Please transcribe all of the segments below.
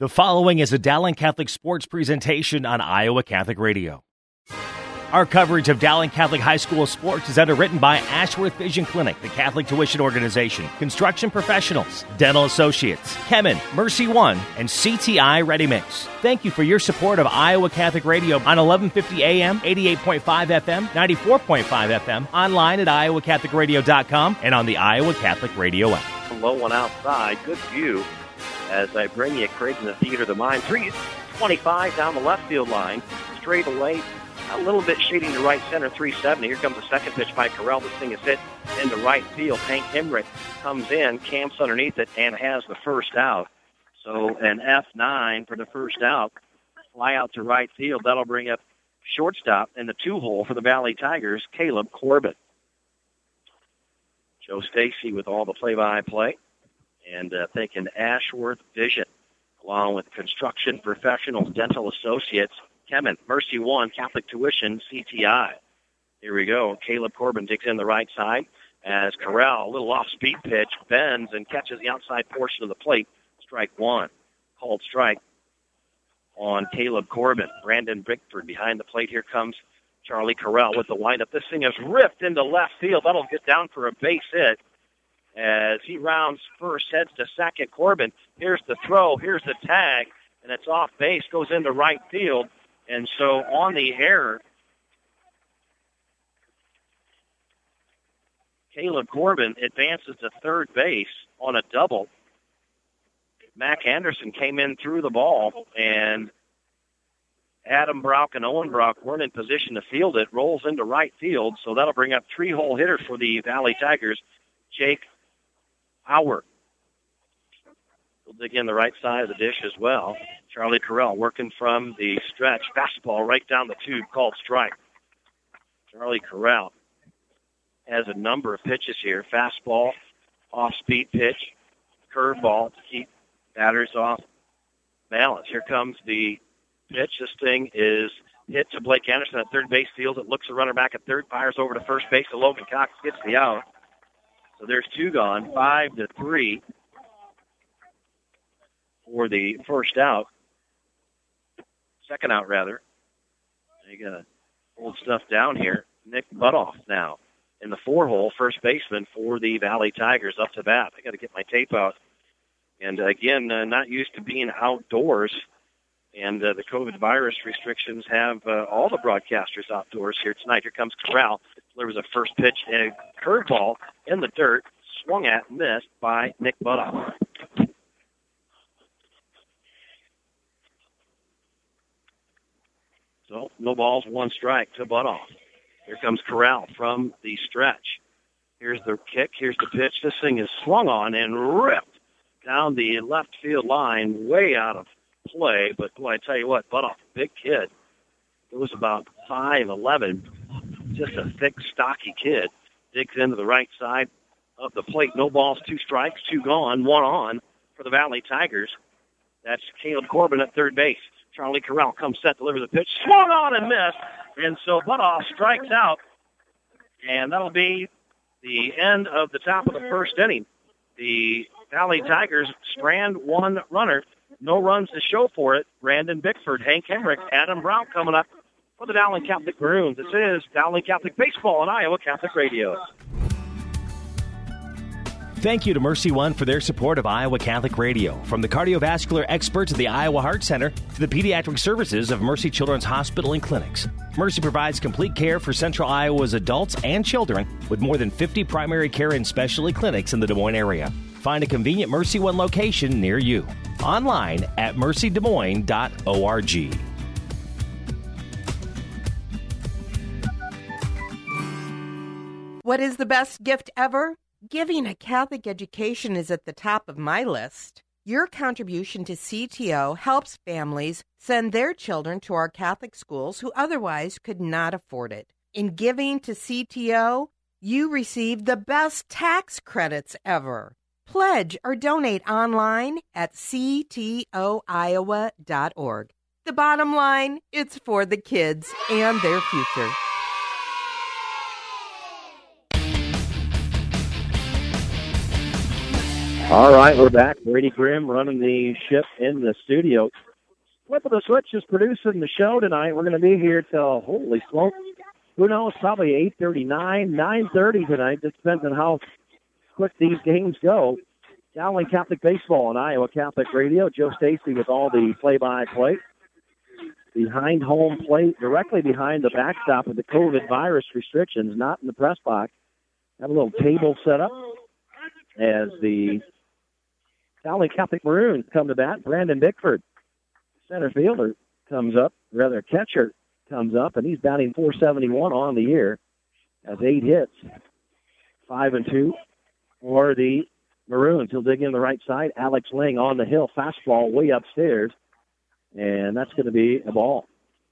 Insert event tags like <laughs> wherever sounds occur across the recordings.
The following is a Dowling Catholic Sports presentation on Iowa Catholic Radio. Our coverage of Dowling Catholic High School sports is underwritten by Ashworth Vision Clinic, the Catholic Tuition Organization, Construction Professionals, Dental Associates, Kemin, Mercy One, and CTI Ready Mix. Thank you for your support of Iowa Catholic Radio on 1150 AM, 88.5 FM, 94.5 FM, online at iowacatholicradio.com, and on the Iowa Catholic Radio app. Low one outside, good view as I bring you Creighton the Theater of the Mind. 325 down the left field line, straight away, a little bit shading to right center, 370. Here comes the second pitch by Corral. This thing is hit into right field. Hank Hemrick comes in, camps underneath it, and has the first out. So an F9 for the first out. Fly out to right field. That'll bring up shortstop in the two hole for the Valley Tigers, Caleb Corbett. Joe Stacy with all the play-by-play and uh, thinking Ashworth Vision, along with Construction Professionals, Dental Associates, Kemin, Mercy One, Catholic Tuition, CTI. Here we go. Caleb Corbin digs in the right side as Corral, a little off-speed pitch, bends and catches the outside portion of the plate. Strike one. Called strike on Caleb Corbin. Brandon Bickford behind the plate. Here comes Charlie Corral with the windup. This thing is ripped into left field. That'll get down for a base hit as he rounds first, heads to second. Corbin, here's the throw, here's the tag, and it's off base, goes into right field. And so on the error, Caleb Corbin advances to third base on a double. Mac Anderson came in through the ball, and Adam Brock and Owen Brock weren't in position to field it. Rolls into right field, so that'll bring up three hole hitter for the Valley Tigers. Jake Howard. He'll dig in the right side of the dish as well. Charlie Corral working from the stretch. Fastball right down the tube called strike. Charlie Corral has a number of pitches here. Fastball, off-speed pitch, curveball to keep batters off balance. Here comes the pitch. This thing is hit to Blake Anderson at third base field. It looks a runner back at third, fires over to first base. To Logan Cox gets the out. There's two gone, five to three for the first out. Second out, rather. You got to hold stuff down here. Nick Butoff now in the four hole, first baseman for the Valley Tigers up to bat. I got to get my tape out. And again, uh, not used to being outdoors. And uh, the COVID virus restrictions have uh, all the broadcasters outdoors here tonight. Here comes Corral. There was a first pitch, a curveball in the dirt, swung at, missed by Nick Butoff. So no balls, one strike to Butoff. Here comes Corral from the stretch. Here's the kick. Here's the pitch. This thing is swung on and ripped down the left field line, way out of play. But boy, I tell you what, Butoff, big kid. It was about five eleven, just a thick, stocky kid. Digs into the right side of the plate. No balls, two strikes, two gone, one on for the Valley Tigers. That's Caleb Corbin at third base. Charlie Corral comes set, delivers a pitch, swung on and missed. And so Butoff strikes out. And that'll be the end of the top of the first inning. The Valley Tigers strand one runner. No runs to show for it. Brandon Bickford, Hank Hemrick, Adam Brown coming up for the Dowling Catholic Maroons. This is Dowling Catholic Baseball on Iowa Catholic Radio. Thank you to Mercy One for their support of Iowa Catholic Radio. From the cardiovascular experts at the Iowa Heart Center to the pediatric services of Mercy Children's Hospital and Clinics. Mercy provides complete care for Central Iowa's adults and children with more than 50 primary care and specialty clinics in the Des Moines area. Find a convenient Mercy One location near you. Online at mercydesmoines.org. What is the best gift ever? Giving a Catholic education is at the top of my list. Your contribution to CTO helps families send their children to our Catholic schools who otherwise could not afford it. In giving to CTO, you receive the best tax credits ever. Pledge or donate online at ctoiowa.org. The bottom line, it's for the kids and their future. All right, we're back. Brady Grimm running the ship in the studio. Flip of the switch is producing the show tonight. We're going to be here till holy smoke. Who knows? Probably eight thirty-nine, nine thirty tonight. Just depends on how quick these games go. Dowling Catholic Baseball on Iowa Catholic Radio. Joe Stacy with all the play-by-play. Behind home plate, directly behind the backstop of the COVID virus restrictions, not in the press box. Have a little table set up as the Dowling Catholic Maroons come to bat. Brandon Bickford, center fielder, comes up, rather catcher comes up, and he's batting 471 on the year. Has eight hits, five and two for the Maroons. He'll dig in the right side. Alex Ling on the hill, fastball way upstairs, and that's going to be a ball.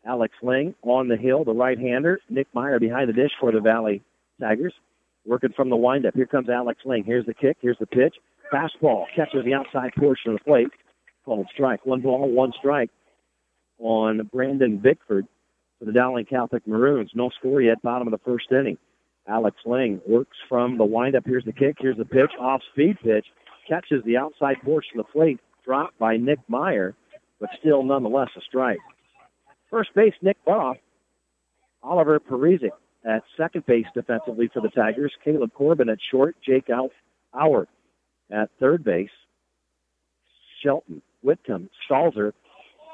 Alex Ling on the hill, the right-hander. Nick Meyer behind the dish for the Valley Tigers, working from the windup. Here comes Alex Ling. Here's the kick. Here's the pitch. Fastball catches the outside portion of the plate. Called strike. One ball, one strike on Brandon Bickford for the Dowling Catholic Maroons. No score yet, bottom of the first inning. Alex Ling works from the windup. Here's the kick. Here's the pitch. Off speed pitch. Catches the outside portion of the plate. Dropped by Nick Meyer, but still nonetheless a strike. First base, Nick Buff. Oliver Parisic at second base defensively for the Tigers. Caleb Corbin at short. Jake Howard at third base. Shelton, Whitcomb, Stalzer,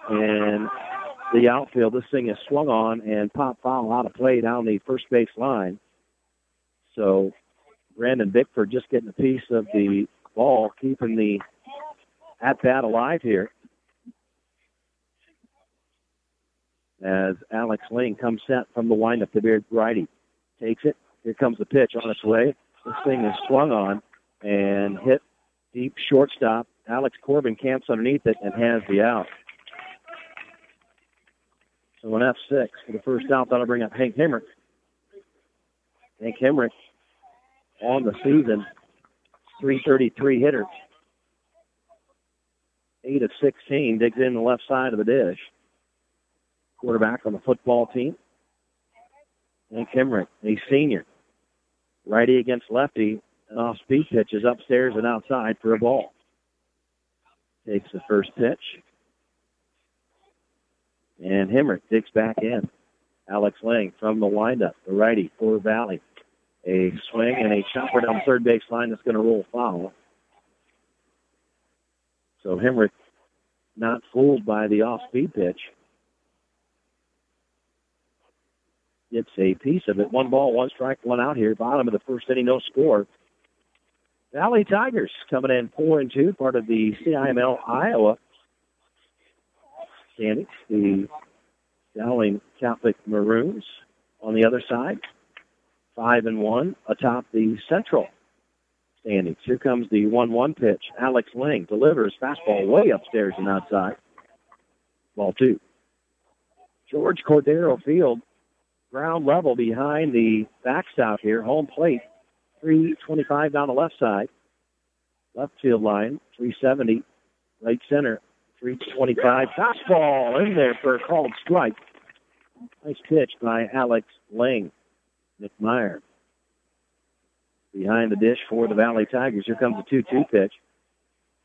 and the outfield. This thing is swung on and pop foul out of play down the first base line. So Brandon Bickford just getting a piece of the ball, keeping the at bat alive here. As Alex Ling comes set from the windup to Beard righty. Takes it. Here comes the pitch on its way. This thing is swung on and hit deep shortstop. Alex Corbin camps underneath it and has the out. So an F6 for the first out. That'll bring up Hank Hemrick. Hank Hemrick on the season, 333 hitter. 8 of 16, digs in the left side of the dish. Quarterback on the football team. And Hemrick, a senior. Righty against lefty, and off speed pitch is upstairs and outside for a ball. Takes the first pitch. And Hemrick digs back in. Alex Lang from the windup, the righty for Valley. A swing and a chopper down third base line that's going to roll foul. So Hemrick not fooled by the off-speed pitch. It's a piece of it. One ball, one strike, one out here. Bottom of the first inning, no score. Valley Tigers coming in four and two, part of the CIML Iowa standings. The Dowling Catholic Maroons on the other side, five and one atop the Central standings. Here comes the one-one pitch. Alex Ling delivers fastball way upstairs and outside. Ball two. George Cordero Field, ground level behind the backstop here, home plate. 325 down the left side. Left field line, 370. Right center, 325. Fastball in there for a called strike. Nice pitch by Alex Lang. Nick Meyer behind the dish for the Valley Tigers. Here comes the 2-2 pitch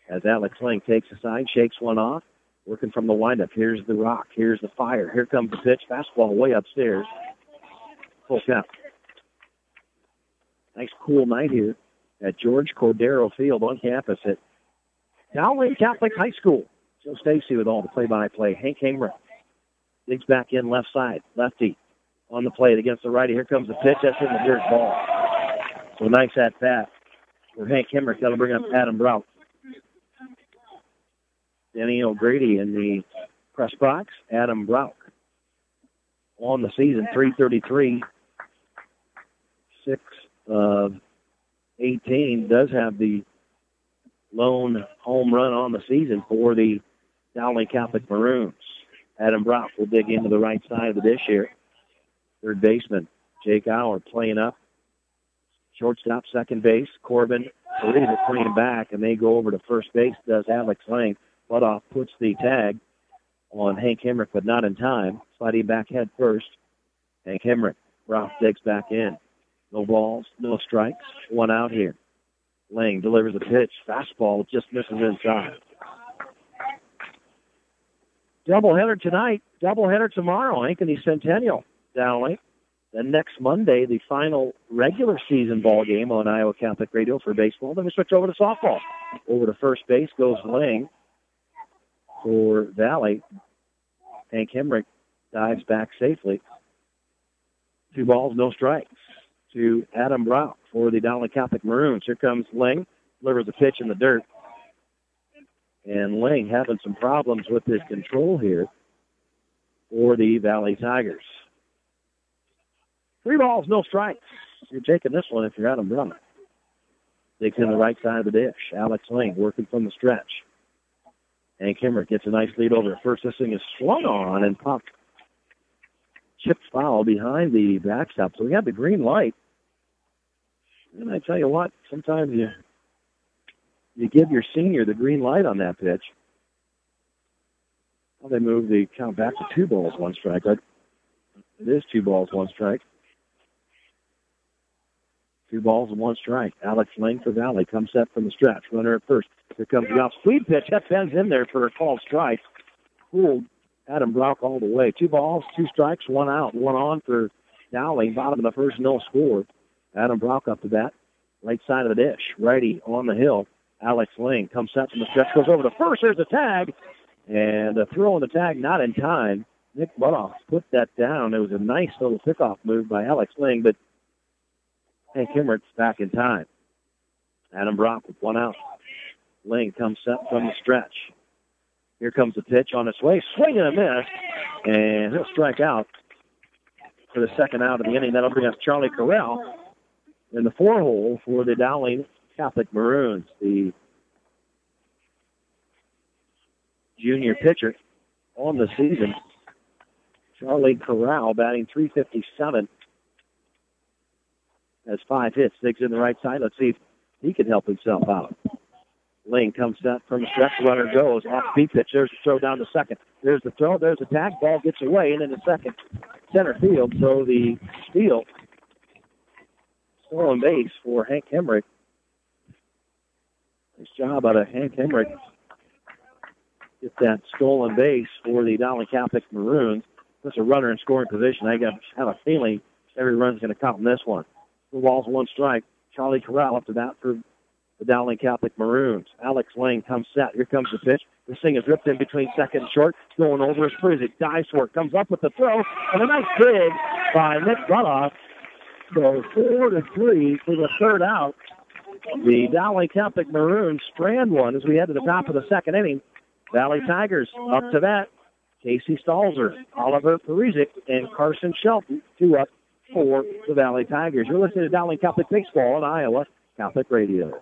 as Alex Lang takes a side, shakes one off, working from the windup. Here's the rock. Here's the fire. Here comes the pitch. Fastball way upstairs. Full count. Nice cool night here at George Cordero Field on campus at Dowling Catholic High School. Joe Stacy with all the play-by-play. Hank Hemrick digs back in left side, lefty on the plate against the righty. Here comes the pitch. That's in the dirt ball. So nice at bat for Hank Hemrick. That'll bring up Adam Brock. Danny O'Grady in the press box. Adam Brock on the season, 333, six of 18. Does have the lone home run on the season for the Dowling Catholic Maroons. Adam Brock will dig into the right side of the dish here. Third baseman Jake Howard playing up. Shortstop, second base. Corbin believes it playing back, and they go over to first base. Does Alex Lang. Butoff puts the tag on Hank Hemrick, but not in time. Sliding back head first. Hank Hemrick. Brock digs back in. No balls, no strikes. One out here. Lang delivers a pitch. Fastball just misses inside. Doubleheader tonight. Doubleheader tomorrow. Ankeny Centennial. Dowling. Then next Monday, the final regular season ball game on Iowa Catholic Radio for baseball. Then we switch over to softball. Over to first base goes Lang for Valley. Hank Hemrick dives back safely. Two balls, no strikes to Adam Brock for the Dowling Catholic Maroons. Here comes Ling, delivers a pitch in the dirt. And Ling having some problems with his control here for the Valley Tigers. Three balls, no strikes. You're taking this one if you're Adam Brock. Digs in the right side of the dish. Alex Ling working from the stretch. And Kimmer gets a nice lead over first. This thing is swung on and popped chipped foul behind the backstop. So we have the green light. And I tell you what, sometimes you you give your senior the green light on that pitch. Well, they move the count back to two balls, one strike. It is two balls, one strike. Two balls and one strike. Alex Lang for Valley comes set from the stretch. Runner at first. Here comes the off-speed pitch. That bends in there for a called strike. Fooled Adam Brock all the way. Two balls, two strikes, one out, one on for Dowling. Bottom of the first, no score. Adam Brock up to bat. Right side of the dish. Righty on the hill. Alex Lang comes set from the stretch, goes over to first. There's a tag. And a throw on the tag, not in time. Nick Butoff put that down. It was a nice little pickoff move by Alex Lang, but Hank Hemmert's back in time. Adam Brock with one out. Lang comes set from the stretch. Here comes the pitch on its way. Swing and a miss. And he'll strike out for the second out of the inning. That'll bring up Charlie Corral in the four hole for the Dowling Catholic Maroons. The junior pitcher on the season. Charlie Corral batting 357 has five hits. Digs in the right side. Let's see if he can help himself out. Lane comes up from the stretch. Runner goes off beat pitch. There's the throw down to second. There's the throw. There's the tag. Ball gets away, and the second center field. So the steal, stolen base for Hank Hemrick. Nice job out of Hank Hemrick. Get that stolen base for the Dowling Catholic Maroons. That's a runner in scoring position. I got have a feeling every run's going to count in this one. Two balls, one strike. Charlie Corral up to bat for the Dowling Catholic Maroons. Alex Lang comes set. Here comes the pitch. This thing is ripped in between second and short. Going over his Frizik. Dives for it. Comes up with the throw. And a nice dig by Nick Butoff. So four to three for the third out. The Dowling Catholic Maroons strand one as we head to the top of the second inning. Valley Tigers up to that. Casey Stalzer, Oliver Parizic, and Carson Shelton, two up for the Valley Tigers. You're listening to Dowling Catholic Baseball on Iowa Catholic Radio.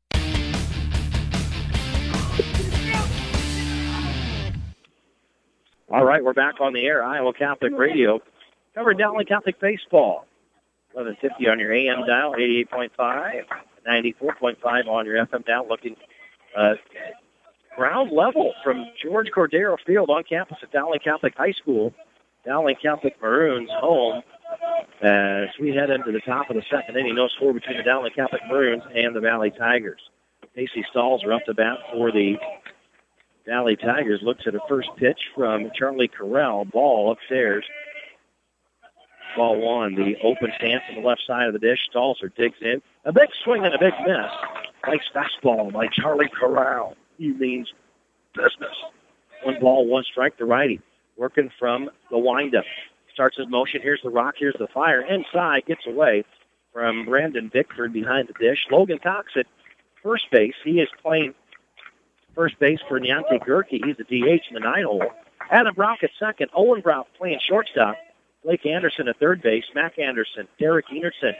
All right, we're back on the air, Iowa Catholic Radio. Covering Dowling Catholic Baseball. 1150 on your AM dial, 88.5, 94.5 on your FM dial. Looking uh, ground level from George Cordero Field on campus at Dowling Catholic High School. Dowling Catholic Maroons home as we head into the top of the second inning. No score between the Dowling Catholic Maroons and the Valley Tigers. Casey Stalzer up to bat for the Valley Tigers looks at a first pitch from Charlie Corral. Ball upstairs. Ball one. The open stance on the left side of the dish. Stalzer digs in. A big swing and a big miss. Nice fastball by Charlie Corral. He means business. One ball, one strike. The righty working from the windup. Starts his motion. Here's the rock. Here's the fire. Inside gets away from Brandon Bickford behind the dish. Logan Cox at first base. He is playing first base for Deontay Gerke. He's a DH in the nine hole. Adam Brock at second. Owen Brock playing shortstop. Blake Anderson at third base. Mac Anderson. Derek Enertson.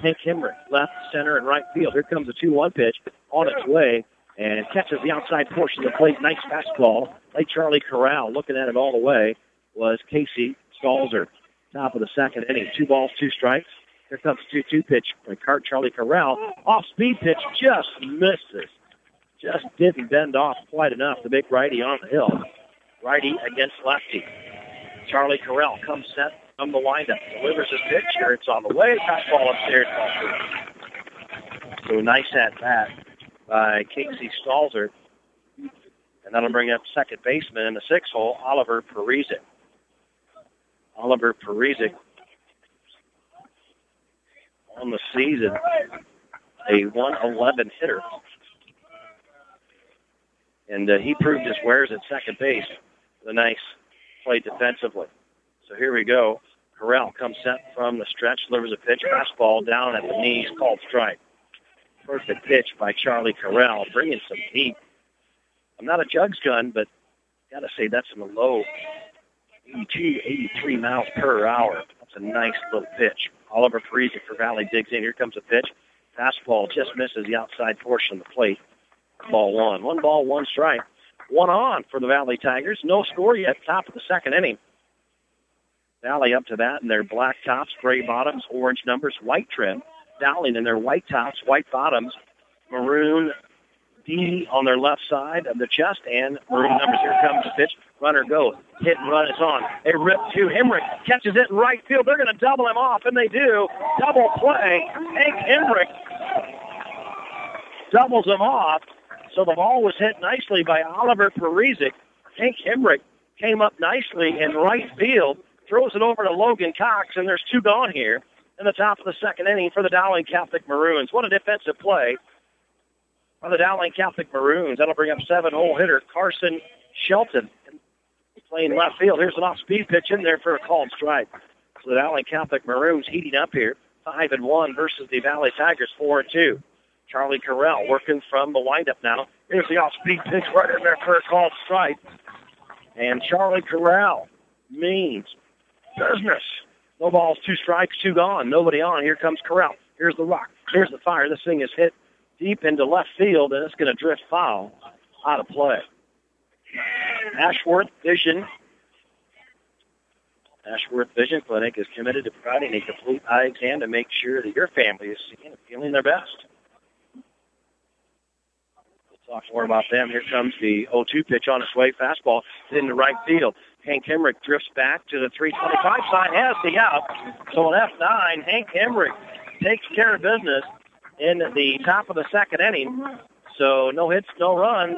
Hank Hemrick, left, center, and right field. Here comes a 2-1 pitch on its way and catches the outside portion of the plate. Nice fastball. Late Charlie Corral looking at it all the way was Casey Stalzer. Top of the second inning. Two balls, two strikes. Here comes 2-2 pitch by Cart Charlie Corral. Off speed pitch just misses. Just didn't bend off quite enough. The big righty on the hill. Righty against lefty. Charlie Corral comes set from the windup. Delivers his pitch. Here it's on the way. Fastball upstairs. So nice at bat by Casey Stalzer. And that'll bring up second baseman in the sixth hole, Oliver Parisic. Oliver Parisic on the season, a 111 hitter. And uh, he proved his wares at second base with a nice play defensively. So here we go. Corral comes set from the stretch, delivers a pitch, fastball down at the knees, called strike. Perfect pitch by Charlie Corral, bringing some heat. I'm not a jugs gun, but got to say that's in the low 82, 83 miles per hour. That's a nice little pitch. Oliver Parisic for Valley digs in. Here comes a pitch. Fastball just misses the outside portion of the plate. Ball one. One ball, one strike. One on for the Valley Tigers. No score yet. Top of the second inning. Valley up to that in their black tops, gray bottoms, orange numbers, white trim. Dowling in their white tops, white bottoms, maroon D on their left side of the chest, and maroon numbers. Here comes the pitch. Runner goes. Hit and run is on. A rip to Hemrick. Catches it in right field. They're going to double him off, and they do. Double play. Hank Hemrick doubles him off. So the ball was hit nicely by Oliver Parisic. Hank Hemrick came up nicely in right field throws it over to Logan Cox, and there's two gone here in the top of the second inning for the Dowling Catholic Maroons. What a defensive play by the Dowling Catholic Maroons. That'll bring up seven-hole hitter Carson Shelton playing left field. Here's an off-speed pitch in there for a called strike. So the Dowling Catholic Maroons heating up here, five and one versus the Valley Tigers, four and two. Charlie Corral working from the windup now. Here's the off-speed pitch right in there for a called strike. And Charlie Corral means business. No balls, two strikes, two gone. Nobody on. Here comes Corral. Here's the rock. Here's the fire. This thing is hit deep into left field, and it's going to drift foul out of play. Ashworth Vision. Ashworth Vision Clinic is committed to providing a complete eye exam to make sure that your family is seeing and feeling their best. Talk more about them. Here comes the 0-2 pitch on its way. Fastball into right field. Hank Hemrick drifts back to the 325 side, has the out. So an F9, Hank Hemrick takes care of business in the top of the second inning. So no hits, no runs.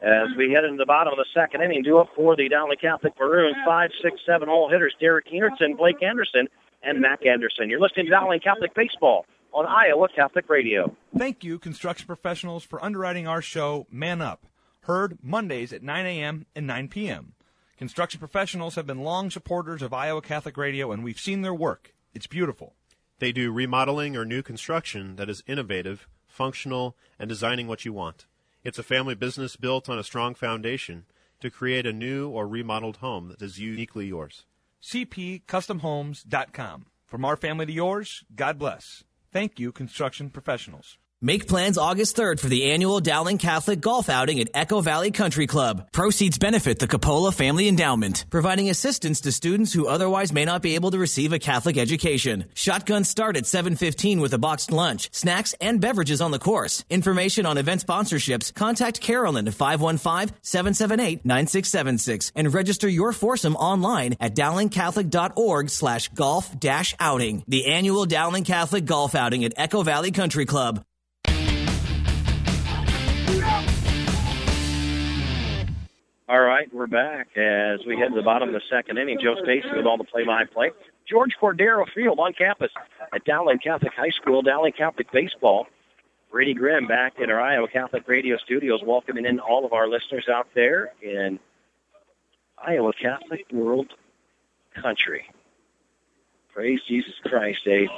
As we head into the bottom of the second inning, do up for the Dowling Catholic Maroons, five, six, seven hole hitters, Derek Enertson, Blake Anderson, and Mac Anderson. You're listening to Dowling Catholic Baseball on Iowa Catholic Radio. Thank you, construction professionals, for underwriting our show, Man Up. Heard Mondays at 9 a.m. and 9 p.m. Construction professionals have been long supporters of Iowa Catholic Radio, and we've seen their work. It's beautiful. They do remodeling or new construction that is innovative, functional, and designing what you want. It's a family business built on a strong foundation to create a new or remodeled home that is uniquely yours. CPCustomHomes.com. From our family to yours, God bless. Thank you, construction professionals. Make plans August 3rd for the annual Dowling Catholic Golf Outing at Echo Valley Country Club. Proceeds benefit the Capola Family Endowment, providing assistance to students who otherwise may not be able to receive a Catholic education. Shotguns start at 7:15 with a boxed lunch, snacks, and beverages on the course. Information on event sponsorships, contact Carolyn at 515-778-9676 and register your foursome online at dowlingcatholic.org/golf-outing. The annual Dowling Catholic Golf Outing at Echo Valley Country Club. All right. we're back as we head to the bottom of the second inning. Joe Stacy with all the play-by-play. George Cordero Field on campus at Dowling Catholic High School, Dowling Catholic Baseball. Brady Grimm back in our Iowa Catholic Radio studios, welcoming in all of our listeners out there in Iowa Catholic World Country. Praise Jesus Christ. A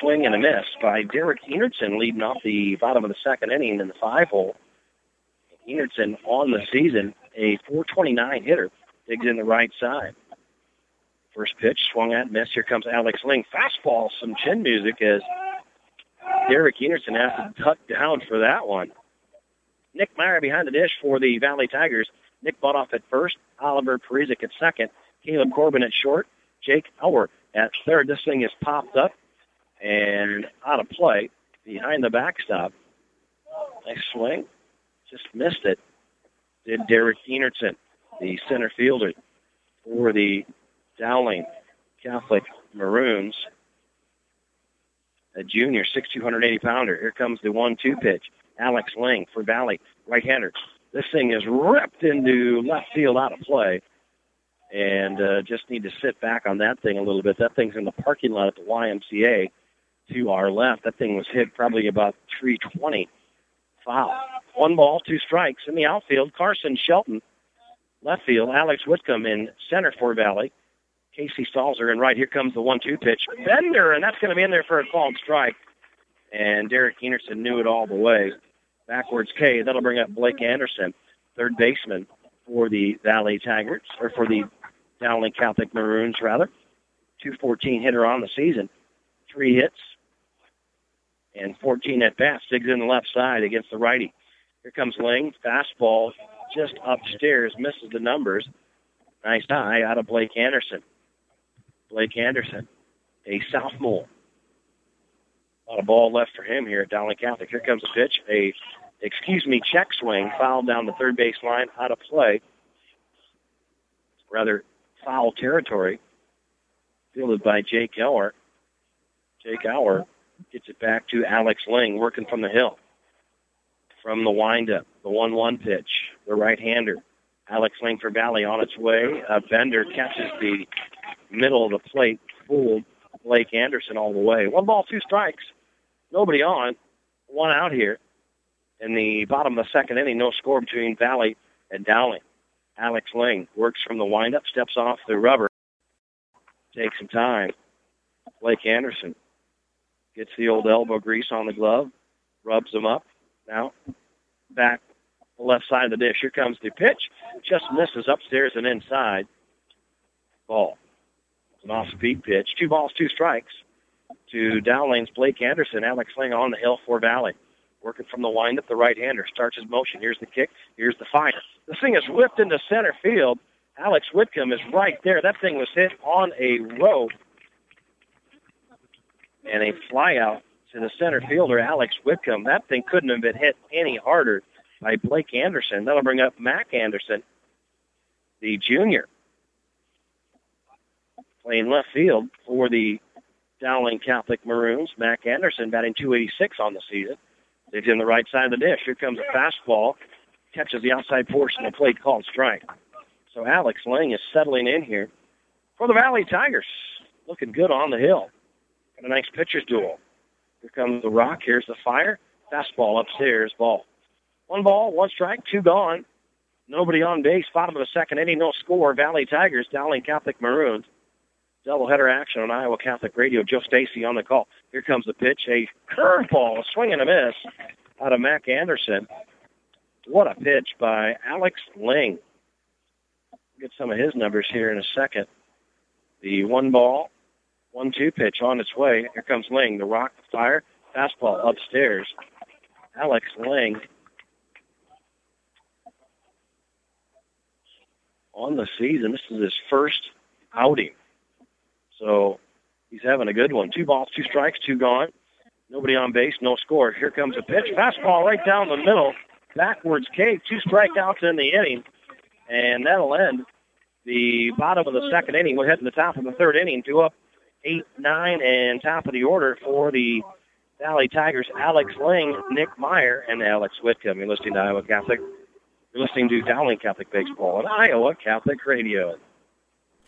swing and a miss by Derek Enertson leading off the bottom of the second inning in the five hole. Enertson on the season, a 429 hitter, digs in the right side. First pitch swung at, missed. Here comes Alex Ling. Fastball, some chin music as Derek Enertson has to tuck down for that one. Nick Meyer behind the dish for the Valley Tigers. Nick Butoff at first, Oliver Perizic at second, Caleb Corbin at short, Jake Elwer at third. This thing is popped up and out of play behind the backstop. Nice swing. Just missed it. Did Derek Enertson, the center fielder for the Dowling Catholic Maroons. A junior, 6,280 pounder. Here comes the one-two pitch. Alex Ling for Valley, right-hander. This thing is ripped into left field out of play and uh, just need to sit back on that thing a little bit. That thing's in the parking lot at the YMCA to our left. That thing was hit probably about 320. Foul. One ball, two strikes in the outfield. Carson Shelton, left field. Alex Whitcomb in center for Valley. Casey Stalzer in right. Here comes the one-two pitch. Bender, and that's going to be in there for a called strike. And Derek Enertson knew it all the way. Backwards K. That'll bring up Blake Anderson, third baseman for the Valley Tigers, or for the Dowling Catholic Maroons, rather. 214 hitter on the season. Three hits and 14 at bats. Digs in the left side against the righty. Here comes Ling. Fastball just upstairs. Misses the numbers. Nice eye out of Blake Anderson. Blake Anderson, a sophomore. A lot of ball left for him here at Dowling Catholic. Here comes a pitch. A, excuse me, check swing. Fouled down the third base line. Out of play. Rather foul territory. Fielded by Jake Auer. Jake Auer gets it back to Alex Ling, working from the hill. From the windup, the 1-1 pitch, the right-hander. Alex Ling for Valley on its way. Uh, Bender catches the middle of the plate, fooled Blake Anderson all the way. One ball, two strikes. Nobody on. One out here. In the bottom of the second inning, no score between Valley and Dowling. Alex Ling works from the windup, steps off the rubber, takes some time. Blake Anderson gets the old elbow grease on the glove, rubs them up. Now back the left side of the dish. Here comes the pitch. Just misses upstairs and inside. Ball. It's an off-speed pitch. Two balls, two strikes to Dowling's Blake Anderson. Alex Ling on the hill for Valley. Working from the windup, the right-hander starts his motion. Here's the kick. Here's the fire. This thing is whipped into center field. Alex Whitcomb is right there. That thing was hit on a rope. And a flyout to the center fielder, Alex Whitcomb. That thing couldn't have been hit any harder by Blake Anderson. That'll bring up Mac Anderson, the junior, playing left field for the Dowling Catholic Maroons. Mac Anderson batting 286 on the season. It's in the right side of the dish. Here comes a fastball. Catches the outside portion of the plate called strike. So Alex Ling is settling in here for the Valley Tigers. Looking good on the hill. A nice pitcher's duel. Here comes the rock. Here's the fire. Fastball upstairs. Ball. One ball, one strike, two gone. Nobody on base. Bottom of the second inning, no score. Valley Tigers, Dowling Catholic Maroons. Doubleheader action on Iowa Catholic Radio. Joe Stacy on the call. Here comes the pitch. A curveball, a swing and a miss out of Mac Anderson. What a pitch by Alex Ling. Get some of his numbers here in a second. The one ball, one two pitch on its way. Here comes Ling. The rock, the fire, fastball upstairs. Alex Ling on the season. This is his first outing. So he's having a good one. Two balls, two strikes, two gone. Nobody on base, no score. Here comes a pitch. Fastball right down the middle. Backwards K. Two strikeouts in the inning. And that'll end the bottom of the second inning. We're heading to the top of the third inning. Two up, eight, nine, and top of the order for the Valley Tigers. Alex Ling, Nick Meyer, and Alex Whitcomb. You're listening to Iowa Catholic You're listening to Dowling Catholic Baseball on Iowa Catholic Radio.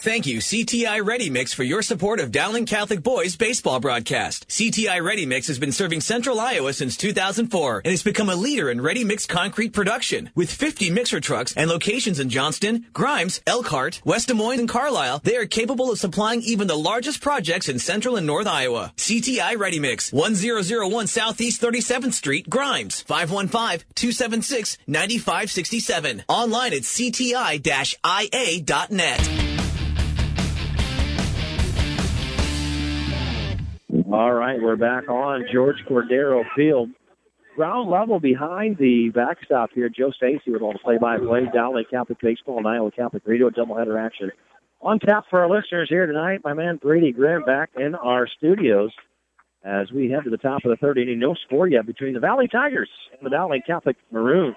Thank you, CTI Ready Mix, for your support of Dowling Catholic Boys baseball broadcast. CTI Ready Mix has been serving Central Iowa since 2004 and has become a leader in ready mix concrete production. With 50 mixer trucks and locations in Johnston, Grimes, Elkhart, West Des Moines, and Carlisle, they are capable of supplying even the largest projects in Central and North Iowa. CTI Ready Mix, 1001 Southeast 37th Street, Grimes, 515-276-9567. Online at cti-ia.net. All right, we're back on George Cordero Field. Ground level behind the backstop here. Joe Stacy with all the play-by-play. Dowling Catholic Baseball and Iowa Catholic Radio doubleheader action. On tap for our listeners here tonight, my man Brady Graham back in our studios as we head to the top of the third inning. No score yet between the Valley Tigers and the Dowling Catholic Maroons.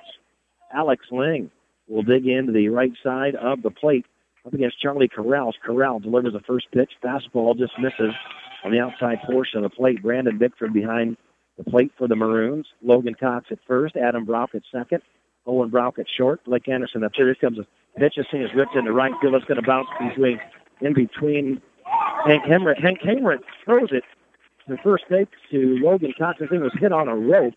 Alex Ling will dig into the right side of the plate up against Charlie Corrals. Corral delivers the first pitch. Fastball just misses on the outside portion of the plate. Brandon Bickford behind the plate for the Maroons. Logan Cox at first. Adam Brock at second. Owen Brock at short. Blake Anderson up there. Here comes a pitch. This thing is ripped into right field. It's going to bounce between in between Hank Hemrick. Hank Hemrick throws it to first base to Logan Cox. The thing was hit on a rope.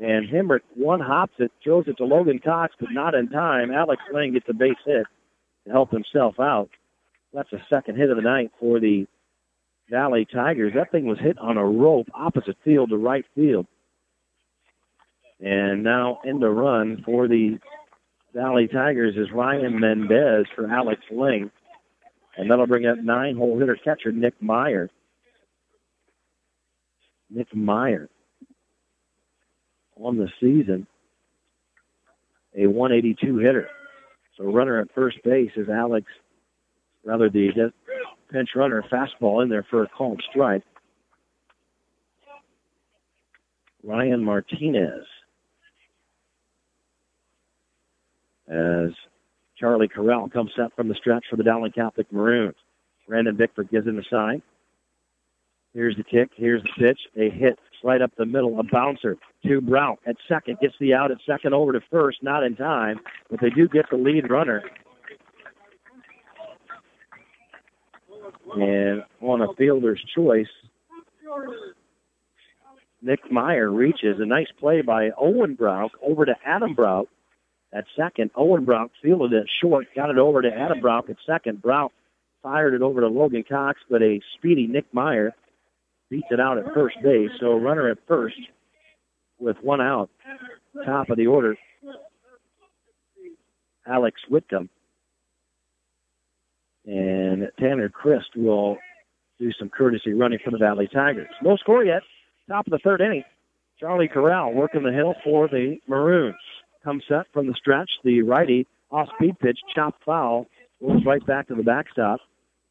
And Hemrick one hops it, throws it to Logan Cox, but not in time. Alex Lane gets a base hit to help himself out. That's the second hit of the night for the Valley Tigers. That thing was hit on a rope opposite field to right field. And now in the run for the Valley Tigers is Ryan Mendez for Alex Ling. And that'll bring up nine hole hitter catcher Nick Meyer. Nick Meyer on the season, a 182 hitter. So runner at first base is Alex, rather the pinch runner fastball in there for a called strike. Ryan Martinez as Charlie Corral comes set from the stretch for the Dowling Catholic Maroons. Brandon Bickford gives him the sign. Here's the kick. Here's the pitch. A hit right up the middle. A bouncer to Brown at second. Gets the out at second over to first. Not in time, but they do get the lead runner And on a fielder's choice, Nick Meyer reaches a nice play by Owen Brock over to Adam Brock at second. Owen Brock fielded it short, got it over to Adam Brock at second. Brock fired it over to Logan Cox, but a speedy Nick Meyer beats it out at first base. So runner at first with one out, top of the order. Alex Whitcomb and Tanner Christ will do some courtesy running for the Valley Tigers. No score yet. Top of the third inning. Charlie Corral working the hill for the Maroons. Comes set from the stretch. The righty off speed pitch, chop foul, goes right back to the backstop,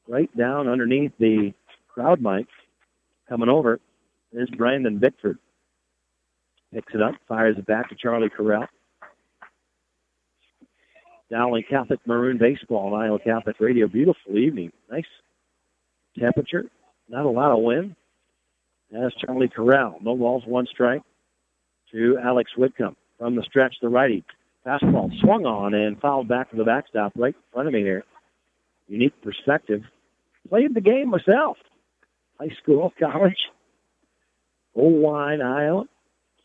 right down underneath the crowd mic. Coming over is Brandon Bickford. Picks it up, fires it back to Charlie Corral. Dowling Catholic Maroon Baseball on Iowa Catholic Radio. Beautiful evening. Nice temperature. Not a lot of wind. That's Charlie Corral. No balls, one strike to Alex Whitcomb. From the stretch, the righty. Fastball swung on and fouled back to the backstop right in front of me here. Unique perspective. Played the game myself. High school, <laughs> college. Oelwein, Iowa.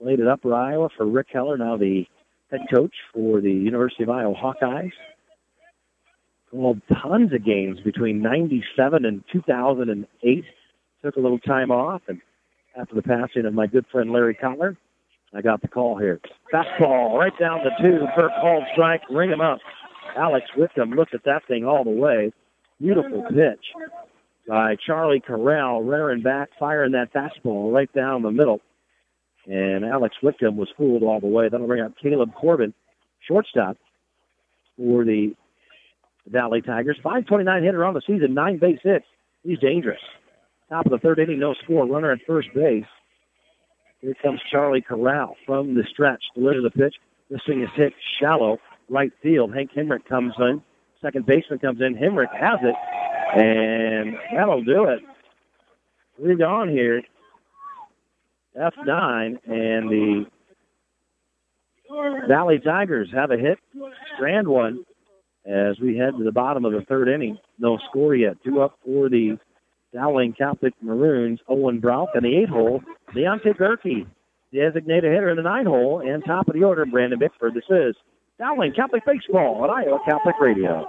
Played at Upper Iowa for Rick Heller, now the head coach for the University of Iowa Hawkeyes. Called tons of games between 97 and 2008. Took a little time off, and after the passing of my good friend Larry Cutler, I got the call here. Fastball right down the two for called strike. Ring him up. Alex Whitcomb looked at that thing all the way. Beautiful pitch by Charlie Corral, rearing back, firing that fastball right down the middle. And Alex Whitcomb was fooled all the way. That'll bring up Caleb Corbin shortstop for the Valley Tigers. 529 hitter on the season, nine base hits. He's dangerous. Top of the third inning, no score. Runner at first base. Here comes Charlie Corral from the stretch. Delivers the pitch. This thing is hit shallow right field. Hank Hemrick comes in. Second baseman comes in. Hemrick has it, and that'll do it. We're gone here. F9, and the Valley Tigers have a hit, strand one, as we head to the bottom of the third inning. No score yet. Two up for the Dowling Catholic Maroons. Owen Brock in the eight hole. Deontay Gerke, designated hitter in the nine hole, and top of the order, Brandon Bickford. This is Dowling Catholic Baseball on Iowa Catholic Radio.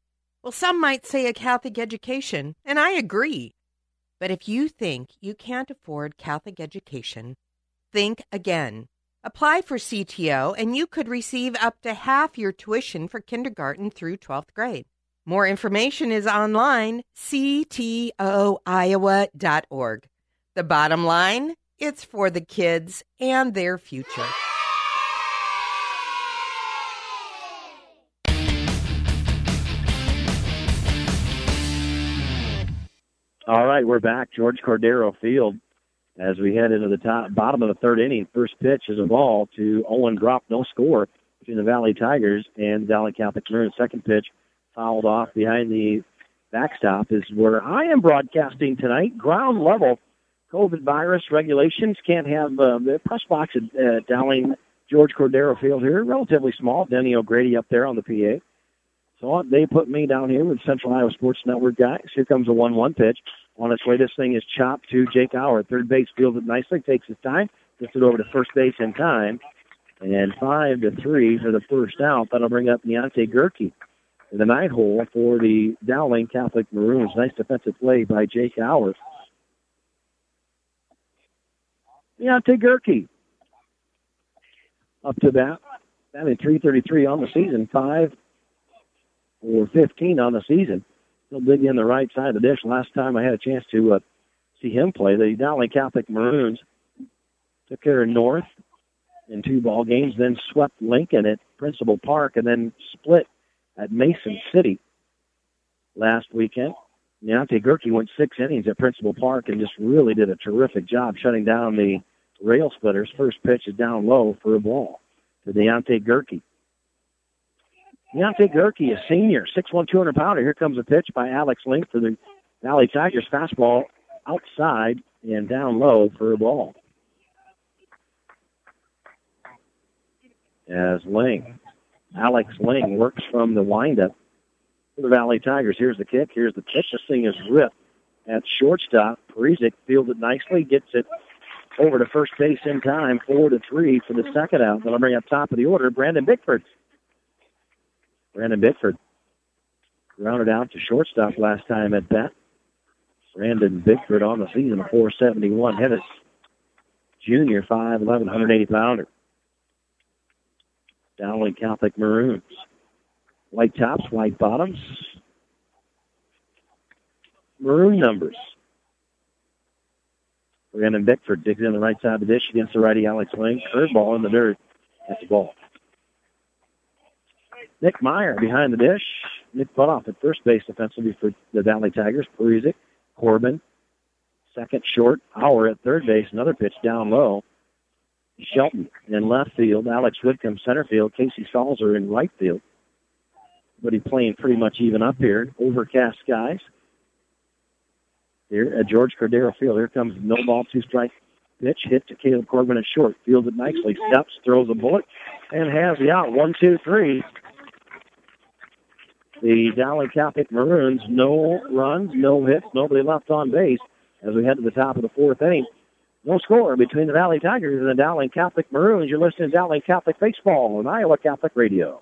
Well, some might say a Catholic education, and I agree. But if you think you can't afford Catholic education, think again. Apply for CTO, and you could receive up to half your tuition for kindergarten through 12th grade. More information is online, ctoiowa.org. The bottom line it's for the kids and their future. All right, we're back. George Cordero Field as we head into the top bottom of the third inning. First pitch is a ball to Owen Drop, no score between the Valley Tigers and Valley Catholic. Second pitch fouled off behind the backstop is where I am broadcasting tonight. Ground level COVID virus regulations can't have uh, the press box at uh, Dowling George Cordero Field here, relatively small. Denny O'Grady up there on the PA. So they put me down here with Central Iowa Sports Network guys. Here comes a 1-1 pitch. On its way, this thing is chopped to Jake Hour. Third base fields it nicely, takes his time, gets it over to first base in time. And five to three for the first out. That'll bring up Deontay Gerke in the night hole for the Dowling Catholic Maroons. Nice defensive play by Jake Hour. Deontay Gerke up to bat. Batting 333 on the season, five or 15 on the season. He'll dig in the right side of the dish. Last time I had a chance to uh, see him play, the Dowling Catholic Maroons took care of North in two ball games, then swept Lincoln at Principal Park, and then split at Mason City last weekend. Deontay Gerke went six innings at Principal Park and just really did a terrific job shutting down the rail splitters. First pitch is down low for a ball to Deontay Gerke. Deontay Gerke, a senior, 6'1", 200 pounder. Here comes a pitch by Alex Ling for the Valley Tigers. Fastball outside and down low for a ball. As Ling, Alex Ling works from the windup for the Valley Tigers. Here's the kick. Here's the pitch. This thing is ripped at shortstop. Parizic fields it nicely, gets it over to first base in time, four to three for the second out. Then I'll bring up top of the order, Brandon Bickford. Brandon Bickford grounded out to shortstop last time at bat. Brandon Bickford on the season, a 471 hit Junior, 5'11", 180 pounder. Dowling Catholic Maroons. White tops, white bottoms. Maroon numbers. Brandon Bickford digs in the right side of the dish against the righty Alex Lane. Curveball in the dirt. That's the ball. Nick Meyer behind the dish. Nick Butoff at first base defensively for the Valley Tigers. Parizic, Corbin, second short. Hour at third base. Another pitch down low. Shelton in left field. Alex Whitcomb center field. Casey Stalzer in right field. But he's playing pretty much even up here. Overcast skies. Here at George Cordero Field. Here comes no ball, two strike pitch. Hit to Caleb Corbin at short. Fields it nicely. Steps, throws a bullet, and has the out. One, two, three the Dowling Catholic Maroons, no runs, no hits, nobody left on base as we head to the top of the fourth inning. No score between the Valley Tigers and the Dowling Catholic Maroons. You're listening to Dowling Catholic Baseball on Iowa Catholic Radio.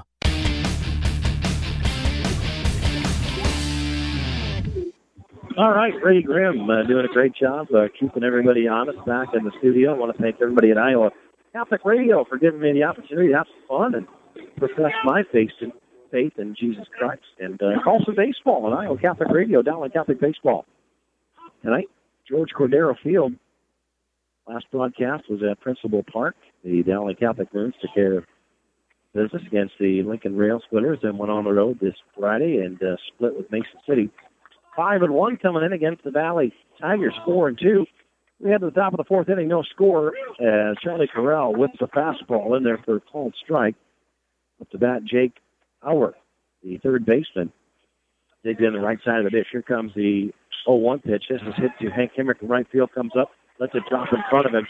All right, Ray Grimm uh, doing a great job uh, keeping everybody honest back in the studio. I want to thank everybody at Iowa Catholic Radio for giving me the opportunity to have some fun and profess my faith in, faith in Jesus Christ and uh, call some baseball on Iowa Catholic Radio, Dowling Catholic Baseball. Tonight, George Cordero Field. Last broadcast was at Principal Park. The Dowling Catholic Maroons took care of business against the Lincoln Rail Splitters and went on the road this Friday and uh, split with Mason City five and one coming in against the Valley Tigers, four and two. We had to the top of the fourth inning, no score. As Charlie Corral with the fastball in there for a called strike. Up to bat, Jake Howard, the third baseman, digs in the right side of the dish. Here comes the 0-1 pitch. This is hit to Hank Hemrick in right field. Comes up, lets it drop in front of him,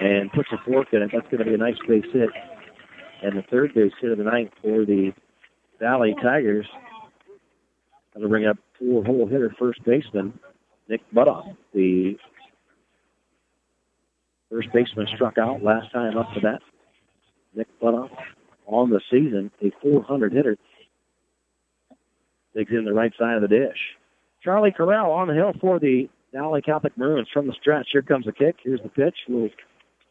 and puts a fork in it. That's going to be a nice base hit. And the third base hit of the night for the Valley Tigers. Going to bring up four hole hitter first baseman Nick Butoff. The first baseman struck out last time up to that. Nick Butoff on the season, a 400 hitter. Digs in the right side of the dish. Charlie Corral on the hill for the Dowling Catholic Maroons from the stretch. Here comes the kick. Here's the pitch. A little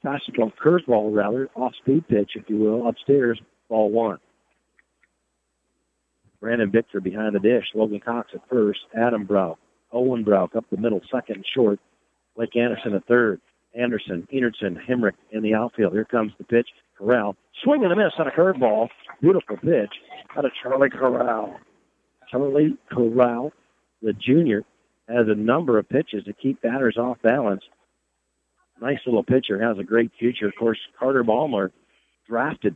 fastball, curveball rather, off speed pitch, if you will, upstairs, ball one. Brandon Victor behind the dish. Logan Cox at first. Adam Brow. Owen Brow up the middle, second and short. Blake Anderson at third. Anderson, Enertson, Hemrick in the outfield. Here comes the pitch. Corral. Swing and a miss on a curveball. Beautiful pitch out of Charlie Corral. Charlie Corral, the junior, has a number of pitches to keep batters off balance. Nice little pitcher, has a great future. Of course, Carter Ballmer, drafted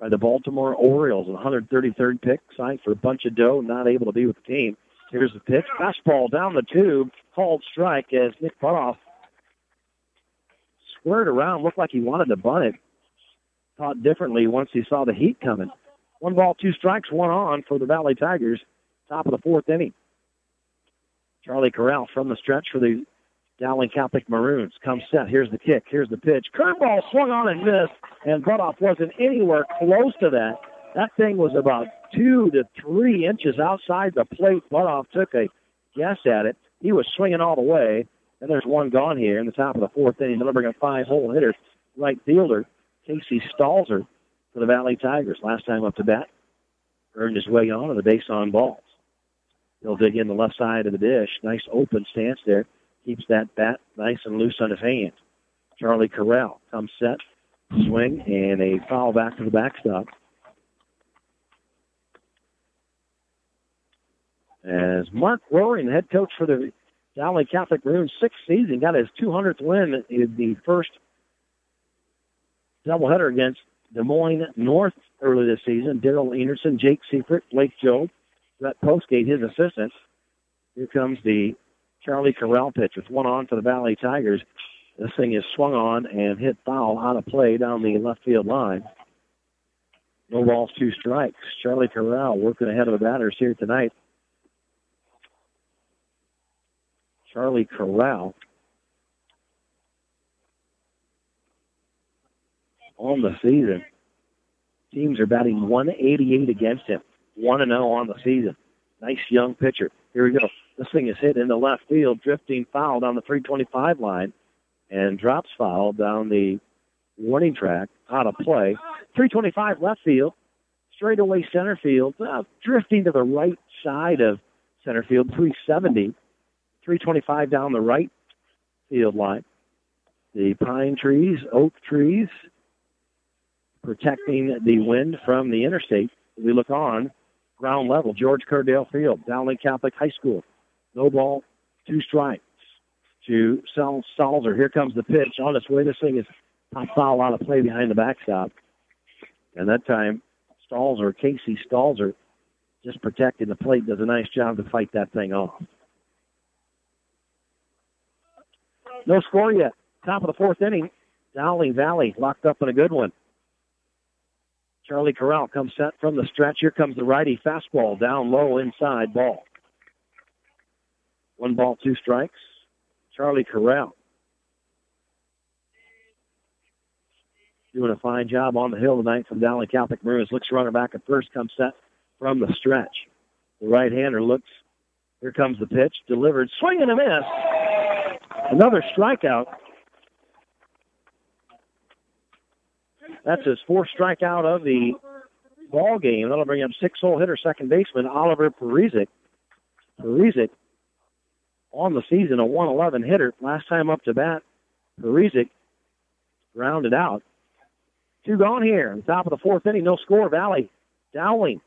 by the Baltimore Orioles, 133rd pick, signed for a bunch of dough, not able to be with the team. Here's the pitch. Fastball down the tube, called strike as Nick Butoff squared around, looked like he wanted to bunt it. Thought differently once he saw the heat coming. One ball, two strikes, one on for the Valley Tigers. Top of the fourth inning. Charlie Corral from the stretch for the Dowling Catholic Maroons. Come set. Here's the kick. Here's the pitch. Curveball swung on and missed, and Butoff wasn't anywhere close to that. That thing was about two to three inches outside the plate. Butoff took a guess at it. He was swinging all the way. And there's one gone here in the top of the fourth inning, delivering a five-hole hitter. Right fielder Casey Stalzer for the Valley Tigers. Last time up to bat, earned his way on to the base on balls. He'll dig in the left side of the dish. Nice open stance there keeps that bat nice and loose on his hand. Charlie Corral comes set, swing, and a foul back to the backstop. As Mark Roaring, head coach for the Dowling Catholic Maroons, sixth season, got his 200th win in the first doubleheader against Des Moines North early this season. Daryl Anderson, Jake Seifert, Blake Joe, Brett Postgate, his assistant. Here comes the Charlie Corral pitch with one on for the Valley Tigers. This thing is swung on and hit foul out of play down the left field line. No balls, two strikes. Charlie Corral working ahead of the batters here tonight. Charlie Corral on the season. Teams are batting 188 against him. 1 0 on the season. Nice young pitcher. Here we go. This thing is hit in the left field, drifting foul down the 325 line. and drops foul down the warning track out of play. 325 left field, straight away center field, uh, drifting to the right side of center field, 370. 325 down the right field line. The pine trees, oak trees, protecting the wind from the interstate. We look on ground level, George Cordero Field, Dowling Catholic High School. No ball, two strikes to Sal Stalzer. Here comes the pitch on its way. This thing is top foul out of play behind the backstop. And that time, Stalzer, Casey Stalzer, just protecting the plate, does a nice job to fight that thing off. No score yet. Top of the fourth inning. Dowling Valley locked up in a good one. Charlie Corral comes set from the stretch. Here comes the righty fastball down low inside ball. One ball, two strikes. Charlie Corral doing a fine job on the hill tonight from Dowling Catholic Maroons. Looks runner back at first, comes set from the stretch. The right hander looks. Here comes the pitch, delivered, swing and a miss. Another strikeout. That's his fourth strikeout of the ball game. That'll bring up six-hole hitter, second baseman Oliver Parizic. Parizic on the season, a 111 hitter. Last time up to bat, Parizic grounded out. Two gone here. Top of the fourth inning, no score. Valley Dowling.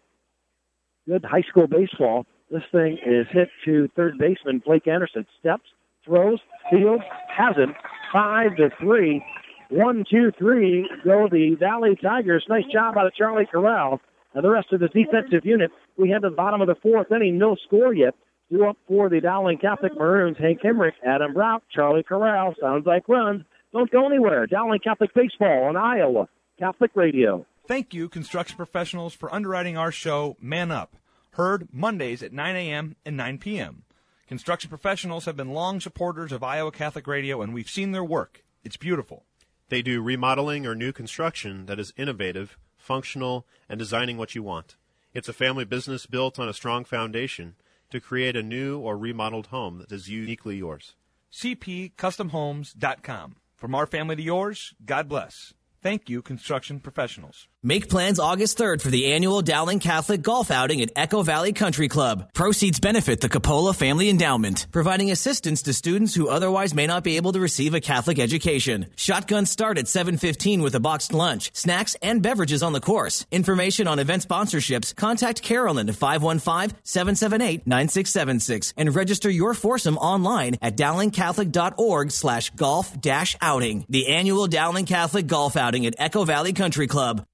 Good high school baseball. This thing is hit to third baseman Blake Anderson. Steps, throws, fields, has him. Five to three. One, two, three. Go the Valley Tigers. Nice job out of Charlie Corral. And the rest of the defensive unit. We to the bottom of the fourth inning. No score yet. Due up for the Dowling Catholic Maroons. Hank Hemrick, Adam Brock, Charlie Corral. Sounds like runs. Don't go anywhere. Dowling Catholic Baseball on Iowa Catholic Radio. Thank you, construction professionals, for underwriting our show, Man Up. Heard Mondays at 9 a.m. and 9 p.m. Construction professionals have been long supporters of Iowa Catholic Radio, and we've seen their work. It's beautiful. They do remodeling or new construction that is innovative, functional, and designing what you want. It's a family business built on a strong foundation to create a new or remodeled home that is uniquely yours. CPCustomHomes.com. From our family to yours, God bless. Thank you, construction professionals. Make plans August 3rd for the annual Dowling Catholic Golf Outing at Echo Valley Country Club. Proceeds benefit the Capola Family Endowment, providing assistance to students who otherwise may not be able to receive a Catholic education. Shotguns start at 7:15 with a boxed lunch, snacks, and beverages on the course. Information on event sponsorships, contact Carolyn at 515-778-9676 and register your foursome online at dowlingcatholic.org slash golf outing. The annual Dowling Catholic Golf Outing at Echo Valley Country Club.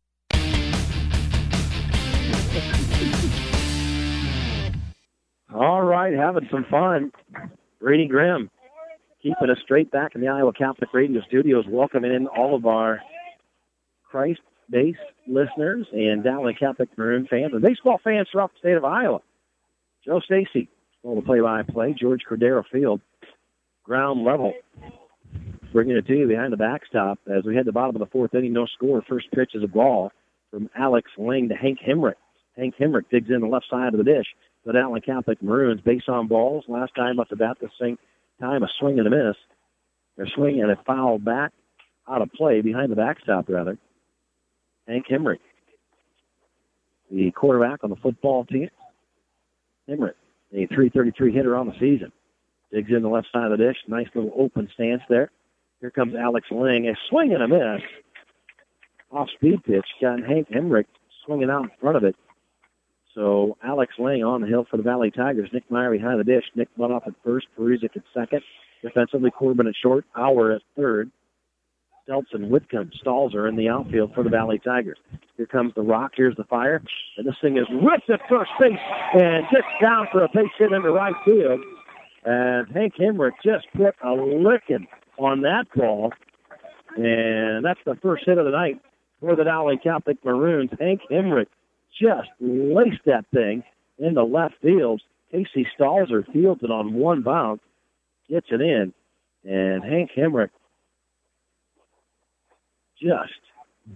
All right, having some fun. Brady Grimm keeping us straight back in the Iowa Catholic Radio studios, welcoming in all of our Christ based listeners and Dowling Catholic Maroon fans and baseball fans throughout the state of Iowa. Joe Stacy, all the play by play, George Cordero Field, ground level. Bringing it to you behind the backstop as we head to the bottom of the fourth inning. No score. First pitch is a ball from Alex Lang to Hank Hemrick. Hank Hemrick digs in the left side of the dish. The Dowling Catholic Maroons base on balls. Last time up to bat, the same time a swing and a miss. They're swinging and a foul back out of play behind the backstop, rather. Hank Hemrick, the quarterback on the football team. Hemrick, a 333 hitter on the season. Digs in the left side of the dish. Nice little open stance there. Here comes Alex Ling. A swing and a miss. Off speed pitch. Got Hank Hemrick swinging out in front of it. So Alex Lang on the hill for the Valley Tigers. Nick Meyer behind the dish. Nick Butoff at first. Parizic at second. Defensively, Corbin at short. Hour at third. Stelzen, Whitcomb, Stalzer in the outfield for the Valley Tigers. Here comes the rock. Here's the fire. And this thing is ripped at first base and just down for a base hit into right field. And Hank Hemrick just put a licking on that ball. And that's the first hit of the night for the Dowling Catholic Maroons. Hank Hemrick just laced that thing into left field. Casey Stalzer fields it on one bounce, gets it in, and Hank Hemrick just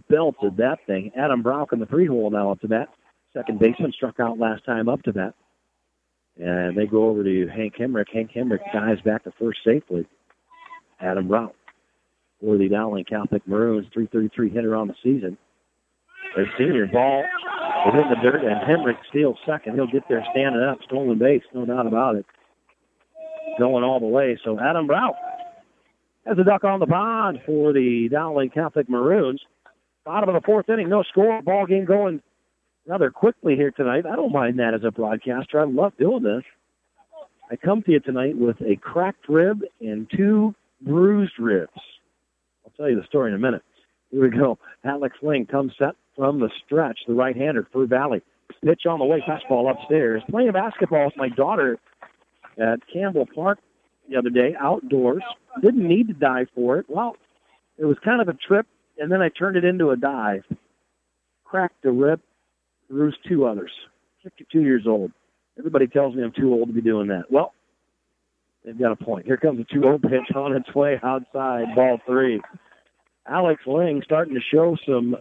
belted that thing. Adam Brock in the three hole now up to bat. Second baseman struck out last time up to bat. And they go over to Hank Hemrick. Hank Hemrick dives back to first safely. Adam Brown for the Dowling Catholic Maroons, 333 hitter on the season. A senior ball is in the dirt, and Hemrick steals second. He'll get there standing up, stolen base, no doubt about it. Going all the way. So Adam Brown has a duck on the pond for the Dowling Catholic Maroons. Bottom of the fourth inning, no score. Ball game going rather quickly here tonight. I don't mind that as a broadcaster. I love doing this. I come to you tonight with a cracked rib and two bruised ribs. I'll tell you the story in a minute. Here we go. Alex Ling comes set from the stretch, the right-hander for Valley. Pitch on the way, fastball upstairs. Playing basketball with my daughter at Campbell Park the other day, outdoors. Didn't need to dive for it. Well, it was kind of a trip, and then I turned it into a dive. Cracked a rib, bruised two others. 52 years old. Everybody tells me I'm too old to be doing that. Well, they've got a point. Here comes a 2-0 pitch on its way outside, ball three. Alex Ling starting to show some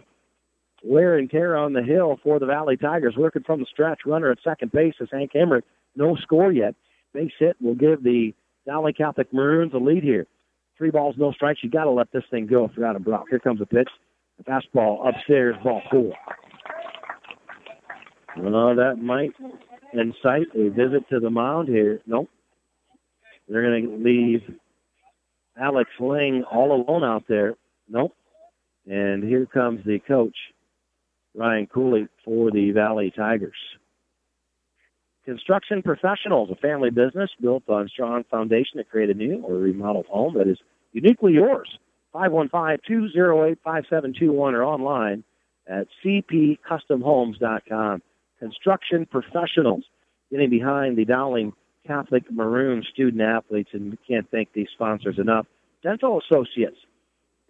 wear and tear on the hill for the Valley Tigers. Working from the stretch, runner at second base is Hank Hemrick. No score yet. Base hit will give the Dowling Catholic Maroons a lead here. Three balls, no strikes. You got to let this thing go if you're out of Brock. Here comes a pitch. A fastball upstairs, ball four. Well, that might incite a visit to the mound here. Nope. They're going to leave Alex Ling all alone out there. Nope. And here comes the coach, Ryan Cooley, for the Valley Tigers. Construction Professionals, a family business built on strong foundation to create a new or remodeled home that is uniquely yours. 515-208-5721 or online at cpcustomhomes.com. Construction Professionals, getting behind the Dowling Catholic Maroon student athletes, and we can't thank these sponsors enough. Dental Associates,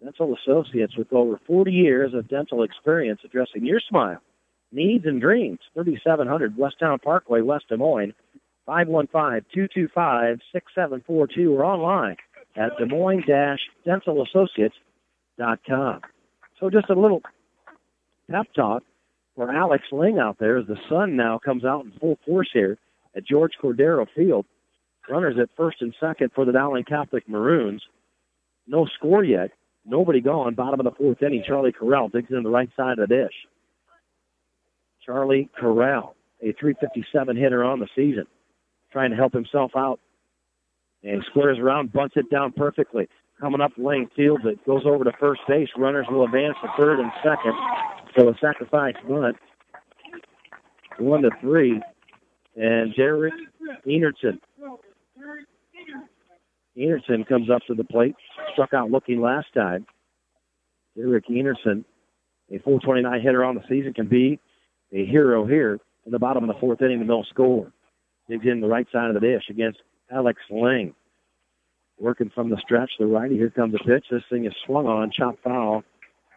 Dental Associates with over 40 years of dental experience addressing your smile, needs, and dreams. 3700 Westtown Parkway, West Des Moines. 515-225-6742 or online at Des Moines-dentalassociates.com. So just a little pep talk for Alex Ling out there as the sun now comes out in full force here at George Cordero Field. Runners at first and second for the Dowling Catholic Maroons. No score yet. Nobody gone. Bottom of the fourth inning. Charlie Corral digs in the right side of the dish. Charlie Corral, a 357 hitter on the season, trying to help himself out. And squares around, bunts it down perfectly. Coming up, Lane fields it, goes over to first base. Runners will advance to third and second. So a sacrifice bunt. One to three. And Derek Enertson. Enertson comes up to the plate. Struck out looking last time. Derek Enertson, a 429 hitter on the season, can be a hero here in the bottom of the fourth inning, the middle score. Digs in the right side of the dish against Alex Lang. Working from the stretch, the righty. Here comes the pitch. This thing is swung on, chop foul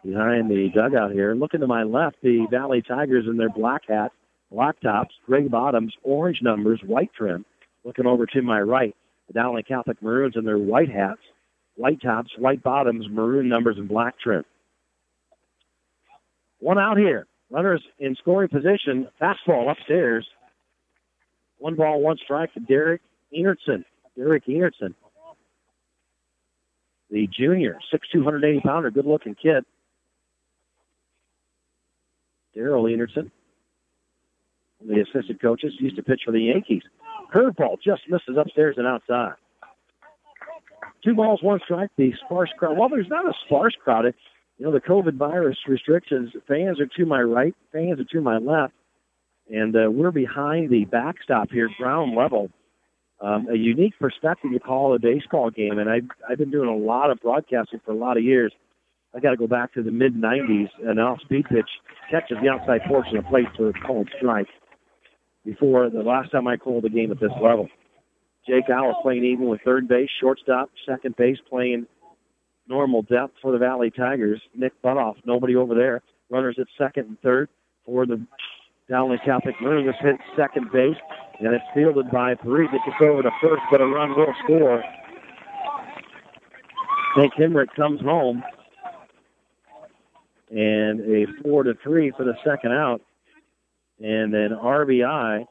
behind the dugout here. Looking to my left, the Valley Tigers in their black hats, black tops, gray bottoms, orange numbers, white trim. Looking over to my right, the Catholic Maroons in their white hats, white tops, white bottoms, maroon numbers, and black trim. One out here. Runners in scoring position. Fastball upstairs. One ball, one strike to Derek Enertson. Derek Enertson, the junior, 6'2", 180 pounder, good looking kid. Daryl Enertson, the assistant coaches, used to pitch for the Yankees. Curveball just misses upstairs and outside. Two balls, one strike. The sparse crowd. Well, there's not a sparse crowd. It, you know, the COVID virus restrictions. Fans are to my right. Fans are to my left, and uh, we're behind the backstop here, ground level. Um, a unique perspective to call a baseball game, and I've I've been doing a lot of broadcasting for a lot of years. I got to go back to the mid 90s. An off speed pitch catches the outside portion of the plate for a called strike. Before the last time I called a game at this level, Jake Allen playing even with third base, shortstop, second base playing normal depth for the Valley Tigers. Nick Butoff, nobody over there. Runners at second and third for the Dowling Catholic Maroons hit second base, and it's fielded by three. It gets over to first, but a run will score. Nick Hemrick comes home and a four to three for the second out, and then RBI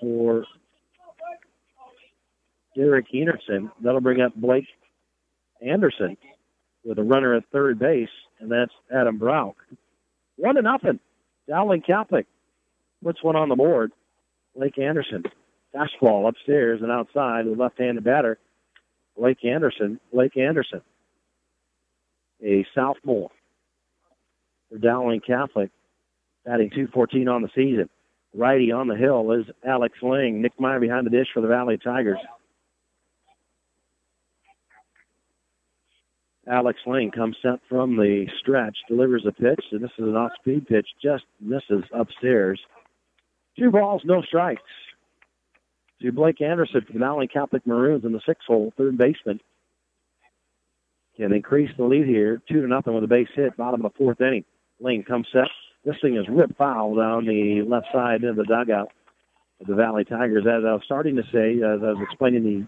for Derek Enertson. That'll bring up Blake Anderson. with a runner at third base, and that's Adam Brock. One to nothing. Dowling Catholic puts one on the board. Blake Anderson. Fastball upstairs and outside, the left-handed batter. Blake Anderson. Blake Anderson. A sophomore for Dowling Catholic, batting 214 on the season. Righty on the hill is Alex Ling. Nick Meyer behind the dish for the Valley Tigers. Alex Ling comes set from the stretch, delivers a pitch, and this is an off-speed pitch, just misses upstairs. Two balls, no strikes. To Blake Anderson from Valley Catholic Maroons in the six hole, third baseman. Can increase the lead here, two to nothing with a base hit, bottom of the fourth inning. Ling comes set. This thing is ripped foul down the left side of the dugout of the Valley Tigers. As I was starting to say, as I was explaining the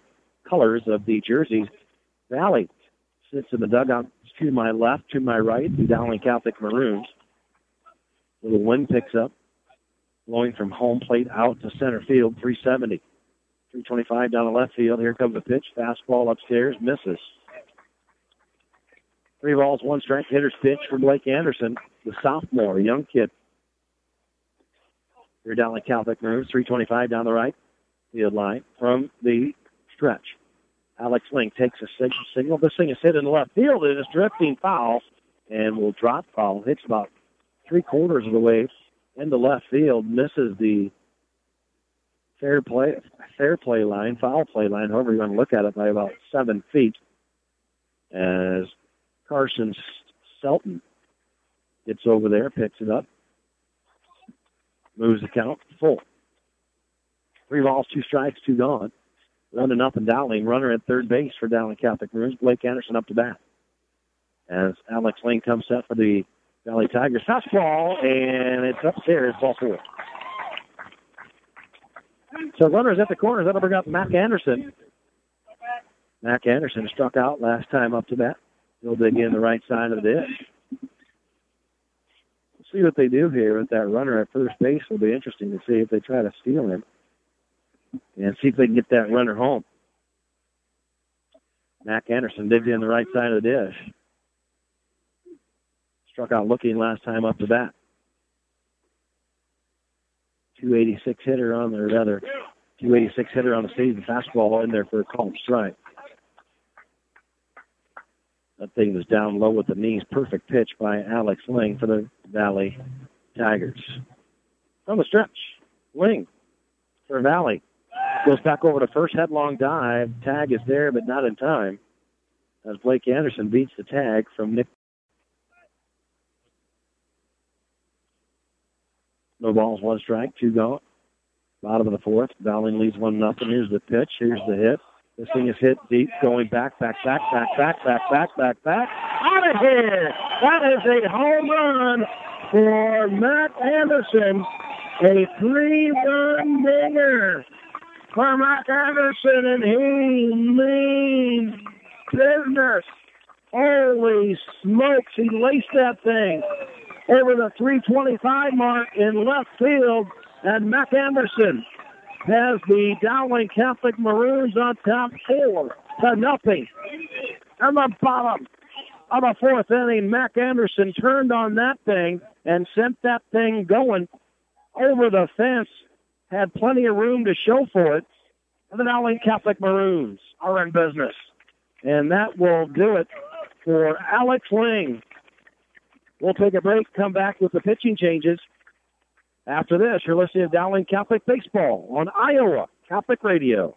colors of the jerseys, Valley sits in the dugout to my left, to my right, the Dowling Catholic Maroons. Little wind picks up, blowing from home plate out to center field, 370. 325 down the left field. Here comes the pitch. Fastball upstairs, misses. Three balls, one strike. Hitter's pitch for Blake Anderson, the sophomore, a young kid. Here down the Catholic Maroons, 325 down the right field line from the stretch. Alex Ling takes a sig- signal. This thing is hit in the left field. It is drifting foul and will drop foul. Hits about three quarters of the way in the left field. Misses the fair play fair play line, foul play line, however you want to look at it, by about seven feet. As Carson Shelton gets over there, picks it up, moves the count full. Three balls, two strikes, two gone. One to nothing Dowling. Runner at third base for Dowling Catholic Maroons. Blake Anderson up to bat. As Alex Lane comes set for the Valley Tigers. Fastball, and it's upstairs, ball four. So runners at the corners. That'll bring up Mac Anderson. Mac Anderson struck out last time up to bat. He'll dig in the right side of the dish. See what they do here with that runner at first base. Will be interesting to see if they try to steal him and see if they can get that runner home. Mac Anderson digs in the right side of the dish. Struck out looking last time up to bat. 286 hitter on there, rather 286 hitter on the season. Fastball in there for a called strike. That thing was down low with the knees. Perfect pitch by Alex Ling for the Valley Tigers. From the stretch, Ling for Valley. Goes back over to first headlong dive. Tag is there, but not in time. As Blake Anderson beats the tag from Nick. No balls, one strike, two gone. Bottom of the fourth. Dowling leads one nothing. Here's the pitch. Here's the hit. This thing is hit deep, going back, back, back, back, back, back, back, back, back. Out of here! That is a home run for Mac Anderson. A three-run dinger for Mac Anderson, and he means business. Holy smokes, he laced that thing over the 325 mark in left field, and Mac Anderson has the Dowling Catholic Maroons on top four to nothing. And the bottom of the fourth inning, Mac Anderson turned on that thing and sent that thing going over the fence. Had plenty of room to show for it. And the Dowling Catholic Maroons are in business. And that will do it for Alex Ling. We'll take a break, come back with the pitching changes. After this, you're listening to Dowling Catholic Baseball on Iowa Catholic Radio.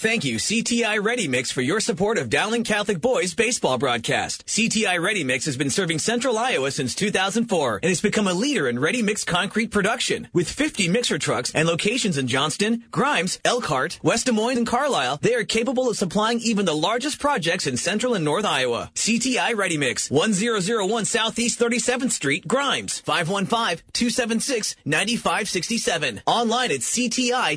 Thank you, CTI Ready Mix, for your support of Dowling Catholic Boys baseball broadcast. CTI Ready Mix has been serving Central Iowa since 2004 and has become a leader in ready mix concrete production. With 50 mixer trucks and locations in Johnston, Grimes, Elkhart, West Des Moines, and Carlisle, they are capable of supplying even the largest projects in Central and North Iowa. CTI Ready Mix, 1001 Southeast 37th Street, Grimes, 515-276-9567. Online at cti-ia.net.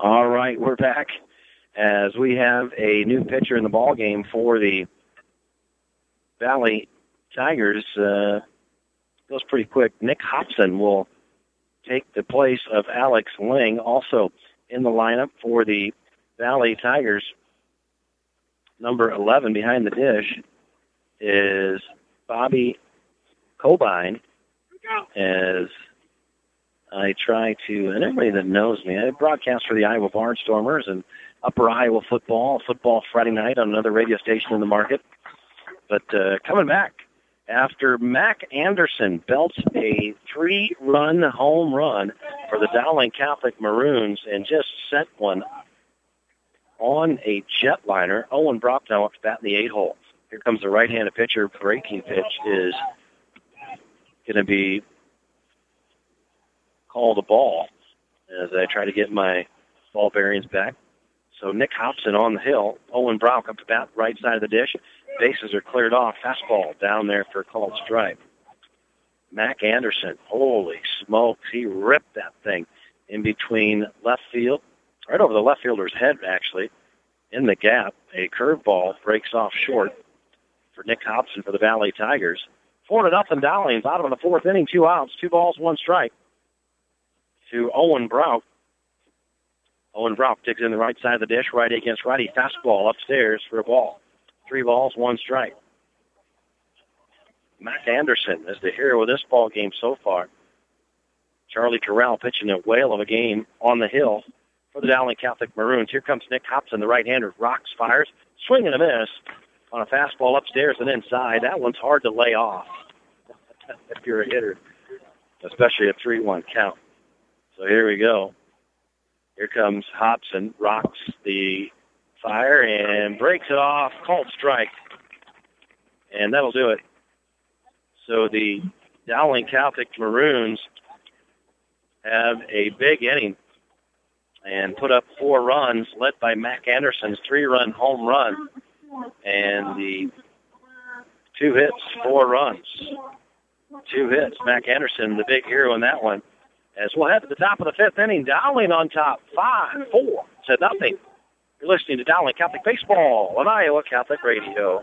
All right, we're back as we have a new pitcher in the ball game for the Valley Tigers. Uh, goes pretty quick. Nick Hobson will take the place of Alex Ling. Also in the lineup for the Valley Tigers, number 11 behind the dish is Bobby Cobine. As I try to, and everybody that knows me, I broadcast for the Iowa Barnstormers and Upper Iowa football, football Friday night on another radio station in the market. But uh, coming back after Mac Anderson belts a three-run home run for the Dowling Catholic Maroons and just sent one on a jetliner. Owen Brock now up to bat in the eight hole. Here comes the right-handed pitcher. Breaking pitch is going to be called a ball as I try to get my ball bearings back. So Nick Hobson on the hill. Owen Brock up to bat, right side of the dish. Bases are cleared off. Fastball down there for a called strike. Mac Anderson, holy smokes, he ripped that thing in between left field, right over the left fielder's head, actually, in the gap. A curveball breaks off short for Nick Hobson for the Valley Tigers. Four to nothing Dowling. Bottom of the fourth inning, two outs, two balls, one strike. To Owen Brock. Owen Brock digs in the right side of the dish, righty against righty. Fastball upstairs for a ball. Three balls, one strike. Mac Anderson is the hero of this ball game so far. Charlie Corral pitching a whale of a game on the hill for the Dowling Catholic Maroons. Here comes Nick Hobson, the right-hander. Rocks, fires, swing and a miss on a fastball upstairs and inside. That one's hard to lay off <laughs> if you're a hitter, especially a 3-1 count. So here we go. Here comes Hobson, rocks the fire and breaks it off. Called strike. And that'll do it. So the Dowling Catholic Maroons have a big inning and put up four runs, led by Mac Anderson's three-run home run, and the two hits, four runs, two hits. Mac Anderson, the big hero in that one. As we'll head to the top of the fifth inning, Dowling on top, five, four to nothing. You're listening to Dowling Catholic Baseball on Iowa Catholic Radio.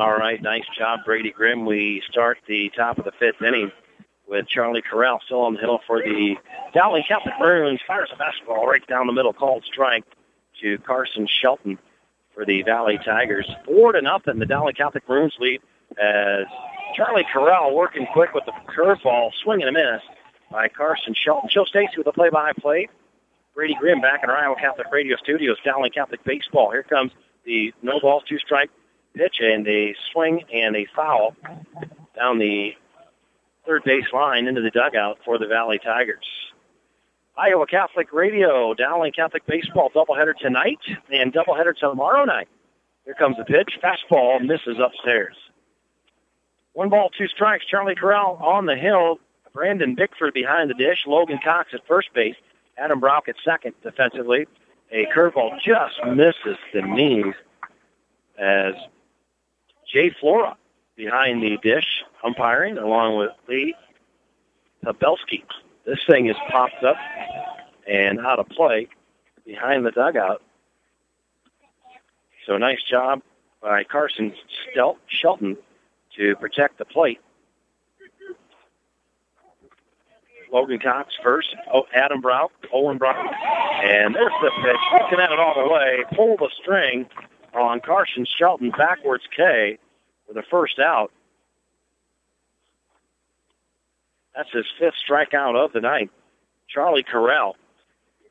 All right, nice job, Brady Grimm. We start the top of the fifth inning with Charlie Corral still on the hill for the Dowling Catholic Maroons. Fires a fastball right down the middle, called strike to Carson Shelton for the Valley Tigers. Four to nothing, the Dowling Catholic Maroons lead as Charlie Corral working quick with the curveball, swinging a miss by Carson Shelton. Joe Stacy with the play-by-play. Brady Grimm back in our Iowa Catholic Radio Studios, Dowling Catholic Baseball. Here comes the no balls, two strike pitch and a swing and a foul down the third base line into the dugout for the Valley Tigers. Iowa Catholic Radio, Dowling Catholic Baseball doubleheader tonight and doubleheader tomorrow night. Here comes the pitch. Fastball misses upstairs. One ball, two strikes. Charlie Corral on the hill. Brandon Bickford behind the dish. Logan Cox at first base. Adam Brock at second defensively. A curveball just misses the knees as Jay Flora behind the dish umpiring along with Lee Tabelski. This thing is popped up and out of play behind the dugout. So nice job by Carson Stel- Shelton to protect the plate. Logan Cox first. Oh, Adam Brock, Owen Brock, and there's the pitch. Looking at it all the way. Pull the string on Carson Shelton backwards K with a first out. That's his fifth strikeout of the night. Charlie Corral,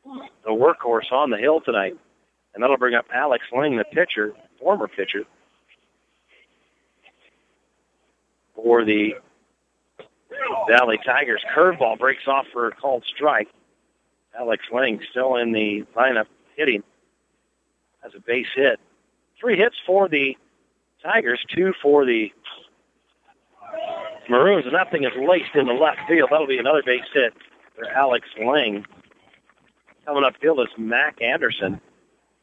the workhorse on the hill tonight. And that'll bring up Alex Ling, the pitcher, former pitcher, for the Valley Tigers. Curveball breaks off for a called strike. Alex Ling still in the lineup hitting. Has a base hit. Three hits for the Tigers, two for the Maroons, and that thing is laced in the left field. That'll be another base hit for Alex Ling. Coming up field is Mac Anderson.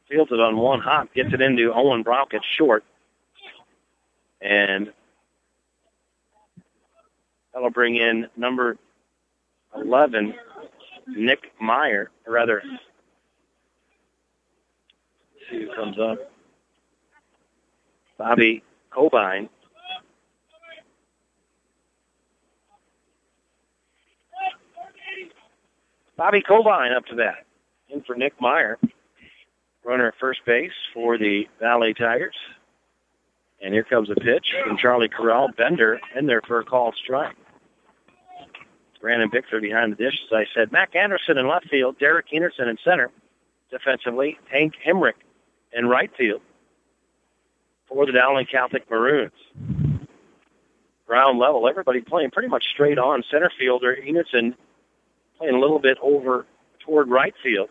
Fields it on one hop, gets it into Owen Brock at short. And that'll bring in number 11, Nick Meyer, or rather, see who comes up. Bobby Cobine. Bobby Cobine up to that. In for Nick Meyer. Runner at first base for the Valley Tigers. And here comes a pitch from Charlie Corral. Bender in there for a called strike. Brandon Bickford behind the dish, as I said. Mac Anderson in left field. Derek Enerson in center. Defensively, Hank Hemrick in right field for the Dowling Catholic Maroons. Ground level, everybody playing pretty much straight on. Center fielder Enerson playing a little bit over toward right field.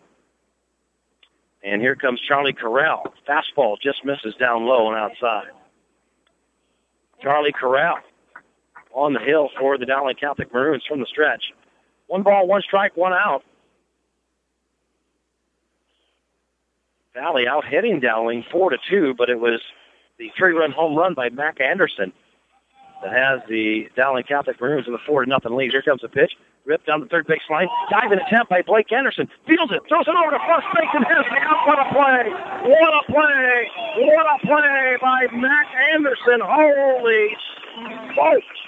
And here comes Charlie Corral. Fastball just misses down low and outside. Charlie Corral on the hill for the Dowling Catholic Maroons from the stretch. One ball, one strike, one out. Valley out hitting Dowling four to two, but it was the three-run home run by Mac Anderson that has the Dowling Catholic Maroons in the four to nothing lead. Here comes a pitch. Ripped down the third base line. Diving attempt by Blake Anderson. Fields it. Throws it over to first base and has the out. What a play. What a play. What a play by Mac Anderson. Holy smokes.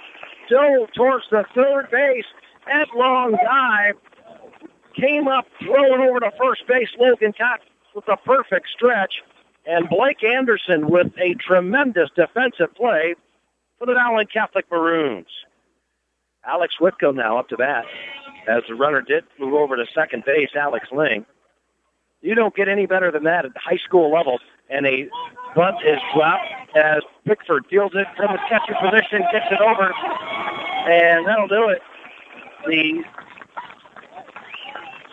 Dove towards the third base. Headlong dive. Came up, thrown over to first base. Logan Cox with a perfect stretch. And Blake Anderson with a tremendous defensive play for the Dowling Catholic Maroons. Alex Whitcomb now up to bat as the runner did move over to second base, Alex Ling. You don't get any better than that at high school level. And a bunt is dropped as Bickford fields it from his catcher position, gets it over, and that'll do it. The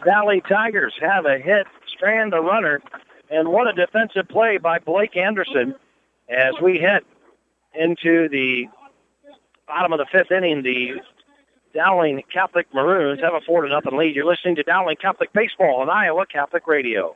Valley Tigers have a hit, strand a runner, and what a defensive play by Blake Anderson as we hit into the bottom of the fifth inning. The Dowling Catholic Maroons have a four to nothing lead. You're listening to Dowling Catholic Baseball on Iowa Catholic Radio.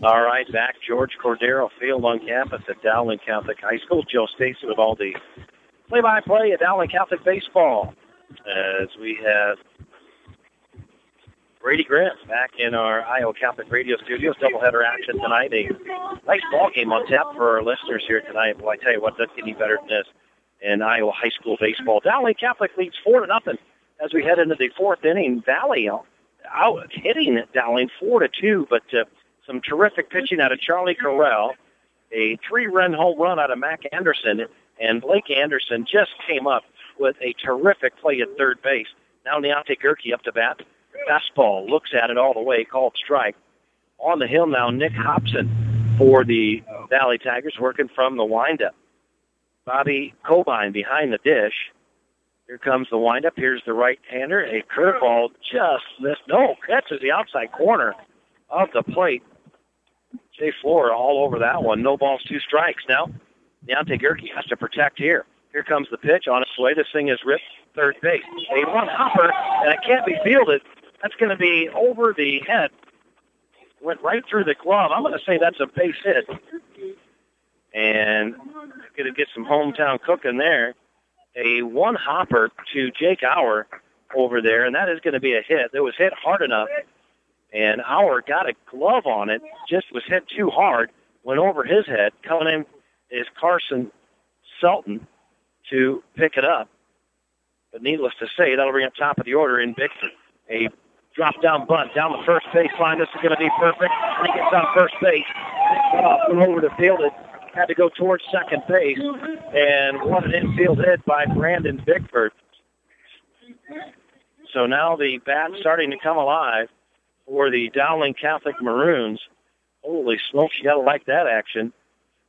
All right, back George Cordero Field on campus at Dowling Catholic High School. Joe Stacy with all the play-by-play at Dowling Catholic baseball as we have Brady Grant back in our Iowa Catholic Radio studios. Doubleheader action tonight. A nice ball game on tap for our listeners here tonight. Well, I tell you what, doesn't get any better than this in Iowa high school baseball. Dowling Catholic leads four to nothing as we head into the fourth inning. Valley out hitting Dowling four to two, but uh, some terrific pitching out of Charlie Corral, a three-run home run out of Mac Anderson, and Blake Anderson just came up with a terrific play at third base. Now Deontay Gerke up to bat. Fastball looks at it all the way, called strike. On the hill now, Nick Hobson for the Valley Tigers, working from the windup. Bobby Cobine behind the dish. Here comes the windup. Here's the right-hander. A curveball just missed. No, catches the outside corner of the plate. Jay Floor all over that one. No balls, two strikes. Now, Deontay Gerke has to protect here. Here comes the pitch way. This thing is ripped third base. A one hopper, and it can't be fielded. That's going to be over the head. Went right through the glove. I'm going to say that's a base hit. And going to get some hometown cooking there. A one hopper to Jake Auer over there, and that is going to be a hit. It was hit hard enough, and Auer got a glove on it. Just was hit too hard. Went over his head. Coming in is Carson Shelton to pick it up. But needless to say, that'll bring up top of the order in Bickford. A drop down bunt down the first base line. This is going to be perfect. He gets on first base. Went over to field it. Had to go towards second base. And what an infield hit by Brandon Bickford. So now the bat starting to come alive for the Dowling Catholic Maroons. Holy smokes, you gotta like that action.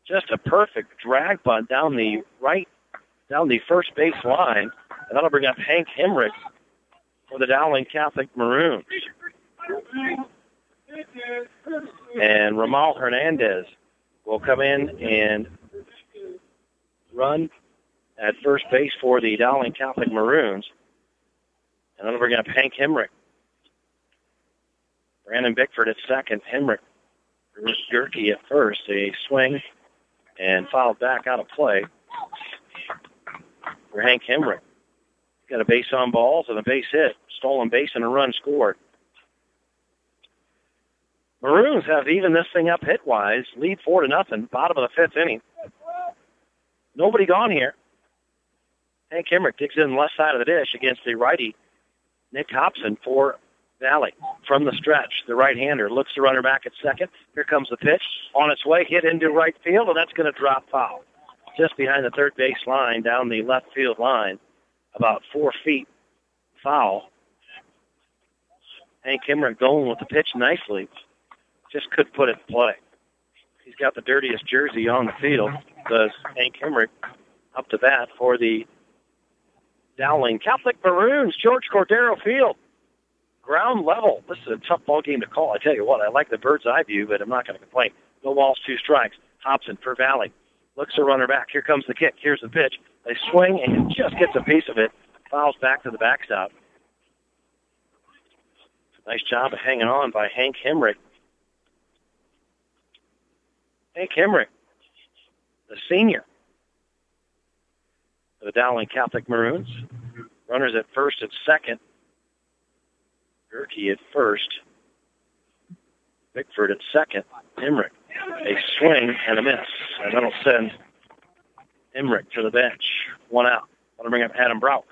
Just a perfect drag bunt down the right, down the first base line. And that'll bring up Hank Hemrick for the Dowling Catholic Maroons. And Ramal Hernandez will come in and run at first base for the Dowling Catholic Maroons. And we're going to Hank Hemrick. Brandon Bickford at second. Hemrick. Gerke at first. A swing and fouled back out of play for Hank Hemrick. Got a base on balls and a base hit. Stolen base and a run scored. Maroons have even this thing up hit wise. Lead four to nothing. Bottom of the fifth inning. Nobody gone here. Hank Hemrick digs in left side of the dish against the righty Nick Hobson for Valley from the stretch. The right-hander looks the runner back at second. Here comes the pitch on its way, hit into right field, and that's going to drop foul just behind the third base line down the left field line, about four feet foul. Hank Hemrick going with the pitch nicely, just could put it in play. He's got the dirtiest jersey on the field. Does Hank Hemrick up to bat for the Dowling Catholic Maroons, George Cordero Field. Ground level. This is a tough ball game to call. I tell you what, I like the bird's eye view, but I'm not going to complain. No balls, two strikes. Hobson for Valley. Looks a runner back. Here comes the kick. Here's the pitch. They swing and just gets a piece of it. Fouls back to the backstop. Nice job of hanging on by Hank Hemrick. Hank Hemrick, the senior of the Dowling Catholic Maroons. Runners at first and second. Gerke at first. Bickford at second. Hemrick. A swing and a miss. And that'll send Hemrick to the bench. One out. Want to bring up Adam Brock.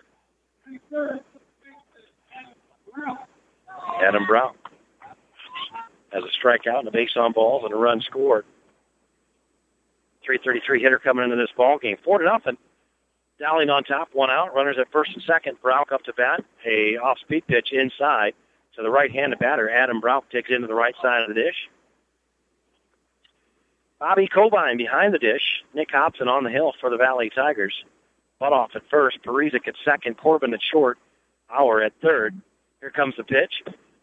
Adam Brown has a strikeout and a base on balls and a run scored. 333 hitter coming into this ball game. Four to nothing. Dowling on top, one out. Runners at first and second. Brock up to bat. A off-speed pitch inside to the right-handed batter. Adam Brock takes into the right side of the dish. Bobby Cobine behind the dish. Nick Hobson on the hill for the Valley Tigers. Butoff at first. Parizic at second. Corbin at short. Auer at third. Here comes the pitch.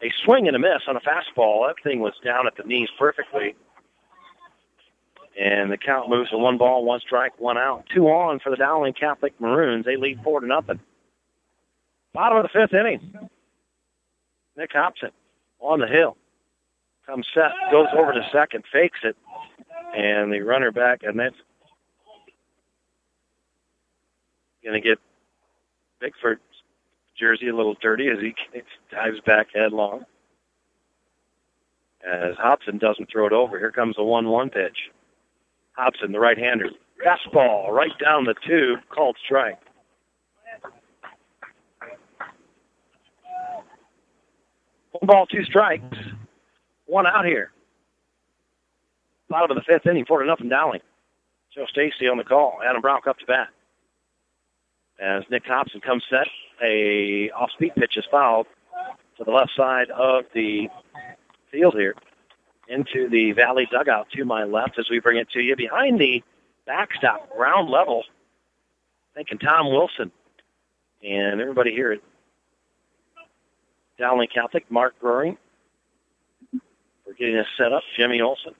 A swing and a miss on a fastball. That thing was down at the knees perfectly. And the count moves to one ball, one strike, one out. Two on for the Dowling Catholic Maroons. They lead four to nothing. Bottom of the fifth inning. Nick Hobson on the hill. Comes set, goes over to second, fakes it, and the runner back, and that's going to get Bickford's jersey a little dirty as he dives back headlong. As Hobson doesn't throw it over, here comes a 1 1 pitch. Hobson, the right hander. Fastball right down the tube, called strike. One ball, two strikes. One out here. Bottom of the fifth inning, four to nothing Dowling. Joe Stacy on the call. Adam Brown up to bat. As Nick Hobson comes set, a off-speed pitch is fouled to the left side of the field here into the Valley dugout to my left as we bring it to you behind the backstop, ground level. Thinking Tom Wilson and everybody here at Dowling Catholic, Mark Roaring. We're getting this set up. Jimmy Olson.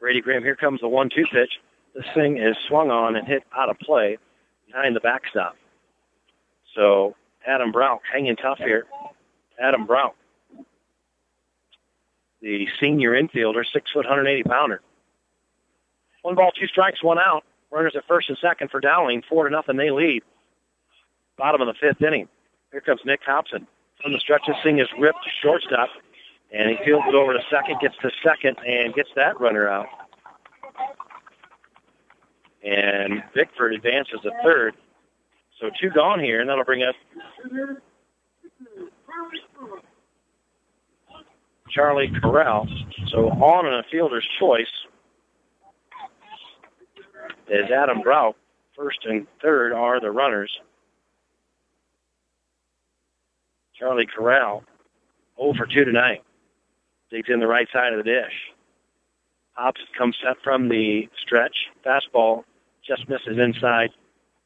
Brady Graham, here comes the one-two pitch. This thing is swung on and hit out of play behind the backstop. So Adam Brown hanging tough here. Adam Brown, the senior infielder, six foot, 180 pounder. One ball, two strikes, one out. Runners at first and second for Dowling. Four to nothing, they lead. Bottom of the fifth inning. Here comes Nick Hobson. From the stretch, this thing is ripped to shortstop, and he fields it over to second, gets to second, and gets that runner out. And Bickford advances to third. So two gone here, and that'll bring up Charlie Corral. So on a fielder's choice is Adam Brout. First and third are the runners. Charlie Corral, 0 for 2 tonight. Digs in the right side of the dish. Hops comes set from the stretch. Fastball just misses inside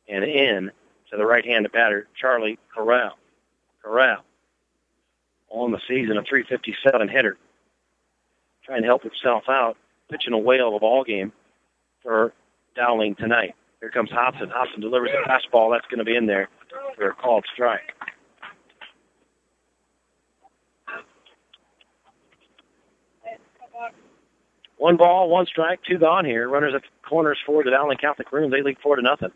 and in to the right-handed batter, Charlie Corral. Corral on the season, a 357 hitter. Trying to help himself out, pitching a whale of a ball game for Dowling tonight. Here comes Hobson. Hobson delivers a fastball. That's going to be in there for a called strike. One ball, one strike, two gone here. Runners at corners for the Dowling Catholic Room. They lead four to nothing.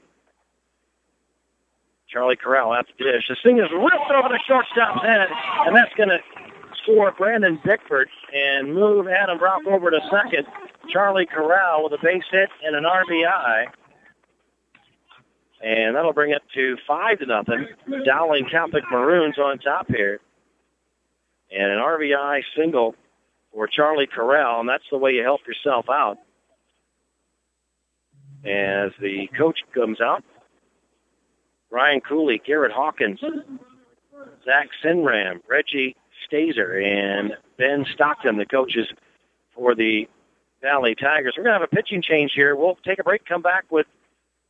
Charlie Corral at the dish. This thing is ripped over the shortstop's head, and that's going to score Brandon Bickford and move Adam Brock over to second. Charlie Corral with a base hit and an RBI. And that'll bring it to five to nothing. Dowling Catholic Maroons on top here. And an RBI single for Charlie Corral, and that's the way you help yourself out. As the coach comes out, Ryan Cooley, Garrett Hawkins, Zach Sinram, Reggie Stalzer, and Ben Stockton, the coaches for the Valley Tigers. We're going to have a pitching change here. We'll take a break, come back with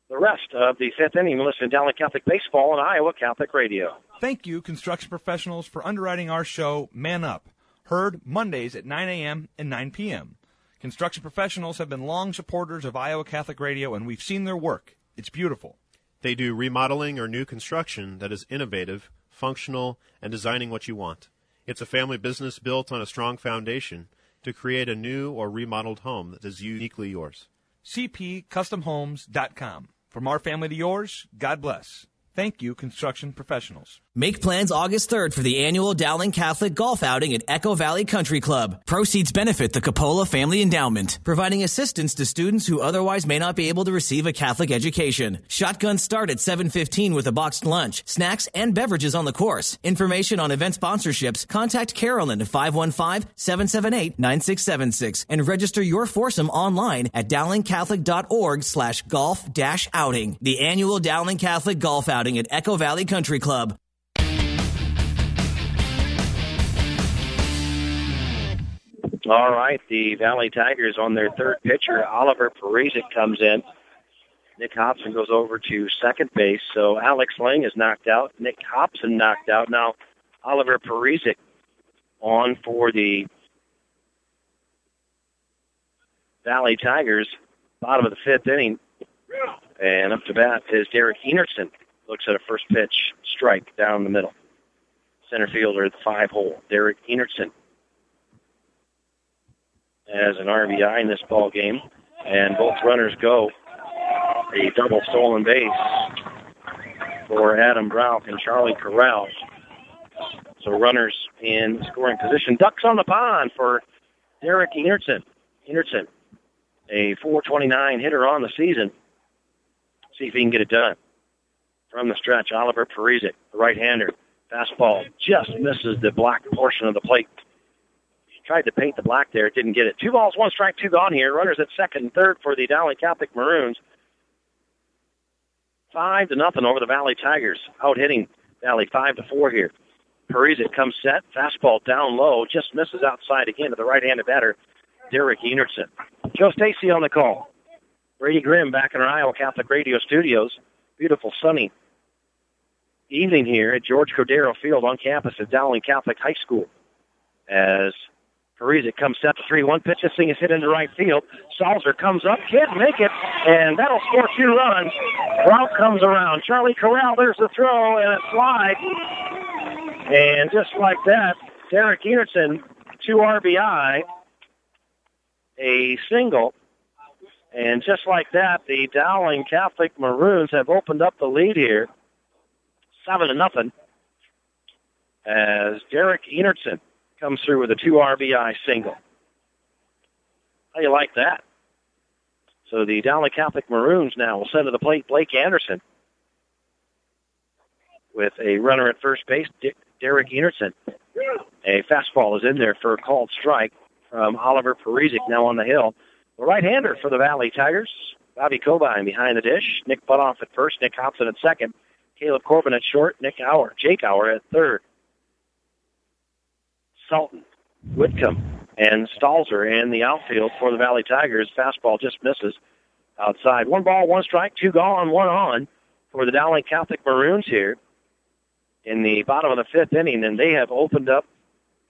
the rest of the fifth inning. Listen to Dowling Catholic Baseball on Iowa Catholic Radio. Thank you, construction professionals, for underwriting our show, Man Up. Heard Mondays at 9 a.m. and 9 p.m. Construction professionals have been long supporters of Iowa Catholic Radio, and we've seen their work. It's beautiful. They do remodeling or new construction that is innovative, functional, and designing what you want. It's a family business built on a strong foundation to create a new or remodeled home that is uniquely yours. CPCustomHomes.com. From our family to yours, God bless. Thank you, construction professionals. Make plans August 3rd for the annual Dowling Catholic Golf Outing at Echo Valley Country Club. Proceeds benefit the Capola Family Endowment, providing assistance to students who otherwise may not be able to receive a Catholic education. Shotguns start at 7:15 with a boxed lunch, snacks, and beverages on the course. Information on event sponsorships, contact Carolyn at 515-778-9676 and register your foursome online at dowlingcatholic.org slash golf dash outing. The annual Dowling Catholic Golf Outing at Echo Valley Country Club. All right, the Valley Tigers on their third pitcher, Oliver Parizic comes in. Nick Hobson goes over to second base, so Alex Ling is knocked out. Nick Hobson knocked out. Now Oliver Parizic on for the Valley Tigers, bottom of the fifth inning. And up to bat is Derek Enertson. Looks at a first pitch strike down the middle. Center fielder at the five hole, Derek Enertson as an RBI in this ball game, and both runners go. A double stolen base for Adam Brown and Charlie Corral. So runners in scoring position. Ducks on the pond for Derek Enertson. Enertson, a 429 hitter on the season. See if he can get it done. From the stretch, Oliver Parizic, the right-hander. Fastball just misses the black portion of the plate tried to paint the black there, didn't get it. Two balls, one strike, two gone here. Runners at second and third for the Dowling Catholic Maroons. Five to nothing over the Valley Tigers. Out hitting Valley five to four here. Parizic comes set, fastball down low, just misses outside again to the right-handed batter, Derek Enertson. Joe Stacy on the call. Brady Grimm back in our Iowa Catholic Radio studios. Beautiful sunny evening here at George Cordero Field on campus at Dowling Catholic High School. As Parizic comes set to 3 1. Pitch this thing is hit into right field. Stalzer comes up, can't make it, and that'll score two runs. Route comes around. Charlie Corral, there's the throw, and a slide. And just like that, Derek Enertson, two RBI, a single. And just like that, the Dowling Catholic Maroons have opened up the lead here, seven to nothing. As Derek Enertson comes through with a two RBI single. How do you like that? So the Dowling Catholic Maroons now will send to the plate Blake Anderson with a runner at first base, Dick, Derek Enertson. A fastball is in there for a called strike from Oliver Parizic now on the hill. The right-hander for the Valley Tigers, Bobby Cobine behind the dish, Nick Butoff at first, Nick Hobson at second, Caleb Corbin at short, Nick Auer, Jake Auer at third. Sultan, Whitcomb, and Stalzer in the outfield for the Valley Tigers. Fastball just misses outside. One ball, one strike, two gone, one on for the Dowling Catholic Maroons here in the bottom of the fifth inning, and they have opened up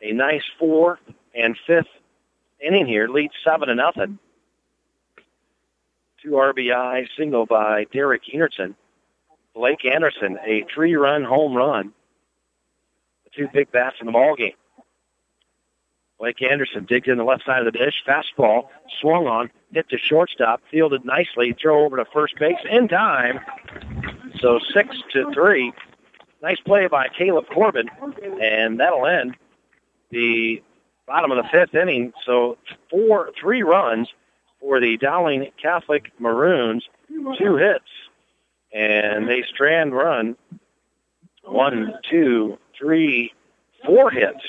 a nice fourth and fifth inning here, lead seven to nothing. Two RBI single by Derek Enertson. Blake Anderson, a three-run home run. Two big bats in the ball game. Blake Anderson digs in the left side of the dish. Fastball swung on, hit to shortstop, fielded nicely, throw over to first base in time. So six to three. Nice play by Caleb Corbin, and that'll end the bottom of the fifth inning. So four, three runs for the Dowling Catholic Maroons, two hits, and they strand run one, two, three, four hits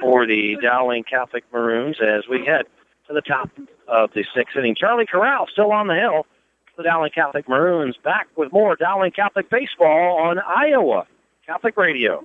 for the Dowling Catholic Maroons as we head to the top of the sixth inning. Charlie Corral still on the hill. For the Dowling Catholic Maroons back with more Dowling Catholic baseball on Iowa Catholic Radio.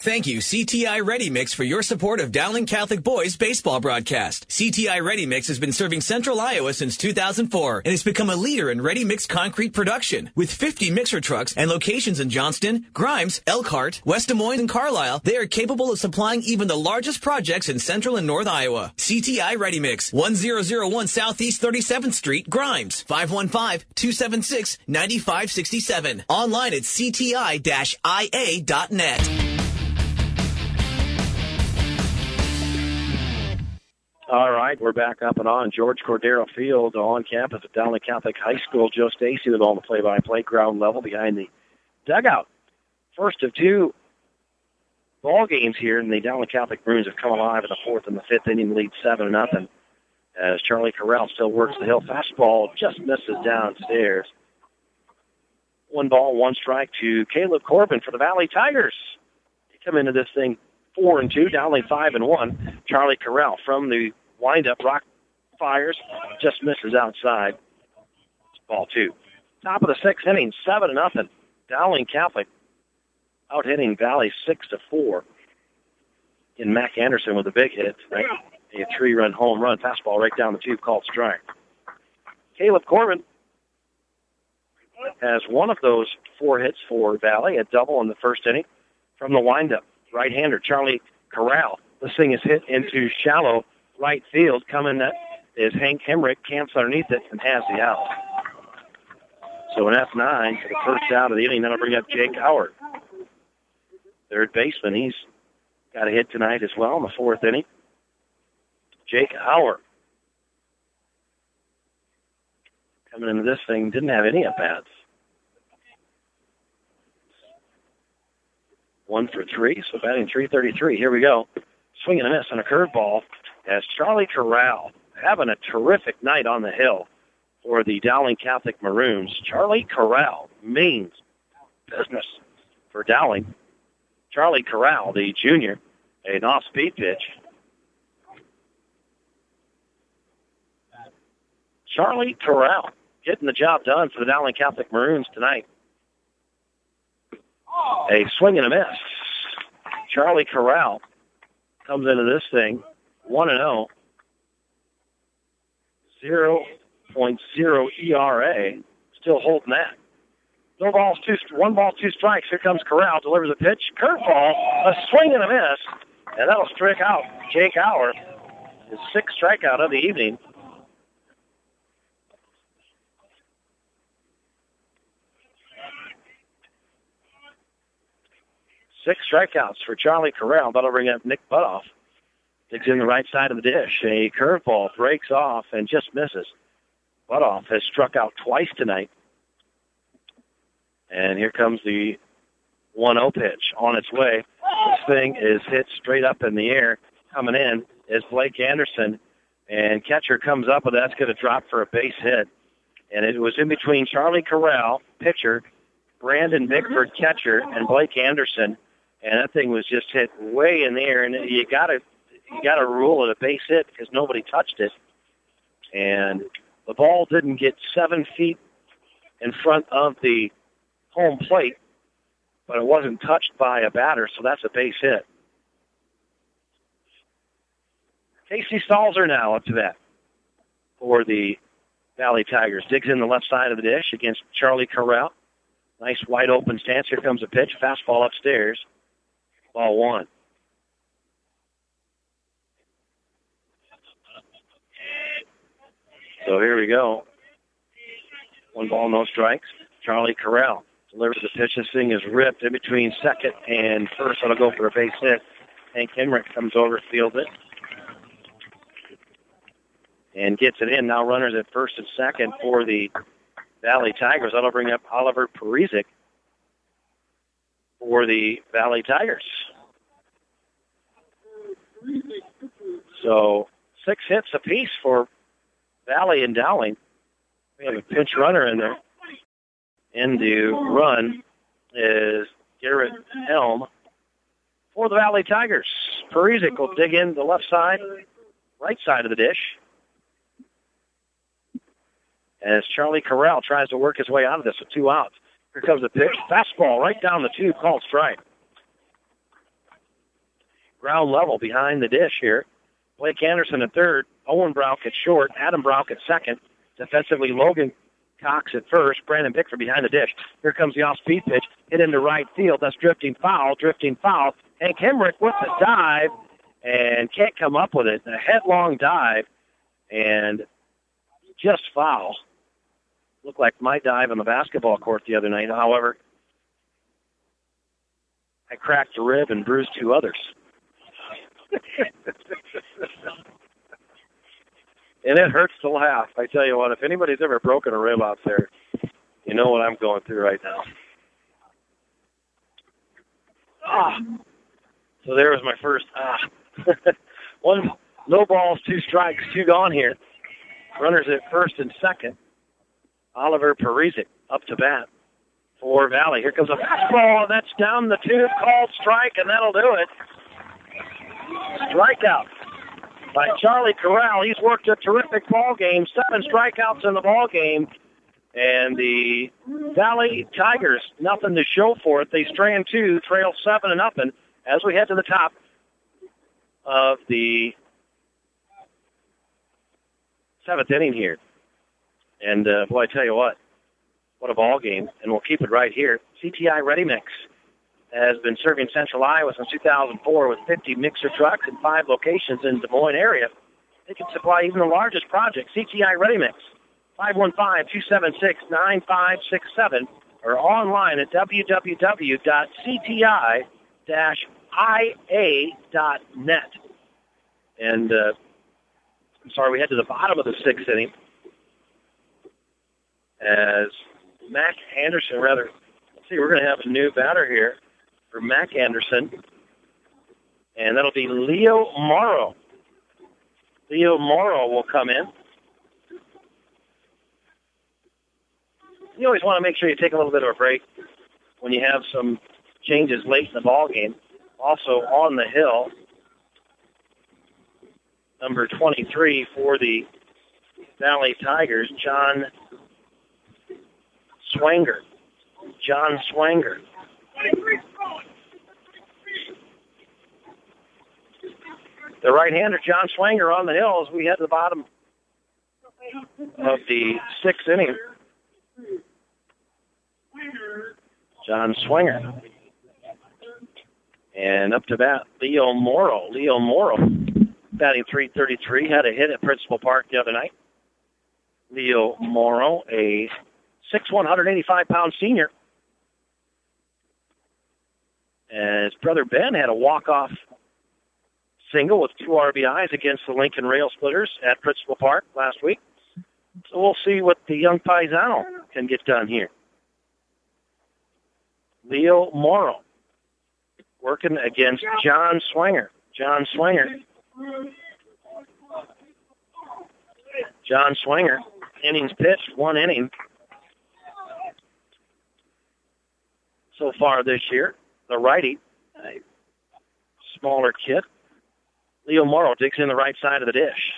Thank you, CTI Ready Mix, for your support of Dowling Catholic Boys baseball broadcast. CTI Ready Mix has been serving Central Iowa since 2004 and has become a leader in ready mix concrete production. With 50 mixer trucks and locations in Johnston, Grimes, Elkhart, West Des Moines, and Carlisle, they are capable of supplying even the largest projects in Central and North Iowa. CTI Ready Mix, 1001 Southeast 37th Street, Grimes, 515-276-9567. Online at cti-ia.net. All right, we're back up and on George Cordero Field on campus at Dowling Catholic High School. Joe Stacy with all the play-by-play ground level behind the dugout. First of two ball games here, and the Dowling Catholic Bruins have come alive in the fourth and the fifth inning, lead seven nothing. As Charlie Corral still works the hill, fastball just misses downstairs. One ball, one strike to Caleb Corbin for the Valley Tigers. They come into this thing four and two, Dowling five and one. Charlie Corral from the windup, rock fires, just misses outside. Ball two. Top of the sixth inning, seven to nothing. Dowling Catholic out hitting Valley six to four. In Mac Anderson with a big hit, right? A three-run home run, fastball right down the tube, called strike. Caleb Corbin has one of those four hits for Valley, a double in the first inning from the windup. Right-hander Charlie Corral. This thing is hit into shallow right field. Coming up is Hank Hemrick, camps underneath it and has the out. So an F9 for the first out of the inning. That'll bring up Jake Howard. Third baseman. He's got a hit tonight as well in the fourth inning. Jake Howard. Coming into this thing, didn't have any at bats. One for three, so batting 333. Here we go. Swinging a miss on a curveball as Charlie Corral having a terrific night on the hill for the Dowling Catholic Maroons. Charlie Corral means business for Dowling. Charlie Corral, the junior, an off-speed pitch. Charlie Corral getting the job done for the Dowling Catholic Maroons tonight. A swing and a miss. Charlie Corral comes into this thing 1 and 0. 0.0 ERA. Still holding that. No balls, two, one ball, two strikes. Here comes Corral, delivers a pitch, curveball, a swing and a miss, and that'll strike out Jake Howard, his sixth strikeout of the evening. Six strikeouts for Charlie Corral. That'll bring up Nick Butoff. Digs in the right side of the dish. A curveball breaks off and just misses. Butoff has struck out twice tonight. And here comes the 1-0 pitch on its way. This thing is hit straight up in the air. Coming in is Blake Anderson. And catcher comes up with that's going to drop for a base hit. And it was in between Charlie Corral, pitcher, Brandon Bickford, catcher, and Blake Anderson. And that thing was just hit way in the air. And you got to you got to rule it a base hit because nobody touched it. And the ball didn't get seven feet in front of the home plate, but it wasn't touched by a batter, so that's a base hit. Casey Stalzer now up to that for the Valley Tigers. Digs in the left side of the dish against Charlie Corral. Nice wide open stance. Here comes a pitch. Fastball upstairs. Ball one. So here we go. One ball, no strikes. Charlie Corral delivers the pitch. This thing is ripped in between second and first. It'll go for a base hit. Hank Hemrick comes over, fields it, and gets it in. Now runners at first and second for the Valley Tigers. That'll bring up Oliver Parizic for the Valley Tigers. So six hits apiece for Valley and Dowling. We have a pinch runner in there. In the run is Garrett Helm for the Valley Tigers. Parizic will dig in the left side, right side of the dish. As Charlie Corral tries to work his way out of this with two outs. Here comes the pitch. Fastball right down the tube, called strike. ground level behind the dish here. Blake Anderson at third, Owen Brock at short, Adam Brock at second. Defensively, Logan Cox at first, Brandon Bickford behind the dish. Here comes the off-speed pitch, hit into right field. That's drifting foul, drifting foul. Hank Hemrick with the dive and can't come up with it. A headlong dive and just foul. Looked like my dive on the basketball court the other night. However, I cracked a rib and bruised two others. <laughs> and it hurts to laugh. I tell you what, if anybody's ever broken a rib out there, you know what I'm going through right now. Ah. So there was my first ah. <laughs> One no balls, two strikes, two gone here. Runners at first and second. Oliver Parizic up to bat for Valley. Here comes a fastball, and that's down the tube, called strike, and that'll do it. Strikeout by Charlie Corral. He's worked a terrific ball game. Seven strikeouts in the ball game. And the Valley Tigers, nothing to show for it. They strand two, trail seven and nothing as we head to the top of the seventh inning here. And uh, boy, I tell you what, what a ball game! And we'll keep it right here. CTI Ready Mix has been serving Central Iowa since 2004 with 50 mixer trucks in five locations in the Des Moines area. They can supply even the largest project. CTI Ready Mix, 515-276-9567 or online at www.cti-ia.net. And uh, I'm sorry, we head to the bottom of the sixth inning as Mac Anderson, rather, let's see, we're going to have a new batter here for Mac Anderson, and that'll be Leo Morrow. Leo Morrow will come in. You always want to make sure you take a little bit of a break when you have some changes late in the ball game. Also on the hill, number 23 for the Valley Tigers, John Swanger. John Swanger. The right-hander, John Swanger, on the hill as we head to the bottom of the sixth inning. John Swanger. And up to bat, Leo Morrow. Leo Morrow, batting 333, had a hit at Principal Park the other night. Leo Morrow, a 6'1", 185 pound senior. And his brother Ben had a walk-off single with two RBIs against the Lincoln Rail Splitters at Principal Park last week. So we'll see what the young Paisano can get done here. Leo Morrow working against John Swanger. John Swanger. John Swanger, innings pitched, one inning so far this year. The righty, a smaller kid. Leo Morrow digs in the right side of the dish.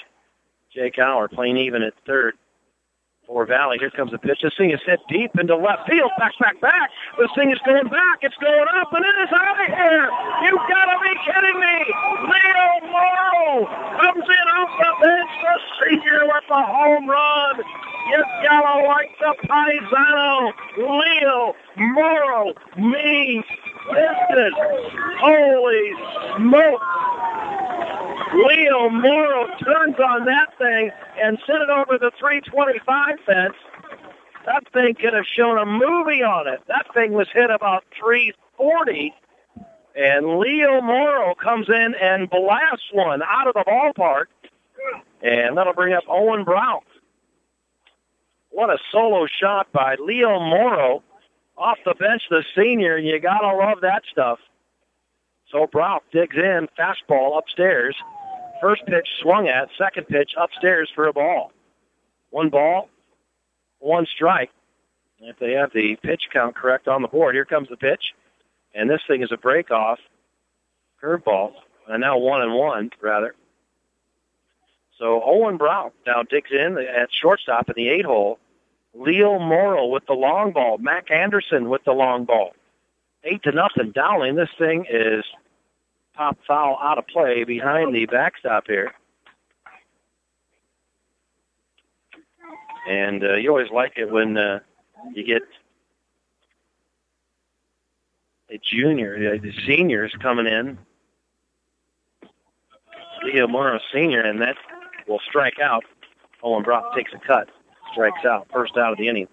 Jake Auer playing even at third for Valley. Here comes the pitch. This thing is hit deep into left field. Back, back, back. This thing is going back. It's going up, and it is out of here. You've got to be kidding me. Leo Morrow comes in off the bench. The senior with the home run. You gotta like the Paisano. Leo Morrow means business. Holy smoke. Leo Morrow turns on that thing and sent it over the 325 fence. That thing could have shown a movie on it. That thing was hit about 340. And Leo Morrow comes in and blasts one out of the ballpark. And that'll bring up Owen Brown. What a solo shot by Leo Morrow off the bench, the senior. And you gotta love that stuff. So Brock digs in, fastball upstairs. First pitch swung at, second pitch upstairs for a ball. One ball, one strike. If they have the pitch count correct on the board, here comes the pitch. And this thing is a break off curveball. And now one and one, rather. So Owen Brown now digs in at shortstop in the eight hole. Leo Morrow with the long ball. Mac Anderson with the long ball. Eight to nothing. Dowling, this thing is pop foul out of play behind the backstop here. And uh, you always like it when uh, you get a junior, the seniors coming in. Leo Morrow Sr., and that will strike out. Owen Brock takes a cut, strikes out, first out of the inning.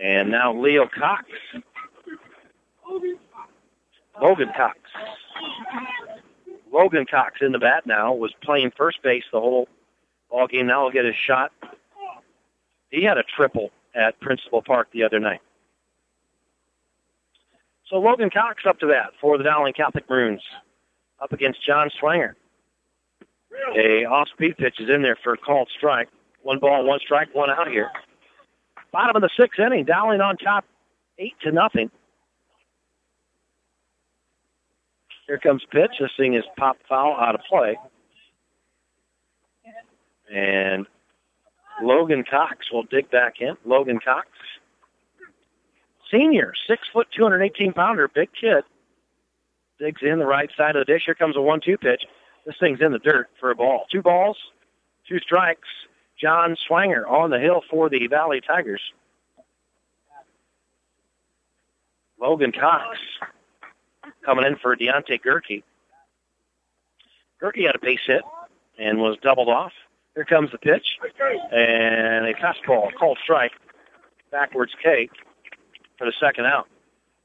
And now Leo Cox. Logan Cox. Logan Cox in the bat now was playing first base the whole ball game. Now he'll get his shot. He had a triple at Principal Park the other night. So Logan Cox up to bat for the Dowling Catholic Maroons, up against John Swanger. A off-speed pitch is in there for a called strike. One ball, one strike, one out here. Bottom of the sixth inning, Dowling on top, eight to nothing. Here comes pitch. This thing is pop foul out of play. And Logan Cox will dig back in. Logan Cox, senior, six foot, 218 pounder, big kid. Digs in the right side of the dish. Here comes a one-two pitch. This thing's in the dirt for a ball. Two balls, two strikes. John Swanger on the hill for the Valley Tigers. Logan Cox coming in for Deontay Gerke. Gerke had a base hit and was doubled off. Here comes the pitch. And a fastball, called strike. Backwards K for the second out.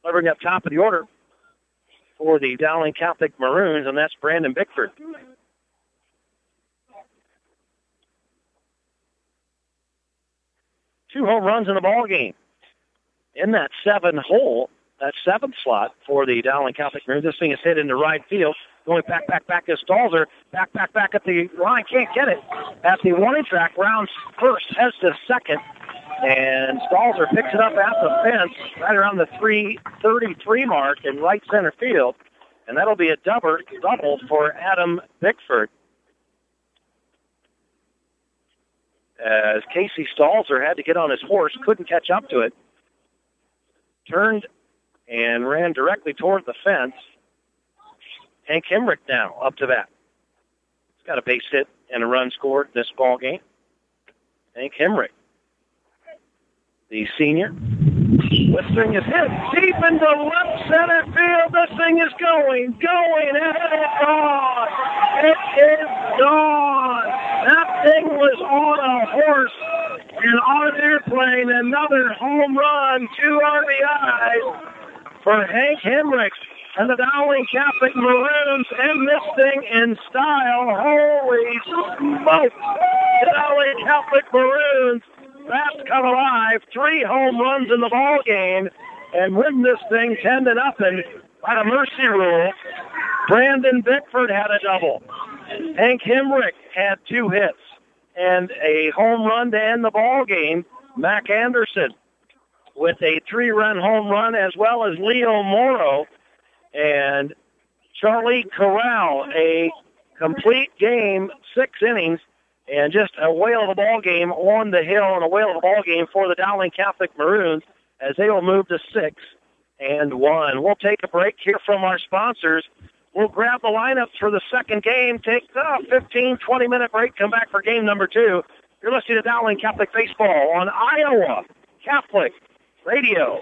Delivering up top of the order for the Dowling Catholic Maroons, and that's Brandon Bickford. Two home runs in the ball game. In that seven hole, that seventh slot for the Dowling Catholic Maroons. This thing is hit into right field. Going back, back, back is Stalzer. Back, back, back at the line. Can't get it. At the warning track, rounds first, heads to second. And Stalzer picks it up at the fence right around the 333 mark in right center field. And that'll be a double, double for Adam Bickford. As Casey Stalzer had to get on his horse, couldn't catch up to it. Turned and ran directly toward the fence. Hank Hemrick now up to bat. He's got a base hit and a run scored this ball game. Hank Hemrick, the senior. This thing is hit deep into left center field. This thing is going, going, and it's gone. It is gone. That thing was on a horse and on an airplane. Another home run, two RBIs for Hank Hemrick and the Dowling Catholic Maroons end this thing in style. Holy smoke! The Dowling Catholic Maroons fast come alive, three home runs in the ball game, and win this thing ten to nothing by the mercy rule. Brandon Bickford had a double. Hank Hemrick had two hits and a home run to end the ball game. Mac Anderson with a three run home run, as well as Leo Morrow and Charlie Corral. A complete game, six innings, and just a whale of a ball game on the hill and a whale of a ball game for the Dowling Catholic Maroons as they will move to six and one. We'll take a break here from our sponsors. We'll grab the lineups for the second game, take a 15, 20 minute break, come back for game number two. You're listening to Dowling Catholic Baseball on Iowa Catholic Radio.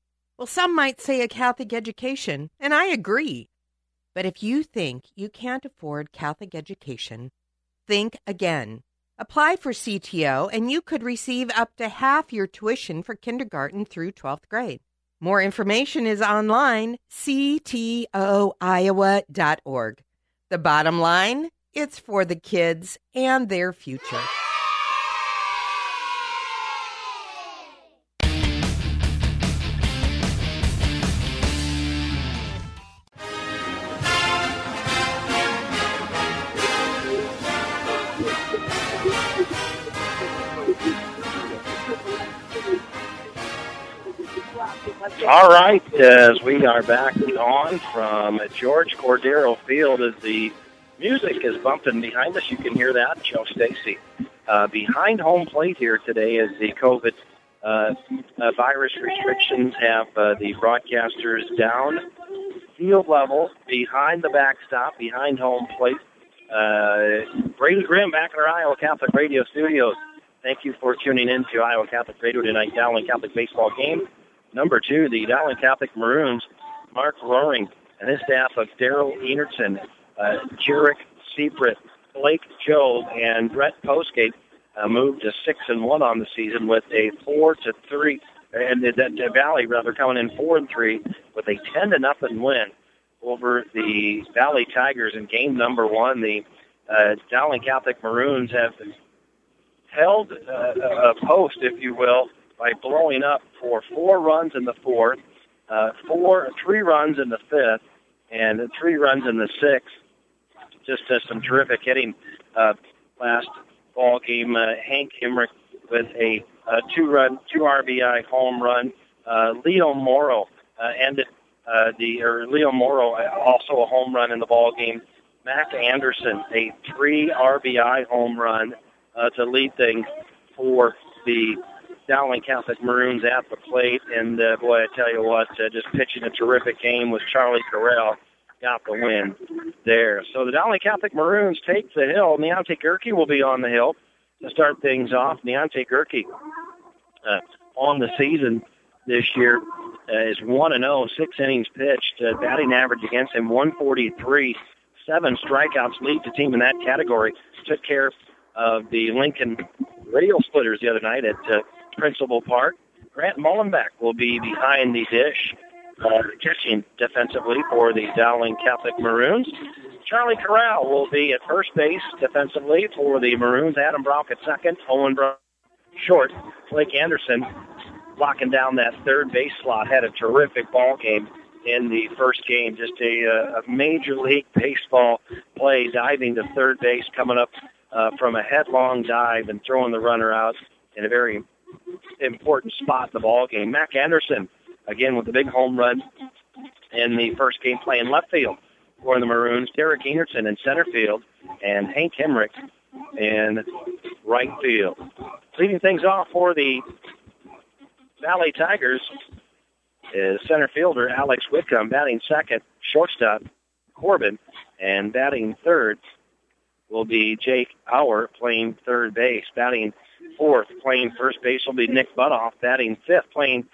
Well, some might say a Catholic education, and I agree. But if you think you can't afford Catholic education, think again. Apply for CTO, and you could receive up to half your tuition for kindergarten through 12th grade. More information is online, ctoiowa.org. The bottom line it's for the kids and their future. All right, as we are back on from George Cordero Field, as the music is bumping behind us, you can hear that. Joe Stacy uh, behind home plate here today as the COVID uh, uh, virus restrictions have uh, the broadcasters down field level behind the backstop, behind home plate. Uh, Brady Grimm back in our Iowa Catholic Radio studios. Thank you for tuning in to Iowa Catholic Radio tonight, Dowling Catholic baseball game. Number two, the Dowling Catholic Maroons, Mark Roaring and his staff of Daryl Enertson, uh, Jarek Seabrit, Blake Joe, and Brett Postgate uh, moved to six and one on the season with a four to three, and the, the Valley rather coming in four and three with a ten to nothing win over the Valley Tigers in game number one. The uh, Dowling Catholic Maroons have held uh, a post, if you will, by blowing up for four runs in the fourth, uh, four, three runs in the fifth, and three runs in the sixth. Just uh, some terrific hitting uh, last ball game. Uh, Hank Hemrick with a, a two-run, two RBI home run. Uh, Leo Morrow uh, ended uh, the or Leo Morrow uh, also a home run in the ball game. Mac Anderson a three RBI home run uh, to lead things for the Dowling Catholic Maroons at the plate. And uh, boy, I tell you what, uh, just pitching a terrific game with Charlie Corral got the win there. So the Dowling Catholic Maroons take the hill. Neonte Gerke will be on the hill to start things off. Neonte Gerke uh, on the season this year uh, is 1 and 0, six innings pitched, uh, batting average against him 143, seven strikeouts, lead the team in that category. Took care of the Lincoln Radio Splitters the other night at uh, Principal Park. Grant Mullenbeck will be behind the dish, uh, catching defensively for the Dowling Catholic Maroons. Charlie Corral will be at first base defensively for the Maroons. Adam Brock at second. Owen Brock short. Blake Anderson locking down that third base slot. Had a terrific ball game in the first game. Just a, uh, a major league baseball play, diving to third base, coming up uh, from a headlong dive and throwing the runner out in a very important spot in the ball game. Mac Anderson, again with the big home run in the first game, playing left field for the Maroons. Derek Enertson in center field, and Hank Hemrick in right field. Leading things off for the Valley Tigers is center fielder Alex Whitcomb batting second, shortstop Corbin, and batting third will be Jake Auer playing third base. Batting fourth, playing first base will be Nick Butoff. Batting fifth, playing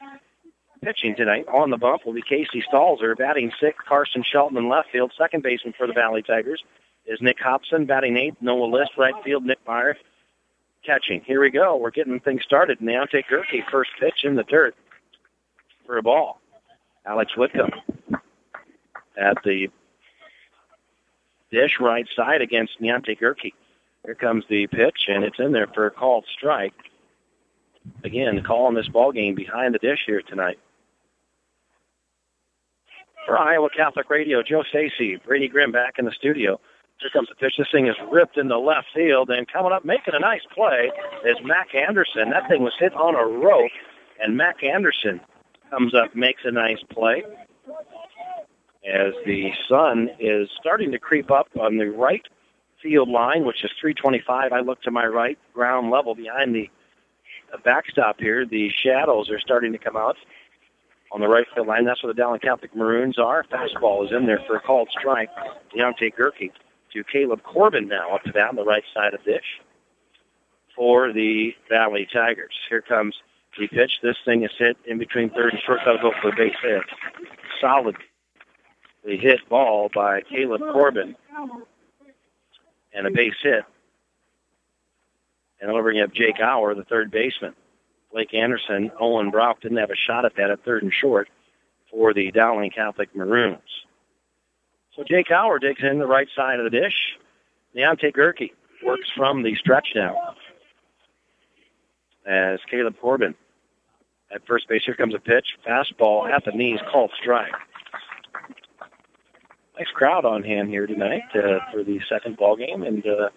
pitching tonight on the bump will be Casey Stalzer. Batting sixth, Carson Shelton in left field. Second baseman for the Valley Tigers is Nick Hobson. Batting eighth, Noah List. Right field, Nick Meyer. Catching. Here we go. We're getting things started. Neonte Gerke, first pitch in the dirt for a ball. Alex Whitcomb at the dish right side against Neonte Gerke. Here comes the pitch, and it's in there for a called strike. Again, calling this ball game behind the dish here tonight. For Iowa Catholic Radio, Joe Stacy, Brady Grimm back in the studio. Here comes the pitch. This thing is ripped into left field, and coming up making a nice play is Mac Anderson. That thing was hit on a rope, and Mac Anderson comes up, makes a nice play. As the sun is starting to creep up on the right field line, which is 325. I look to my right, ground level behind the backstop here. The shadows are starting to come out on the right field line. That's where the Dowling Catholic Maroons are. Fastball is in there for a called strike. Deontay Gerke to Caleb Corbin now up to that on the right side of dish for the Valley Tigers. Here comes the pitch. This thing is hit in between third and short. That'll go for a base hit. Solid the hit ball by Caleb Corbin and a base hit. And over you have Jake Auer, the third baseman. Blake Anderson, Owen Brock didn't have a shot at that at third and short for the Dowling Catholic Maroons. So Jake Auer digs in the right side of the dish. Deontay Gerke works from the stretch now. As Caleb Corbin at first base, here comes a pitch. Fastball at the knees, called strike. Nice crowd on hand here tonight uh, for the second ball game, and uh,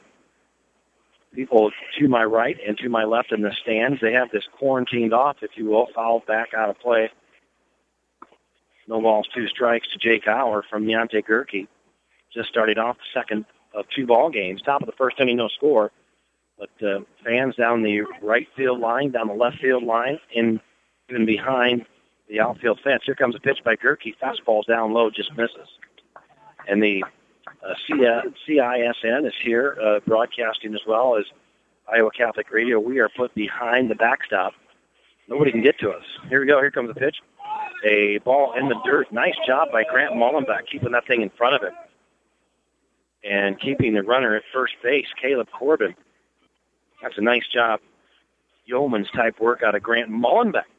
people to my right and to my left in the stands. They have this quarantined off, if you will, fouled back out of play No balls, two strikes to Jake Auer from Deontay Gerke. Just started off the second of two ball games. Top of the first inning, no score. But uh, fans down the right field line, down the left field line, and even behind the outfield fence. Here comes a pitch by Gerke. Fastball down low, just misses. And the uh, CISN is here uh, broadcasting as well as Iowa Catholic Radio. We are put behind the backstop. Nobody can get to us. Here we go. Here comes the pitch. A ball in the dirt. Nice job by Grant Mullenbeck keeping that thing in front of him. And keeping the runner at first base, Caleb Corbin. That's a nice job. Yeoman's type work out of Grant Mullenbeck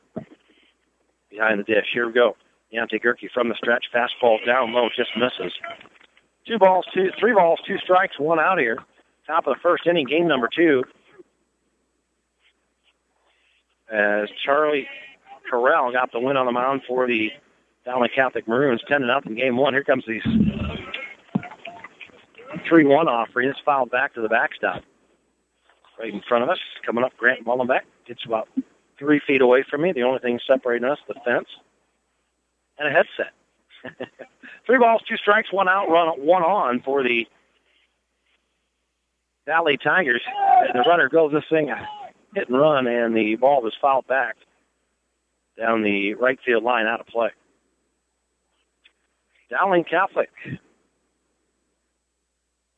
behind the dish. Here we go. Deontay Gerke from the stretch. Fastball down low, just misses. Two balls, two, three balls, two strikes, one out here. Top of the first inning, game number two. As Charlie Corral got the win on the mound for the Dowling Catholic Maroons, 10 to nothing game one. Here comes these 3 1 offering. It's fouled back to the backstop. Right in front of us, coming up, Grant Mullenbeck. It's about three feet away from me. The only thing separating us, the fence, and a headset. <laughs> Three balls, two strikes, one out, run one on for the Valley Tigers. And the runner goes this thing hit and run, and the ball was fouled back down the right field line out of play. Dowling Catholic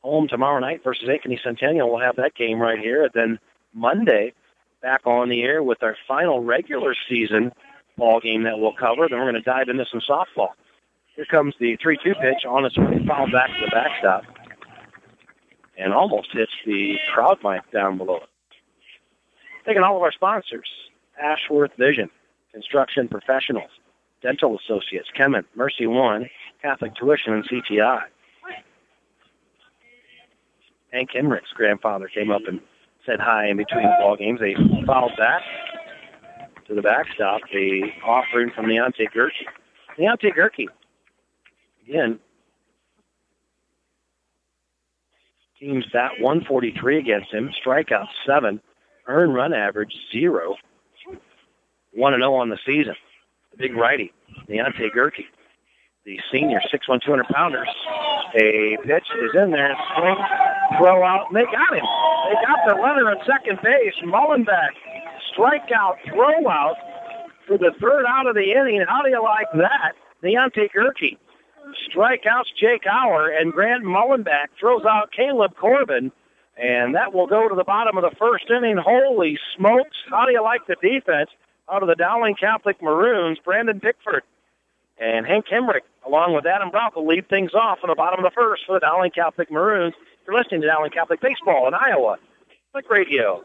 home tomorrow night versus Ankeny Centennial. We'll have that game right here. And then Monday, back on the air with our final regular season ball game that we'll cover. Then we're going to dive into some softball. Here comes the 3 2 pitch on its way, fouled back to the backstop, and almost hits the crowd mic down below it. Taking all of our sponsors Ashworth Vision, Construction Professionals, Dental Associates, Kemin, Mercy One, Catholic Tuition, and CTI. Hank Hemrick's grandfather came up and said hi in between ball games. They fouled back to the backstop. The offering from Deontay Gerke. Deontay Gerke again, teams bat 143 against him, strikeout seven, earned run average zero, one and zero oh on the season. The big righty, Deontay Gerke, the senior, six one, two hundred pounders. A pitch is in there, swing, throw out, and they got him. They got the runner at second base, Mullenbeck, strikeout, throw out for the third out of the inning. How do you like that? Deontay Gerke strikeouts Jake Auer, and Grant Mullenbeck throws out Caleb Corbin, and that will go to the bottom of the first inning. Holy smokes! How do you like the defense out of the Dowling Catholic Maroons? Brandon Bickford and Hank Hemrick, along with Adam Brock, lead things off in the bottom of the first for the Dowling Catholic Maroons. You're listening to Dowling Catholic Baseball in Iowa. Catholic Radio.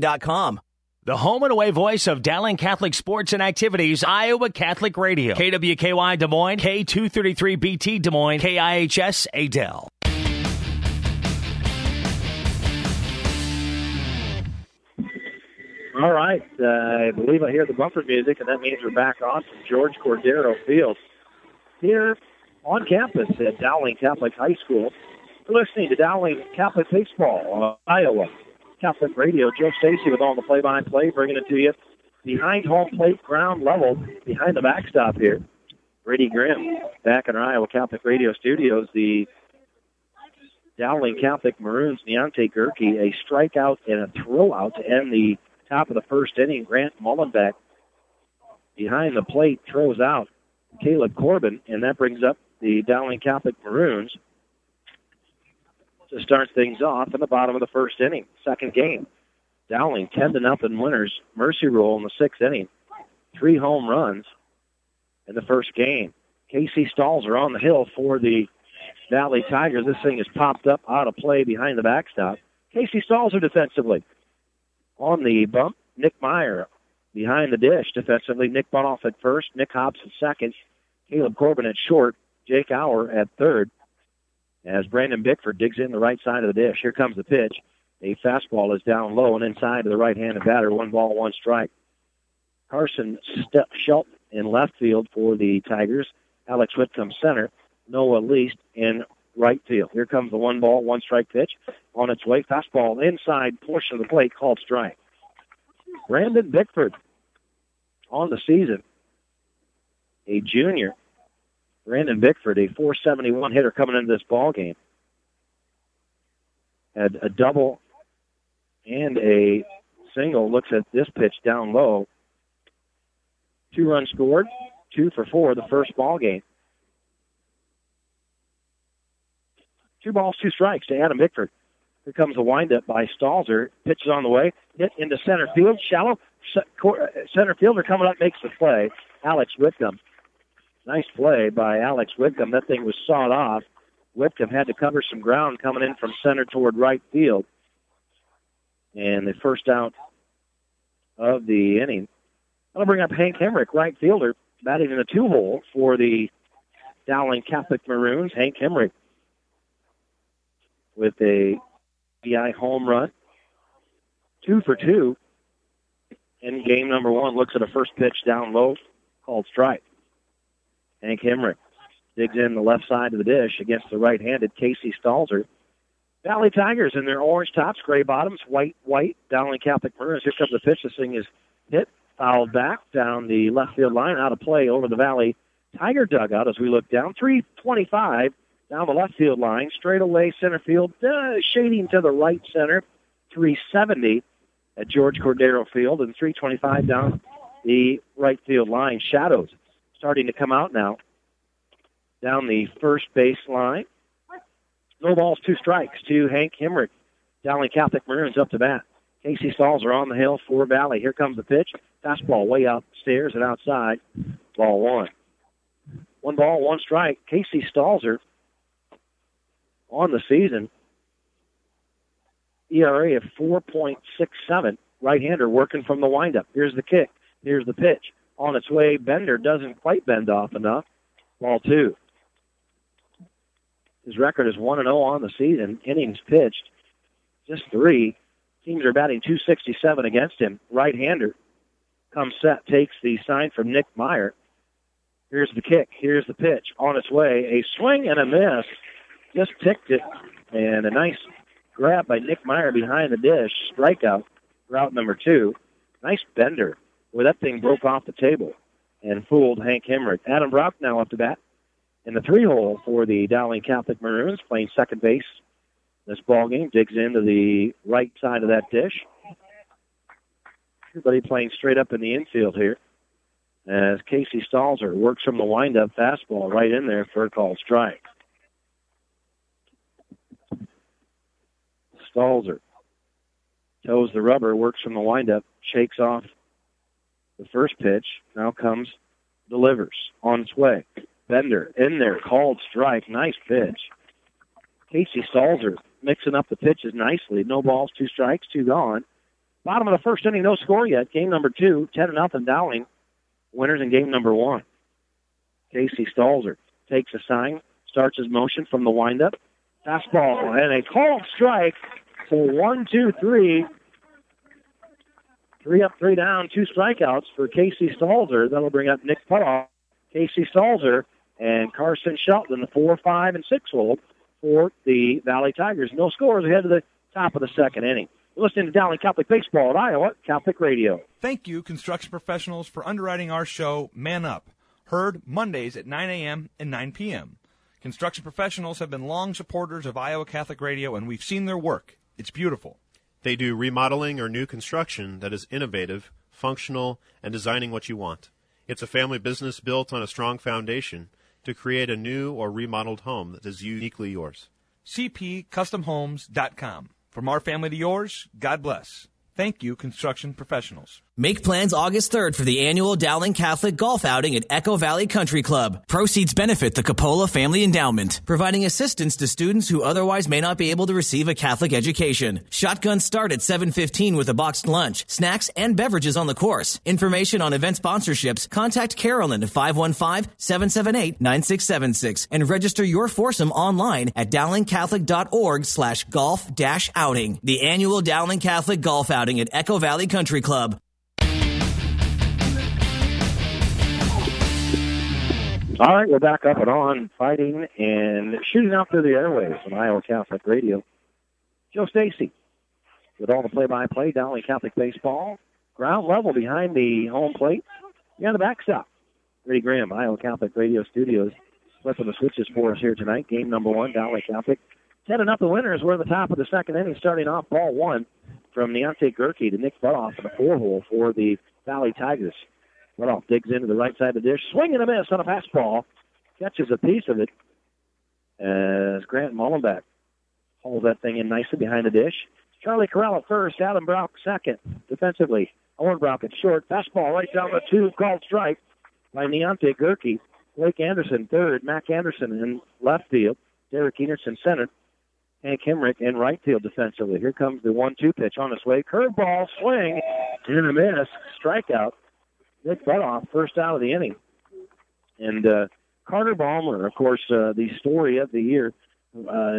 Kemin the home and away voice of Dowling Catholic Sports and Activities, Iowa Catholic Radio. KWKY Des Moines, K233BT Des Moines, KIHS Adel. All right. Uh, I believe I hear the bumper music, and that means we're back on from George Cordero Field here on campus at Dowling Catholic High School. We're listening to Dowling Catholic Baseball, Iowa. Catholic Radio. Joe Stacy with all the play-by-play, bringing it to you behind home plate, ground level, behind the backstop here. Brady Grimm back in our Iowa Catholic Radio studios. The Dowling Catholic Maroons, Deontay Gerke, a strikeout and a throwout to end the top of the first inning. Grant Mullenbeck behind the plate throws out Caleb Corbin, and that brings up the Dowling Catholic Maroons to start things off in the bottom of the first inning, second game. Dowling 10 to nothing winners. Mercy Rule in the sixth inning. Three home runs in the first game. Casey Stalzer on the hill for the Valley Tigers. This thing is popped up out of play behind the backstop. Casey Stalzer defensively. On the bump, Nick Meyer behind the dish defensively. Nick Butoff at first, Nick Hobbs at second, Caleb Corbin at short, Jake Auer at third. As Brandon Bickford digs in the right side of the dish. Here comes the pitch. A fastball is down low and inside to the right-handed batter. One ball, one strike. Carson St- Shelton in left field for the Tigers. Alex Whitcomb center. Noah Least in right field. Here comes the one ball, one strike pitch on its way. Fastball inside portion of the plate called strike. Brandon Bickford on the season, a junior. Brandon Bickford, a 471 hitter coming into this ball game, had a double and a single. Looks at this pitch down low. Two runs scored, two for four the first ball game. Two balls, two strikes to Adam Bickford. Here comes a windup by Stalzer. Pitch is on the way. Hit into center field. Shallow. Center fielder coming up makes the play. Alex Whitcomb. Nice play by Alex Whitcomb. That thing was sawed off. Whitcomb had to cover some ground coming in from center toward right field. And the first out of the inning. I'll bring up Hank Hemrick, right fielder, batting in the two hole for the Dowling Catholic Maroons. Hank Hemrick with a BI home run. Two for two in game number one. Looks at a first pitch down low, called strike. Hank Hemrick digs in the left side of the dish against the right-handed Casey Stalzer. Valley Tigers in their orange tops, gray bottoms, white, white. Dowling Catholic Maroons. Here comes the pitch. This thing is hit, fouled back down the left field line, out of play over the Valley Tiger dugout as we look down. 325 down the left field line, straight away center field, uh, shading to the right center, 370 at George Cordero Field, and 325 down the right field line. Shadows starting to come out now down the first base line. No balls, two strikes to Hank Hemrick. Dowling Catholic Maroons up to bat. Casey Stalzer on the hill for Valley. Here comes the pitch. Fastball way upstairs and outside. Ball one. One ball, one strike. Casey Stalzer on the season. ERA of 4.67. Right-hander working from the windup. Here's the kick. Here's the pitch. On its way, Bender doesn't quite bend off enough. Ball two. His record is 1 0 on the season. Innings pitched, just three. Teams are batting 267 against him. Right-hander comes set, takes the sign from Nick Meyer. Here's the kick. Here's the pitch. On its way, a swing and a miss just ticked it, and a nice grab by Nick Meyer behind the dish. Strikeout, route number two. Nice bender where that thing broke off the table and fooled Hank Hemrick. Adam Brock now up to bat in the three hole for the Dowling Catholic Maroons, playing second base this ball game. Digs into the right side of that dish. Everybody playing straight up in the infield here. As Casey Stalzer works from the windup fastball right in there for a called strike. Stalzer. Toes the rubber, works from the windup, shakes off the first pitch. Now comes, delivers on its way. Bender in there, called strike. Nice pitch. Casey Stalzer mixing up the pitches nicely. No balls, two strikes, two gone. Bottom of the first inning, no score yet. Game number two, 10 to nothing Dowling. Winners in game number one. Casey Stalzer takes a sign, starts his motion from the windup. Fastball and a called strike so one, two, three. Three up, three down, two strikeouts for Casey Stalzer. That'll bring up Nick Butoff, Casey Stalzer, and Carson Shelton, the four, five, and six hole for the Valley Tigers. No scores ahead of the top of the second inning. You're listening to Dowling Catholic Baseball at Iowa Catholic Radio. Thank you, construction professionals, for underwriting our show, Man Up. Heard Mondays at 9 a.m. and 9 p.m. Construction professionals have been long supporters of Iowa Catholic Radio, and we've seen their work. It's beautiful. They do remodeling or new construction that is innovative, functional, and designing what you want. It's a family business built on a strong foundation to create a new or remodeled home that is uniquely yours. CPCustomHomes.com. From our family to yours, God bless. Thank you, construction professionals. Make plans August 3rd for the annual Dowling Catholic Golf Outing at Echo Valley Country Club. Proceeds benefit the Capola Family Endowment, providing assistance to students who otherwise may not be able to receive a Catholic education. Shotguns start at 7:15 with a boxed lunch, snacks, and beverages on the course. Information on event sponsorships, contact Carolyn at 515-778-9676 and register your foursome online at dowlingcatholic.org/golf-outing. The annual Dowling Catholic Golf Outing at Echo Valley Country Club. All right, we're back up and on, fighting and shooting out through the airways on Iowa Catholic Radio. Joe Stacy with all the play-by-play, Dowling Catholic baseball, ground level behind the home plate. Yeah, the backstop. Brady Graham, Iowa Catholic Radio Studios, flipping the switches for us here tonight. Game number one, Dowling Catholic. Setting up the winners. We're at the top of the second inning, starting off ball one from Deontay Gerke to Nick Butoff in the four hole for the Valley Tigers. Butoff digs into the right side of the dish, swinging and a miss on a fastball, catches a piece of it as Grant Mullenbeck holds that thing in nicely behind the dish. Charlie Corral at first, Adam Brock second. Defensively, Owen Brock at short. Fastball right down the two, called strike by Deontay Gerke. Blake Anderson third, Mac Anderson in left field, Derek Enertson center, Hank Hemrick in right field defensively. Here comes the one-two pitch on its way. Curveball, swing, and a miss, strikeout. Nick Butoff, first out of the inning. And uh, Carter Baumler, of course, uh, the story of the year, uh,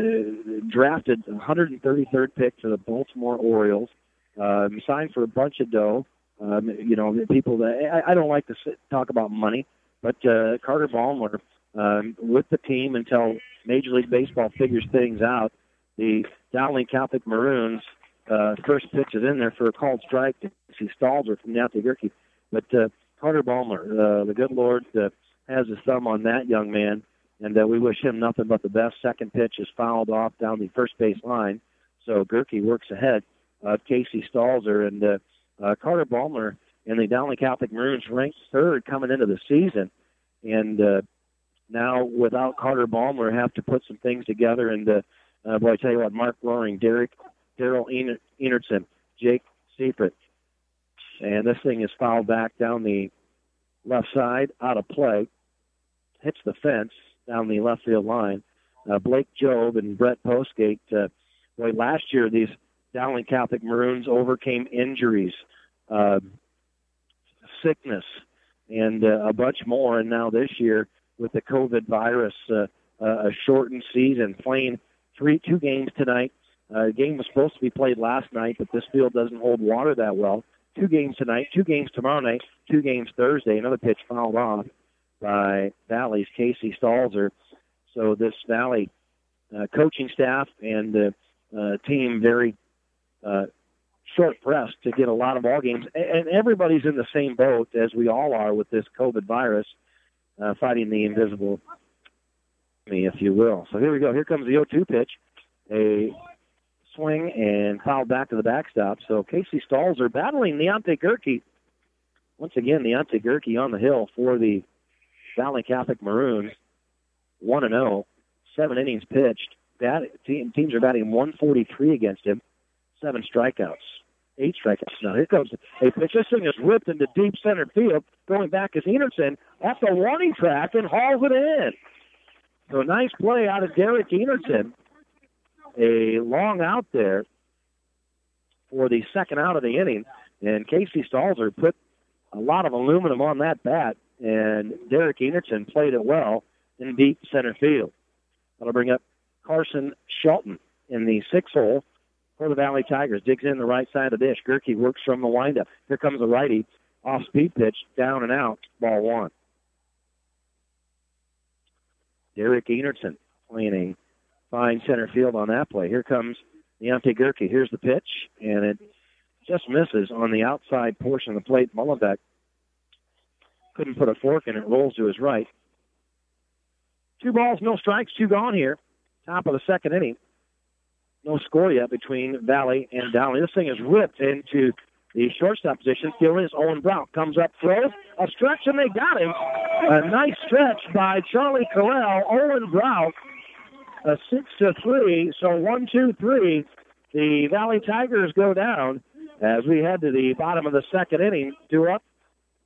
drafted 133rd pick to the Baltimore Orioles, um, signed for a bunch of dough. Um, you know, people that I, I don't like to sit, talk about money, but uh, Carter Baumler um, with the team until Major League Baseball figures things out. The Dowling Catholic Maroons uh, first pitch is in there for a called strike. He stalls her from Deontay Gerke. But uh, Carter Baumler, uh, the good Lord, uh, has his thumb on that young man, and uh, we wish him nothing but the best. Second pitch is fouled off down the first base line, so Gerke works ahead of Casey Stalzer, and uh, uh, Carter Baumler and the Dowling Catholic Maroons ranked third coming into the season, and uh, now without Carter Baumler have to put some things together. And uh, uh, boy, I tell you what, Mark Roaring, Derek, Daryl Enertson, Jake Seifert, and this thing is fouled back down the left side, out of play, hits the fence down the left field line. Uh, Blake Job and Brett Postgate. Uh, boy, last year these Dowling Catholic Maroons overcame injuries, uh, sickness, and uh, a bunch more. And now this year with the COVID virus, uh, uh, a shortened season, playing three two games tonight. Uh, the game was supposed to be played last night, but this field doesn't hold water that well. Two games tonight, two games tomorrow night, two games Thursday. Another pitch fouled off by Valley's Casey Stalzer. So this Valley uh, coaching staff and uh, uh, team very uh, short pressed to get a lot of ball games, and everybody's in the same boat as we all are with this COVID virus, uh, fighting the invisible me, if you will. So here we go. Here comes the 0-2 pitch, a swing and fouled back to the backstop. So Casey Stalzer battling Deontay Gerke. Once again, Deontay Gerke on the hill for the Valley Catholic Maroons. 1 0, seven innings pitched. Bat, team, teams are batting 143 against him, seven strikeouts, eight strikeouts. Now here comes a pitch. This thing is whipped into deep center field. Going back is Enertson off the warning track and hauls it in. So nice play out of Derek Enertson. A long out there for the second out of the inning. And Casey Stalzer put a lot of aluminum on that bat, and Derek Enertson played it well in deep center field. That'll bring up Carson Shelton in the six hole for the Valley Tigers. Digs in the right side of the dish. Gerke works from the windup. Here comes the righty. Off speed pitch, down and out, ball one. Derek Enertson playing fine center field on that play. Here comes Deontay Gerke. Here's the pitch, and it just misses on the outside portion of the plate. Mullenbeck couldn't put a fork in it. Rolls to his right. Two balls, no strikes, two gone here. Top of the second inning. No score yet between Valley and Dowling. This thing is ripped into the shortstop position. Still is Owen Brown. Comes up, throws a stretch, and they got him. A nice stretch by Charlie Corral. Owen Brock, a six to three. So one, two, three. The Valley Tigers go down as we head to the bottom of the second inning. Two up,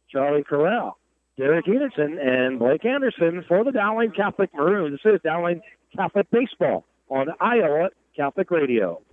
Charlie Corral. Derek Enertson and Blake Anderson for the Dowling Catholic Maroons. This is Dowling Catholic Baseball on Iowa Catholic Radio.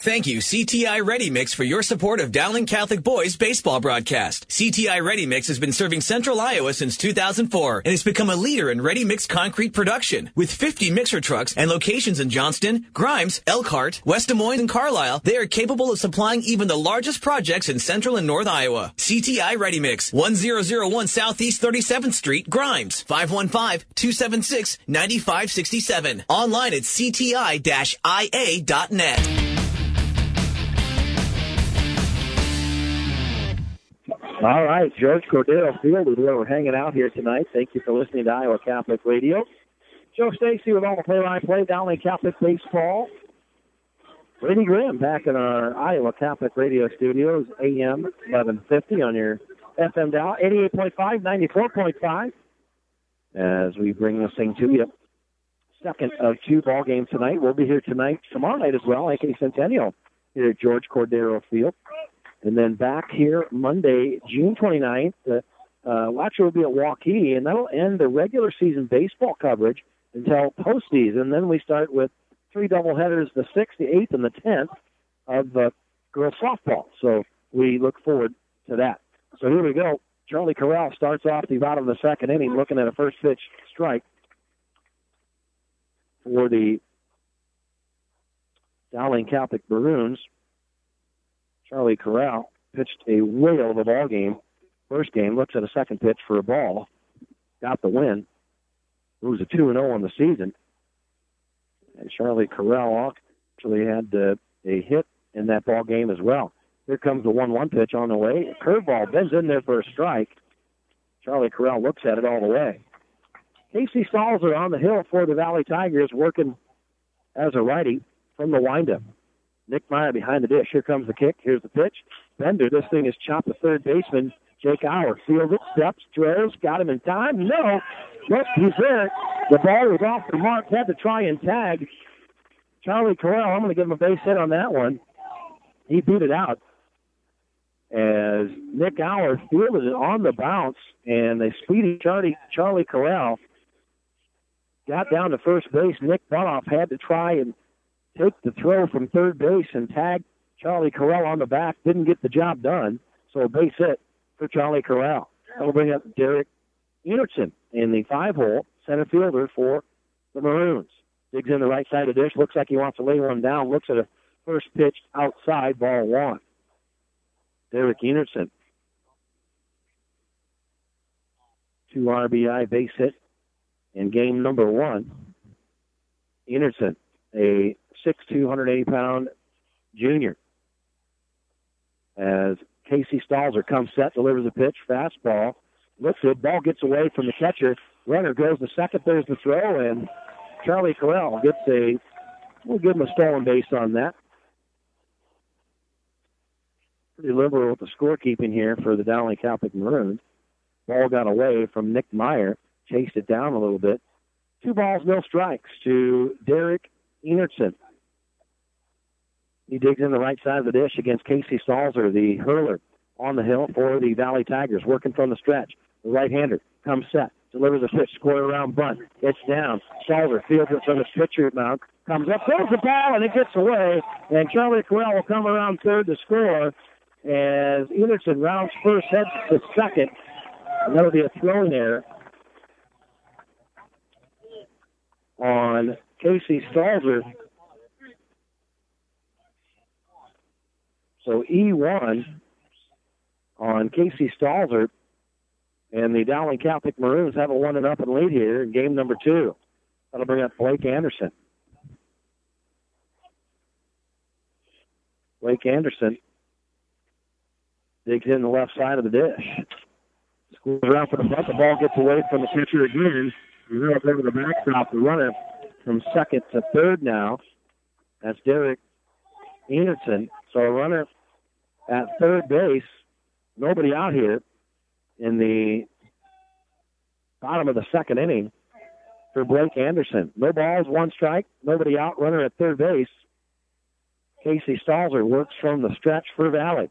Thank you, CTI Ready Mix, for your support of Dowling Catholic Boys baseball broadcast. CTI Ready Mix has been serving Central Iowa since 2004 and has become a leader in ready mix concrete production. With 50 mixer trucks and locations in Johnston, Grimes, Elkhart, West Des Moines, and Carlisle, they are capable of supplying even the largest projects in Central and North Iowa. CTI Ready Mix, 1001 Southeast 37th Street, Grimes, 515-276-9567. Online at cti-ia.net. All right, George Cordero Field is where we're hanging out here tonight. Thank you for listening to Iowa Catholic Radio. Joe Stacy with all the play-by-play, Dowling Catholic Baseball. Brady Grimm back in our Iowa Catholic Radio studios, AM 1150 on your FM dial, 88.5, 94.5. As we bring this thing to you. Second of two ball games tonight. We'll be here tonight, tomorrow night as well, AK Centennial here at George Cordero Field. And then back here Monday, June 29th, uh, Watcher will be at Waukee, and that'll end the regular season baseball coverage until postseason. Then we start with three doubleheaders, the 6th, the 8th, and the 10th of uh, girls softball. So we look forward to that. So here we go. Charlie Corral starts off the bottom of the second inning looking at a first pitch strike for the Dowling Catholic Maroons. Charlie Corral pitched a whale of a ball game. First game looks at a second pitch for a ball, got the win. It was a two and zero on the season, and Charlie Corral actually had uh, a hit in that ball game as well. Here comes the one-one pitch on the way. Curveball bends in there for a strike. Charlie Corral looks at it all the way. Casey Stalzer on the hill for the Valley Tigers, working as a righty from the windup. Nick Meyer behind the dish. Here comes the kick. Here's the pitch. Bender, this thing is chopped the third baseman. Jake Auer fields it, steps, drills, got him in time. No. Nope, he's there. The ball was off the mark. Had to try and tag. Charlie Corral, I'm going to give him a base hit on that one. He beat it out. As Nick Auer fielded it on the bounce, and the speedy Charlie, Charlie Corral got down to first base. Nick Butoff had to try and take the throw from third base and tag Charlie Corral on the back. Didn't get the job done. So a base hit for Charlie Corral. That'll bring up Derek Enertson in the five hole center fielder for the Maroons. Digs in the right side of the dish. Looks like he wants to lay one down. Looks at a first pitch outside, ball one. Derek Enertson. Two RBI base hit in game number one. Enertson, a 6'2", 180 pound junior. As Casey Stalzer comes set, delivers a pitch, fastball, looks good, ball gets away from the catcher. Runner goes to second. There's the throw, and Charlie Corral gets a. We'll give him a stolen base on that. Pretty liberal with the scorekeeping here for the Dowling Catholic Maroons. Ball got away from Nick Meyer, chased it down a little bit. Two balls, no strikes to Derek Enertson. He digs in the right side of the dish against Casey Stalzer, the hurler on the hill for the Valley Tigers, working from the stretch. The right-hander comes set, delivers a pitch, square around bunt. It's down. Stalzer fields it from the pitcher mount, comes up, throws the ball, and it gets away. And Charlie Corral will come around third to score as Enertson rounds first, heads to second. And that'll be a throwing error on Casey Stalzer. So E1 on Casey Stalzer And the Dowling Catholic Maroons have a one and up and lead here in game number two. That'll bring up Blake Anderson. Blake Anderson digs in the left side of the dish. Scores around for the front. The ball gets away from the pitcher again. We're up over the backstop. The runner from second to third now. That's Derek Anderson. So a runner at third base. Nobody out here in the bottom of the second inning for Blake Anderson. No balls, one strike, nobody out. Runner at third base. Casey Stalzer works from the stretch for Valley.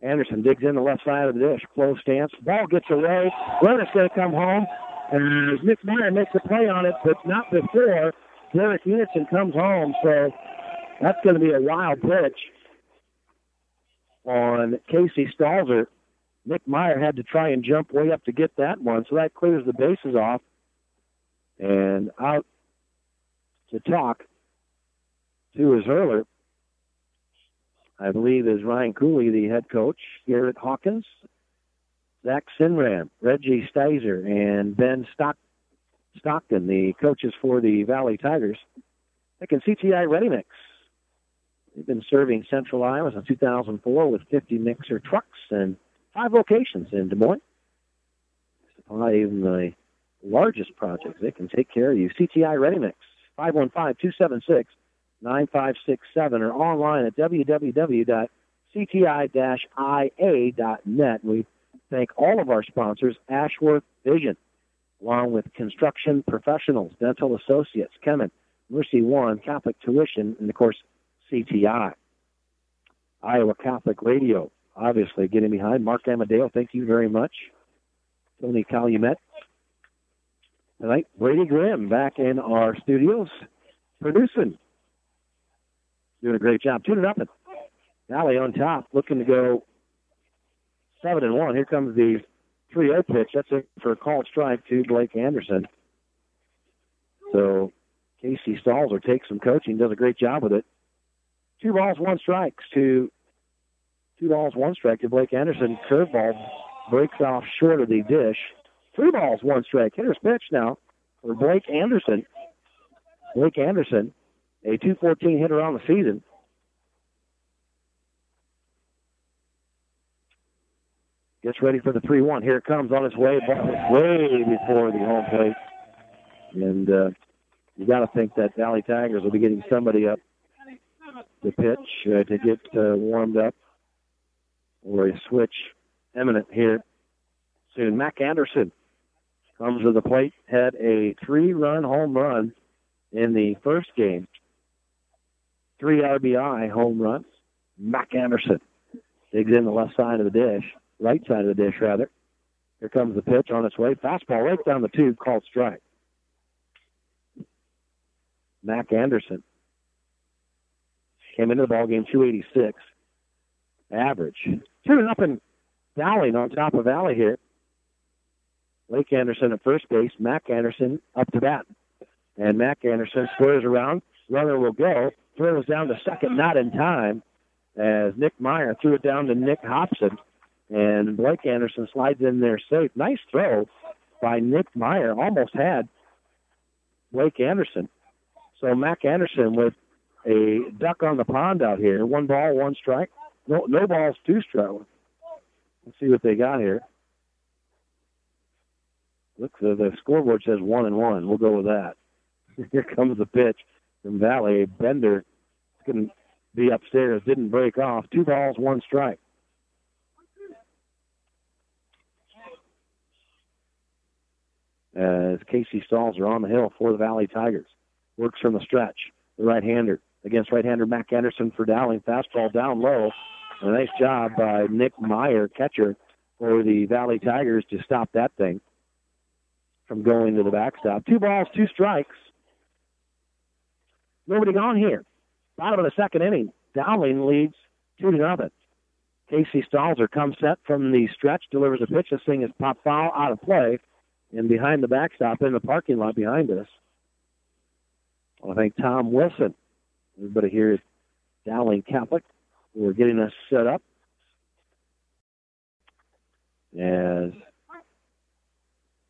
Anderson digs in the left side of the dish. Close stance. Ball gets away. Runner's going to come home. And Nick Meyer makes a play on it, but not before Derek Anderson comes home. So that's going to be a wild pitch on Casey Stalzer. Nick Meyer had to try and jump way up to get that one, so that clears the bases off. And out to talk to his hurler, I believe, is Ryan Cooley, the head coach, Garrett Hawkins, Zach Sinram, Reggie Steiser, and Ben Stock- Stockton, the coaches for the Valley Tigers. Making CTI Ready Mix. They've been serving Central Iowa since 2004 with 50 mixer trucks and five locations in Des Moines. Supply even the largest projects. They can take care of you. CTI Ready Mix, 515 9567 or online at www.cti-ia.net. We thank all of our sponsors, Ashworth Vision, along with Construction Professionals, Dental Associates, Kemin, Mercy One, Catholic Tuition, and of course, CTI. Iowa Catholic Radio, obviously getting behind. Mark Amadeo, thank you very much. Tony Calumet. Tonight, Brady Grimm back in our studios, producing doing a great job. Two to nothing. Valley on top, looking to go seven and one. Here comes the 3-0 pitch. That's it for a called strike to Blake Anderson. So Casey Stalzer takes some coaching, does a great job with it. Two balls, one strikes to two balls, one strike to Blake Anderson. Curveball breaks off short of the dish. Three balls, one strike. Hitter's pitch now for Blake Anderson. Blake Anderson a 214 hitter on the season. Gets ready for the 3 1. Here it comes on its way, but way before the home plate. And uh, you got to think that Valley Tigers will be getting somebody up to pitch uh, to get uh, warmed up or a switch imminent here soon. Mac Anderson comes to the plate, had a three run home run in the first game three RBI home runs. Mac Anderson digs in the left side of the dish, right side of the dish, rather. Here comes the pitch on its way. Fastball right down the tube, called strike. Mac Anderson came into the ball game 286 average. Two nothing Dowling on top of Valley here. Blake Anderson at first base. Mac Anderson up to bat. And Mac Anderson squares around. Runner will go throws down to second, not in time, as Nick Meyer threw it down to Nick Hobson. And Blake Anderson slides in there safe. Nice throw by Nick Meyer. Almost had Blake Anderson. So Mac Anderson with a duck on the pond out here. One ball, one strike. No, no balls, two strikes. Let's see what they got here. Look, the, the scoreboard says one and one. We'll go with that. <laughs> Here comes the pitch from Valley. Bender couldn't be upstairs, didn't break off. Two balls, one strike. As Casey Stalzer on the hill for the Valley Tigers. Works from the stretch. The right hander against right hander Mac Anderson for Dowling. Fastball down low. A nice job by Nick Meyer, catcher for the Valley Tigers, to stop that thing from going to the backstop. Two balls, two strikes. Nobody gone here. Bottom of the second inning, Dowling leads two to nothing. Casey Stalzer comes set from the stretch, delivers a pitch. This thing is pop foul out of play, and behind the backstop in the parking lot behind us. I thank Tom Wilson. Everybody here is Dowling Catholic. We're getting us set up as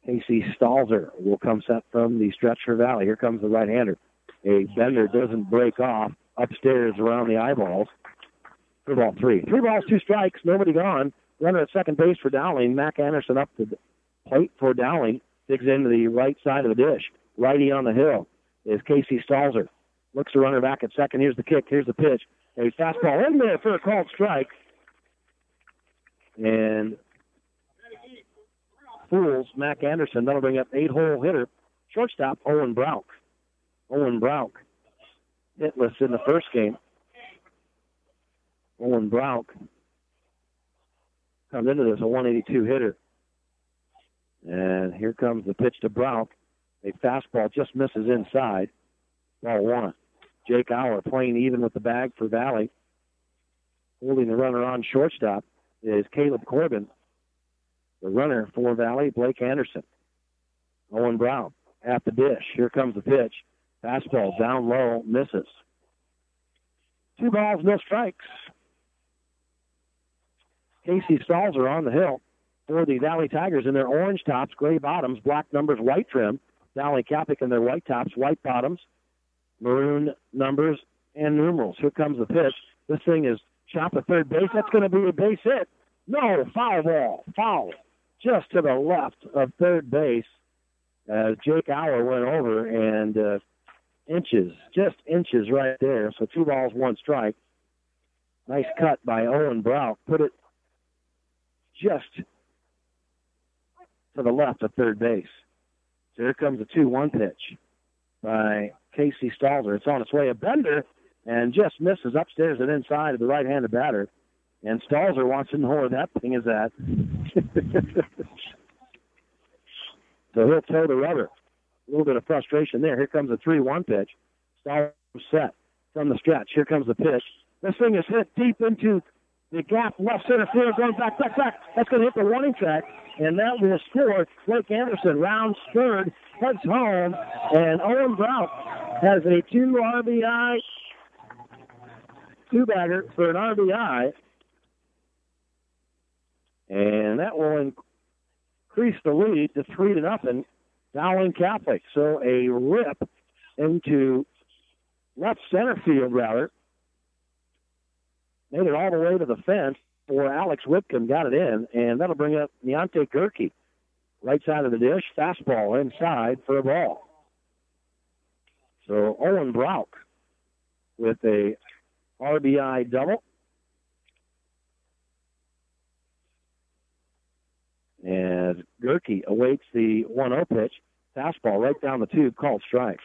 Casey Stalzer will come set from the stretch for Valley. Here comes the right-hander. A bender doesn't break off upstairs around the eyeballs. Three ball three. Three balls, two strikes, nobody gone. Runner at second base for Dowling. Mac Anderson up to plate for Dowling. Digs into the right side of the dish. Righty on the hill is Casey Stalzer. Looks the runner back at second. Here's the kick. Here's the pitch. A fastball in there for a called strike. And fools Mac Anderson. That'll bring up eight hole hitter. Shortstop Owen Brock. Owen Brock hitless in the first game. Owen Brock comes into this a 182 hitter. And here comes the pitch to Brown. A fastball just misses inside. Ball one. Jake Auer playing even with the bag for Valley. Holding the runner on shortstop is Caleb Corbin. The runner for Valley, Blake Anderson. Owen Brown at the dish. Here comes the pitch. Fastball down low, misses. Two balls, no strikes. Casey Stalzer on the hill for the Valley Tigers in their orange tops, gray bottoms, black numbers, white trim. Valley Catholic in their white tops, white bottoms, maroon numbers, and numerals. Here comes the pitch. This thing is chopped to third base. That's going to be a base hit. No, foul ball. Foul. Just to the left of third base as Jake Auer went over and uh, inches, just inches right there. So two balls, one strike. Nice cut by Owen Brow. Put it just to the left of third base. So here comes a 2 1 pitch by Casey Stalzer. It's on its way. A bender and just misses upstairs and inside of the right handed batter. And Stalzer wants to know where that thing is at. <laughs> so he'll toe the rubber. A little bit of frustration there. Here comes a 3 1 pitch. Stalzer set from the stretch. Here comes the pitch. This thing is hit deep into the gap left center field, going back, back, back. That's going to hit the warning track, and that will score. Blake Anderson rounds third, heads home, and Owen Brown has a two RBI, two bagger for an RBI, and that will increase the lead to three to nothing. Dowling Catholic. So a rip into left center field, rather made it all the way to the fence for Alex Whitcomb, got it in, and that'll bring up Deontay Gerke. Right side of the dish, fastball inside for a ball. So Owen Brock with a RBI double. And Gerke awaits the 1 0 pitch. Fastball right down the tube, called strikes.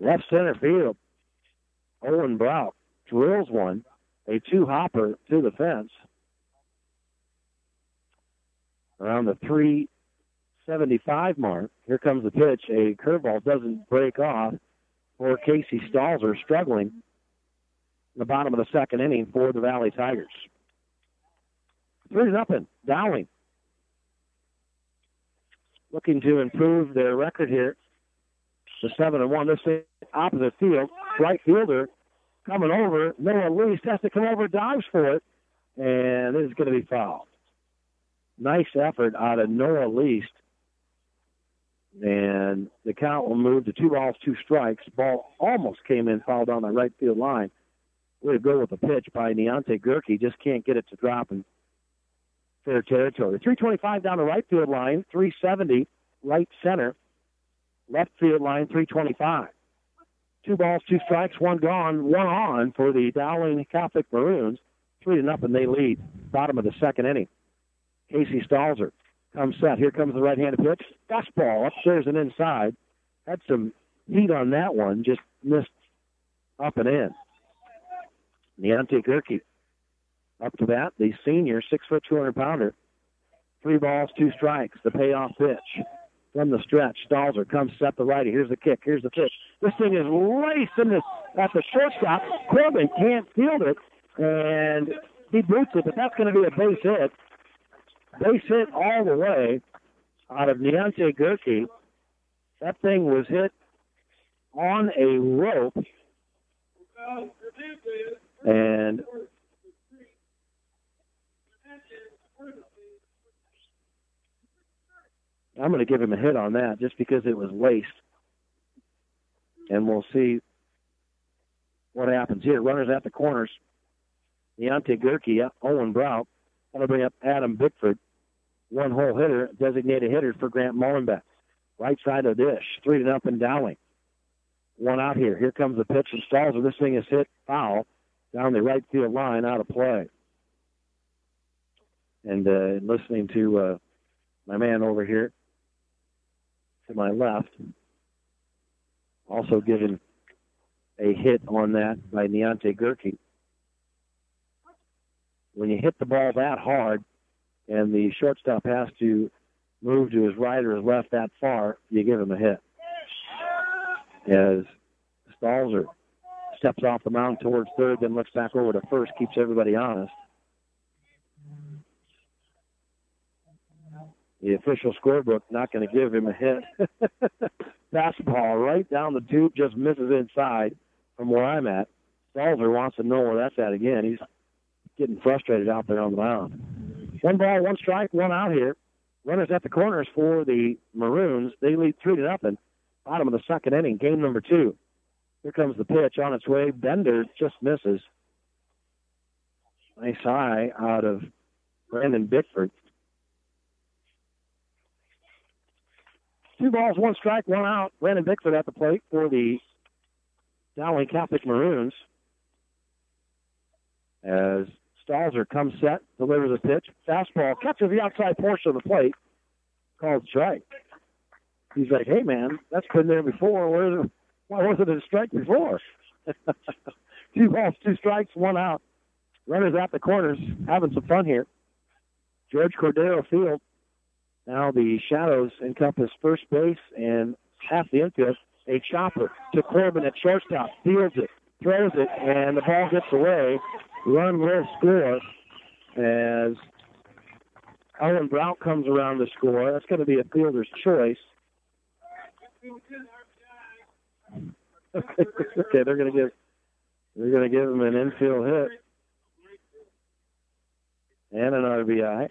Left center field. Owen Brock drills one, a two hopper to the fence. Around the 375 mark, here comes the pitch. A curveball doesn't break off for Casey Stalzer, struggling in the bottom of the second inning for the Valley Tigers. Three nothing. Dowling looking to improve their record here to seven and one. This is opposite field, right fielder coming over. Noah Least has to come over, dives for it, and this is going to be fouled. Nice effort out of Noah Least. And the count will move to two balls, two strikes. Ball almost came in, fouled on the right field line. Way to go with the pitch by Deontay Gerke. Just can't get it to drop in fair territory. 325 down the right field line, 370 right center. Left field line, 325 two balls, two strikes, one gone, one on for the Dowling Catholic Maroons. Three to nothing, they lead. Bottom of the second inning. Casey Stalzer comes set. Here comes the right-handed pitch. Fastball upstairs and inside. Had some heat on that one, just missed up and in. Deontay Gerke up to that. The senior, six foot, 200 pounder. Three balls, two strikes. The payoff pitch from the stretch. Stalzer comes set the righty. Here's the kick. Here's the pitch. This thing is laced in this at the shortstop. Corbin can't field it, and he boots it, but that's going to be a base hit. Base hit all the way out of Deontay Gerke. That thing was hit on a rope. And I'm going to give him a hit on that just because it was laced. And we'll see what happens here. Runners at the corners. Deontay Gerke, Owen Brock. That'll bring up Adam Bickford, one hole hitter, designated hitter for Grant Mullenbeck. Right side of the dish, three to nothing Dowling. One out here. Here comes the pitch and Stalzer. This thing is hit foul down the right field line, out of play. And uh, listening to uh, my man over here to my left, also given a hit on that by Deontay Gerke. When you hit the ball that hard and the shortstop has to move to his right or his left that far, you give him a hit. As Stalzer steps off the mound towards third, then looks back over to first, keeps everybody honest. The official scorebook not going to give him a hit. <laughs> Fastball right down the tube, just misses inside from where I'm at. Stalzer wants to know where that's at again. He's getting frustrated out there on the mound. One ball, one strike, one out here. Runners at the corners for the Maroons. They lead three to nothing. Bottom of the second inning, game number two. Here comes the pitch on its way. Bender just misses. Nice high out of Brandon Bickford. Two balls, one strike, one out. Brandon Bickford at the plate for the Dowling Catholic Maroons. As Stalzer comes set, delivers a pitch. Fastball catches the outside portion of the plate. Called strike. He's like, hey, man, that's been there before. Where's it? Why wasn't it a strike before? <laughs> two balls, two strikes, one out. Runners at the corners, having some fun here. George Cordero Field. Now the shadows encompass first base and half the infield. A chopper to Corbin at shortstop, fields it, throws it, and the ball gets away. Run will score as Owen Brown comes around to score. That's going to be a fielder's choice. <laughs> okay, they're going to give they're going to give him an infield hit and an RBI.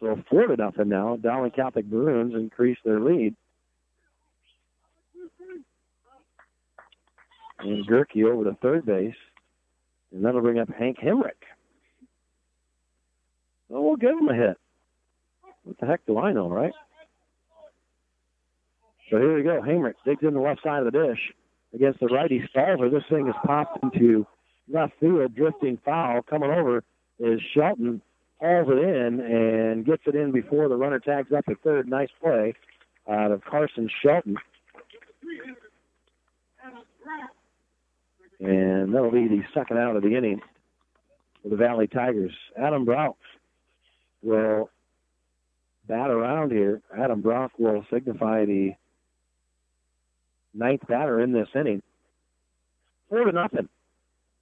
So four to nothing now. Dowling Catholic Maroons increase their lead. And Gerke over to third base. And that'll bring up Hank Hemrick. Well, we'll give him a hit. What the heck do I know, right? So here we go. Hemrick digs in the left side of the dish against the righty Stalzer. This thing is popped into left field, drifting foul. Coming over is Shelton hauls it in and gets it in before the runner tags up at third. Nice play out of Carson Shelton. And that'll be the second out of the inning for the Valley Tigers. Adam Brock will bat around here. Adam Brock will signify the ninth batter in this inning. Four to nothing.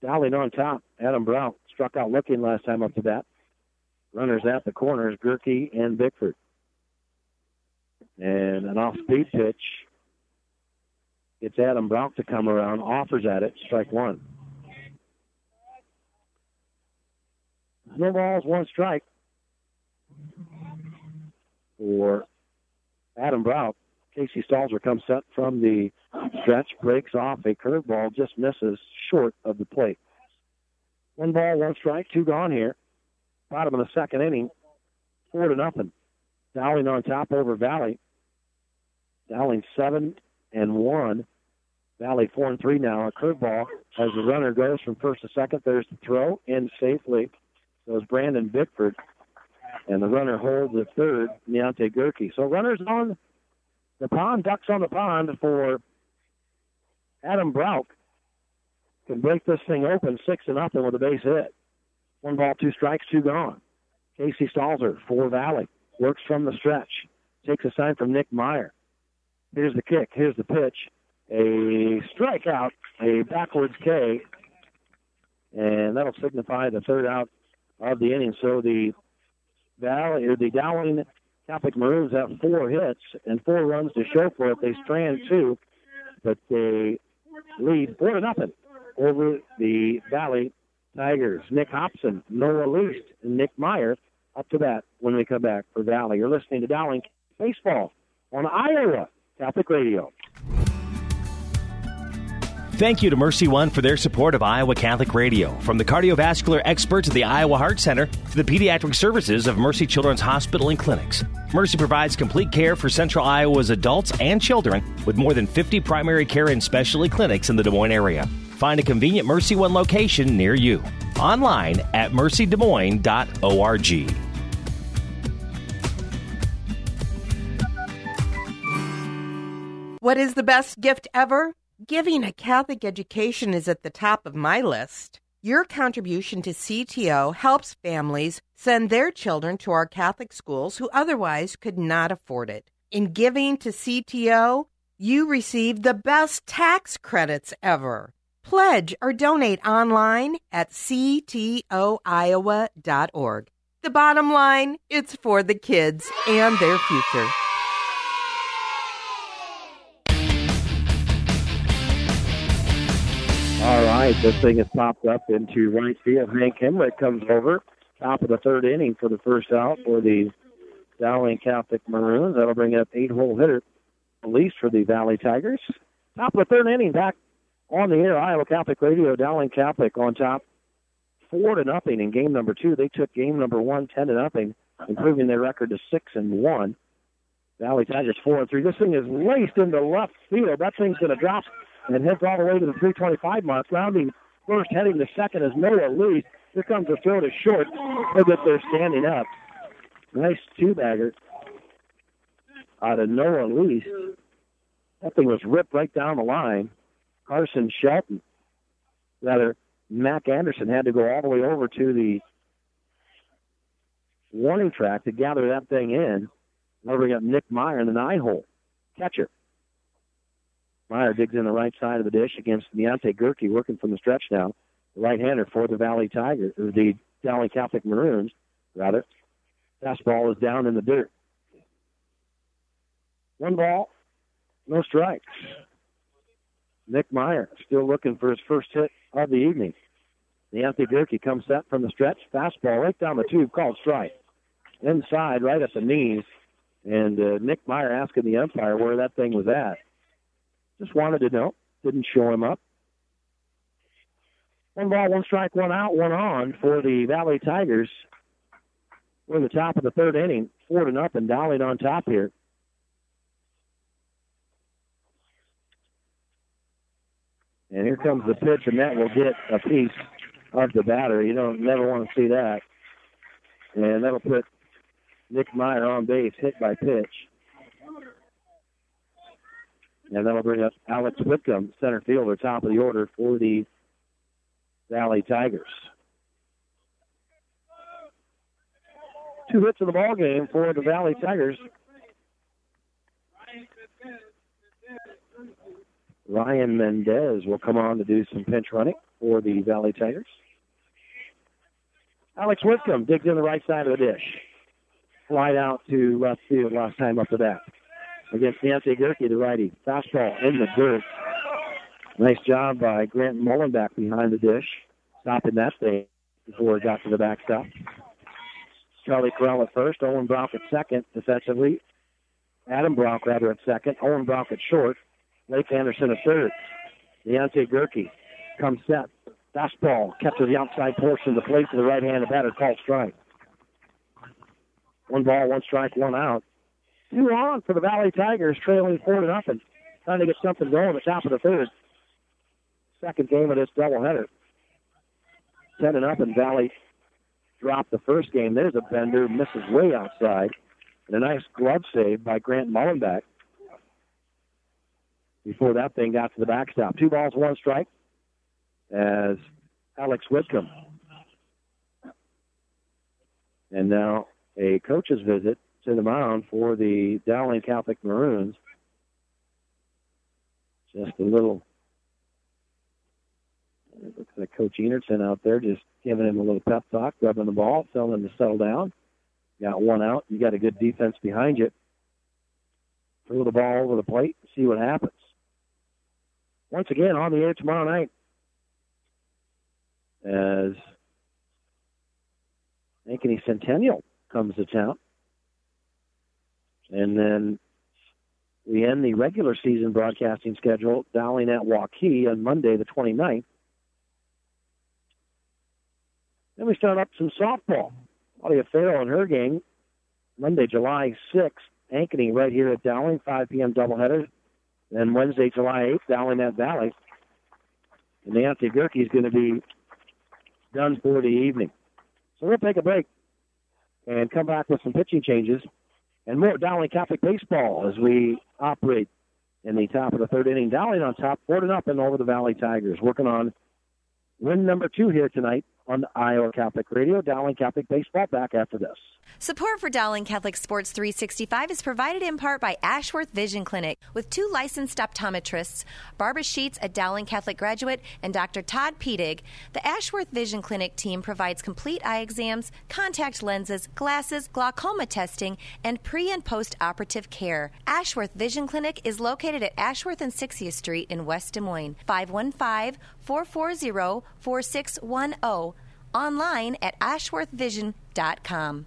Dowling on top. Adam Brock struck out looking last time up to bat. Runners at the corners, Gerke and Bickford. And an off speed pitch gets Adam Brock to come around, offers at it, strike one. No balls, one strike for Adam Brock. Casey Stalzer comes set from the stretch, breaks off a curveball, just misses short of the plate. One ball, one strike, two gone here. Bottom of the second inning, four to nothing. Dowling on top over Valley. Dowling seven and one. Valley four and three now. A curveball as the runner goes from first to second. There's the throw in safely. Goes Brandon Bickford. And the runner holds at third, Deontay Gerke. So runners on the pond, ducks on the pond for Adam Brock. Can break this thing open six to nothing with a base hit. One ball, two strikes, two gone. Casey Stalzer for Valley. Works from the stretch. Takes a sign from Nick Meyer. Here's the kick. Here's the pitch. A strikeout, a backwards K. And that'll signify the third out of the inning. So the Valley or the Dowling Catholic Maroons have four hits and four runs to show for it. They strand two, but they lead four to nothing over the Valley Tigers. Nick Hobson, Noah Least, and Nick Meyer up to that when we come back for Valley. You're listening to Dowling Baseball on Iowa Catholic Radio. Thank you to MercyOne for their support of Iowa Catholic Radio. From the cardiovascular experts at the Iowa Heart Center to the pediatric services of Mercy Children's Hospital and Clinics, Mercy provides complete care for Central Iowa's adults and children with more than 50 primary care and specialty clinics in the Des Moines area. Find a convenient MercyOne location near you. Online at mercydesmoines.org. What is the best gift ever? Giving a Catholic education is at the top of my list. Your contribution to CTO helps families send their children to our Catholic schools who otherwise could not afford it. In giving to CTO, you receive the best tax credits ever. Pledge or donate online at ctoiowa.org. The bottom line, it's for the kids and their future. All right, this thing has popped up into right field. Hank Hemrick comes over, top of the third inning for the first out for the Dowling Catholic Maroons. That'll bring up eight-hole hitter, at least for the Valley Tigers. Top of the third inning, back on the air, Iowa Catholic Radio, Dowling Catholic on top, four to nothing in game number two. They took game number one, ten to nothing, improving their record to six and one. Valley Tigers four and three. This thing is laced into left field. That thing's going to drop and heads all the way to the 325 mark. Rounding first, heading to second is Noah Lee. Here comes the throw to short. Look at they're standing up. Nice two bagger out of Noah Lee. That thing was ripped right down the line. Carson Shelton, rather, Mac Anderson had to go all the way over to the warning track to gather that thing in. We got Nick Meyer in the nine hole. Catcher. Meyer digs in the right side of the dish against Deontay Gerke, working from the stretch now. The right-hander for the Valley Tigers, or the Valley Catholic Maroons, rather. Fastball is down in the dirt. One ball, no strikes. Nick Meyer still looking for his first hit of the evening. Deontay Gerke comes set from the stretch. Fastball right down the tube, called strike. Inside, right at the knees. And uh, Nick Meyer asking the umpire where that thing was at. Just wanted to know. Didn't show him up. One ball, one strike, one out, one on for the Valley Tigers. We're in the top of the third inning, four to nothing. Dowling on top here. And here comes the pitch, and that will get a piece of the batter. You don't never want to see that. And that'll put Nick Meyer on base, hit by pitch. And that'll bring up Alex Whitcomb, center fielder, top of the order for the Valley Tigers. Two hits in the ball game for the Valley Tigers. Ryan Mendez will come on to do some pinch running for the Valley Tigers. Alex Whitcomb digs in the right side of the dish. Flied out to left field last time up to that against Nancy Gerke, the righty. Fastball in the dirt. Nice job by Grant Mullenbeck behind the dish, stopping that thing before it got to the backstop. Charlie Corral at first, Owen Brock at second defensively. Adam Brock rather at second, Owen Brock at short, Blake Anderson at third. Deontay Gerke comes set. Fastball kept to the outside portion of the plate to the right-handed batter called strike. One ball, one strike, one out two on for the Valley Tigers, trailing four to nothing. Trying to get something going at the top of the third. Second game of this doubleheader. Ten and up, and Valley dropped the first game. There's a bender, misses way outside, and a nice glove save by Grant Mullenbeck before that thing got to the backstop. Two balls, one strike, as Alex Whitcomb. And now a coach's visit to the mound for the Dowling Catholic Maroons. Just a little. It looks like Coach Enertson out there just giving him a little pep talk, rubbing the ball, telling him to settle down. Got one out. You got a good defense behind you. Throw the ball over the plate, see what happens. Once again, on the air tomorrow night, as Ankeny Centennial comes to town. And then we end the regular season broadcasting schedule Dowling at Waukee on Monday, the 29th. Then we start up some softball. Claudia Farrell and her game, Monday, July 6th, Ankeny right here at Dowling, 5 p.m. doubleheader. Then Wednesday, July 8th, Dowling that Valley. And Nancy Gerke is going to be done for the evening. So we'll take a break and come back with some pitching changes and more Dowling Catholic baseball as we operate in the top of the third inning. Dowling on top, four to nothing over the Valley Tigers, working on win number two here tonight on Iowa Catholic Radio. Dowling Catholic Baseball back after this. Support for Dowling Catholic Sports 365 is provided in part by Ashworth Vision Clinic with two licensed optometrists, Barbara Sheets, a Dowling Catholic graduate, and Dr. Todd Pedig. The Ashworth Vision Clinic team provides complete eye exams, contact lenses, glasses, glaucoma testing, and pre and post operative care. Ashworth Vision Clinic is located at Ashworth and 60th Street in West Des Moines. 515 440 4610 online at ashworthvision.com.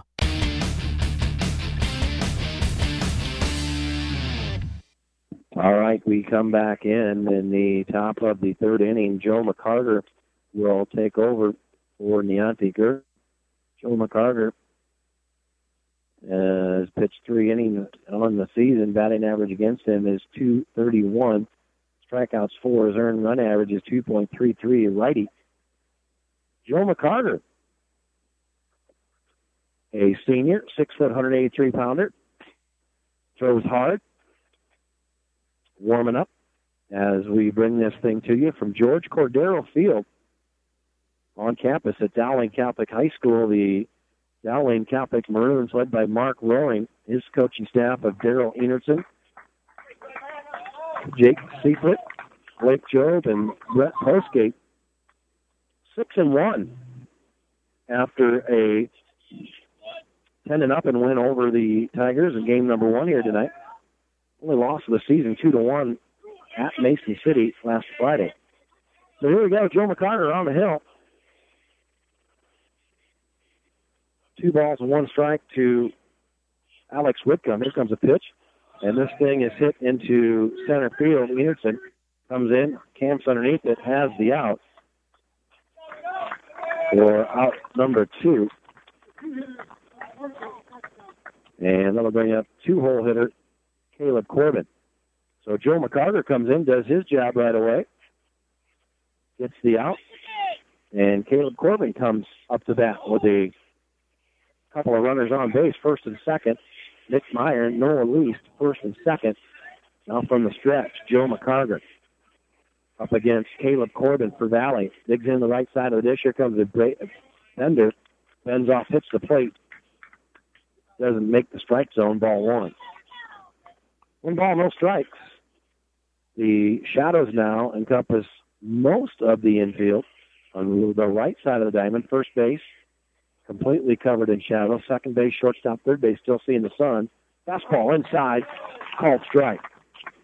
All right, we come back in in the top of the third inning. Joe McCarter will take over for Deontay Gerke. Joe McCarter has pitched three innings on the season. Batting average against him is 231. Strikeouts four. His earned run average is 2.33. Righty. Joe McCarter, a senior, six foot, 183 pounder, throws hard warming up as we bring this thing to you from George Cordero Field on campus at Dowling Catholic High School. The Dowling Catholic Maroons, led by Mark Roaring, his coaching staff of Daryl Enertson, Jake Seifert, Blake Job, and Brett Postgate. Six and one after a ten and up and win over the Tigers in game number one here tonight only loss of the season, two to one at Mason City last Friday. So here we go, Joe McCarter on the hill. Two balls and one strike to Alex Whitcomb. Here comes a pitch, and this thing is hit into center field. Enertson comes in, camps underneath it, has the out. For out number two. And that'll bring up two hole hitter Caleb Corbin. So Joe McCarter comes in, does his job right away, gets the out, and Caleb Corbin comes up to bat with a couple of runners on base, first and second. Nick Meyer, Noah Least, first and second. Now from the stretch, Joe McCarter up against Caleb Corbin for Valley. Digs in the right side of the dish. Here comes a Bender. Bends off, hits the plate. Doesn't make the strike zone, ball one. One ball, no strikes. The shadows now encompass most of the infield on the right side of the diamond. First base completely covered in shadow. Second base, shortstop, third base still seeing the sun. Fastball inside, called strike.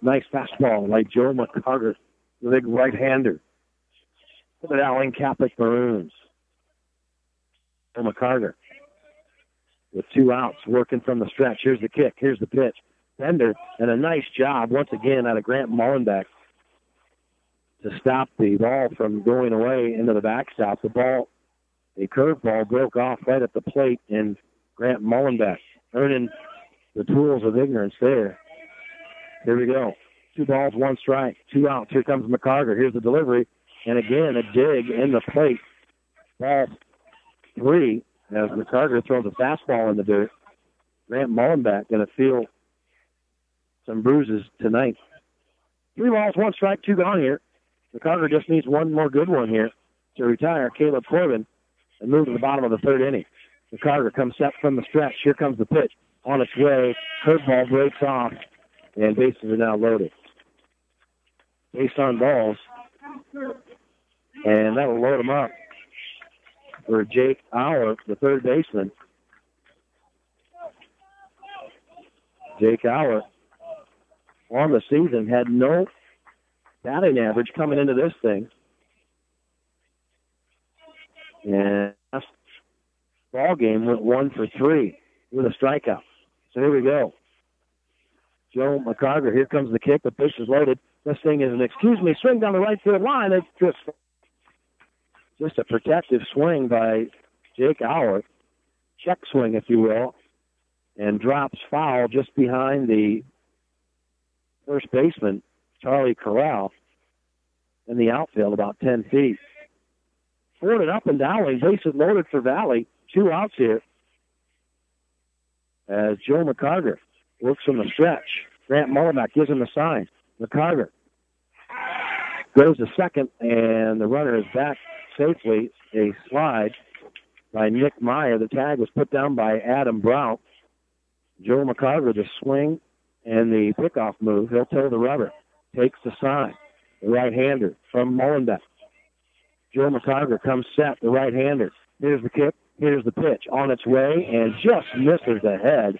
Nice fastball by Joe McCarter, the big right-hander for the Dowling Catholic Maroons. Joe McCarter with two outs, working from the stretch. Here's the kick. Here's the pitch. Bender, and a nice job once again out of Grant Mullenbeck to stop the ball from going away into the backstop. The ball, a curveball, broke off right at the plate, and Grant Mullenbeck earning the tools of ignorance there. Here we go. Two balls, one strike, two outs. Here comes McCarter. Here's the delivery. And again, a dig in the plate. Ball three as McCarter throws a fastball in the dirt. Grant Mullenbeck going to feel some bruises tonight. Three balls, one strike, two gone here. McCarter just needs one more good one here to retire Caleb Corbin and move to the bottom of the third inning. McCarter comes set from the stretch. Here comes the pitch. On its way. Curveball breaks off, and bases are now loaded. Based on balls. And that will load them up for Jake Auer, the third baseman. Jake Auer on the season had no batting average coming into this thing. And last ball game went one for three with a strikeout. So here we go. Joe McCarter, here comes the kick. The pitch is loaded. This thing is an excuse me swing down the right field line. It's just just a protective swing by Jake Auer, check swing, if you will, and drops foul just behind the first baseman, Charlie Corral, in the outfield about 10 feet. Forward up and down, bases loaded for Valley. Two outs here. As Joe McCarter works from the stretch. Grant Mullenbeck gives him the sign. McCarter goes to second, and the runner is back safely. A slide by Nick Meyer. The tag was put down by Adam Brown. Joe McCarter, the swing and the pickoff move. He'll toe the rubber. Takes the sign. The right-hander from Mullenbeck. Joe McCarter comes set, the right-hander. Here's the kick. Here's the pitch on its way and just misses the head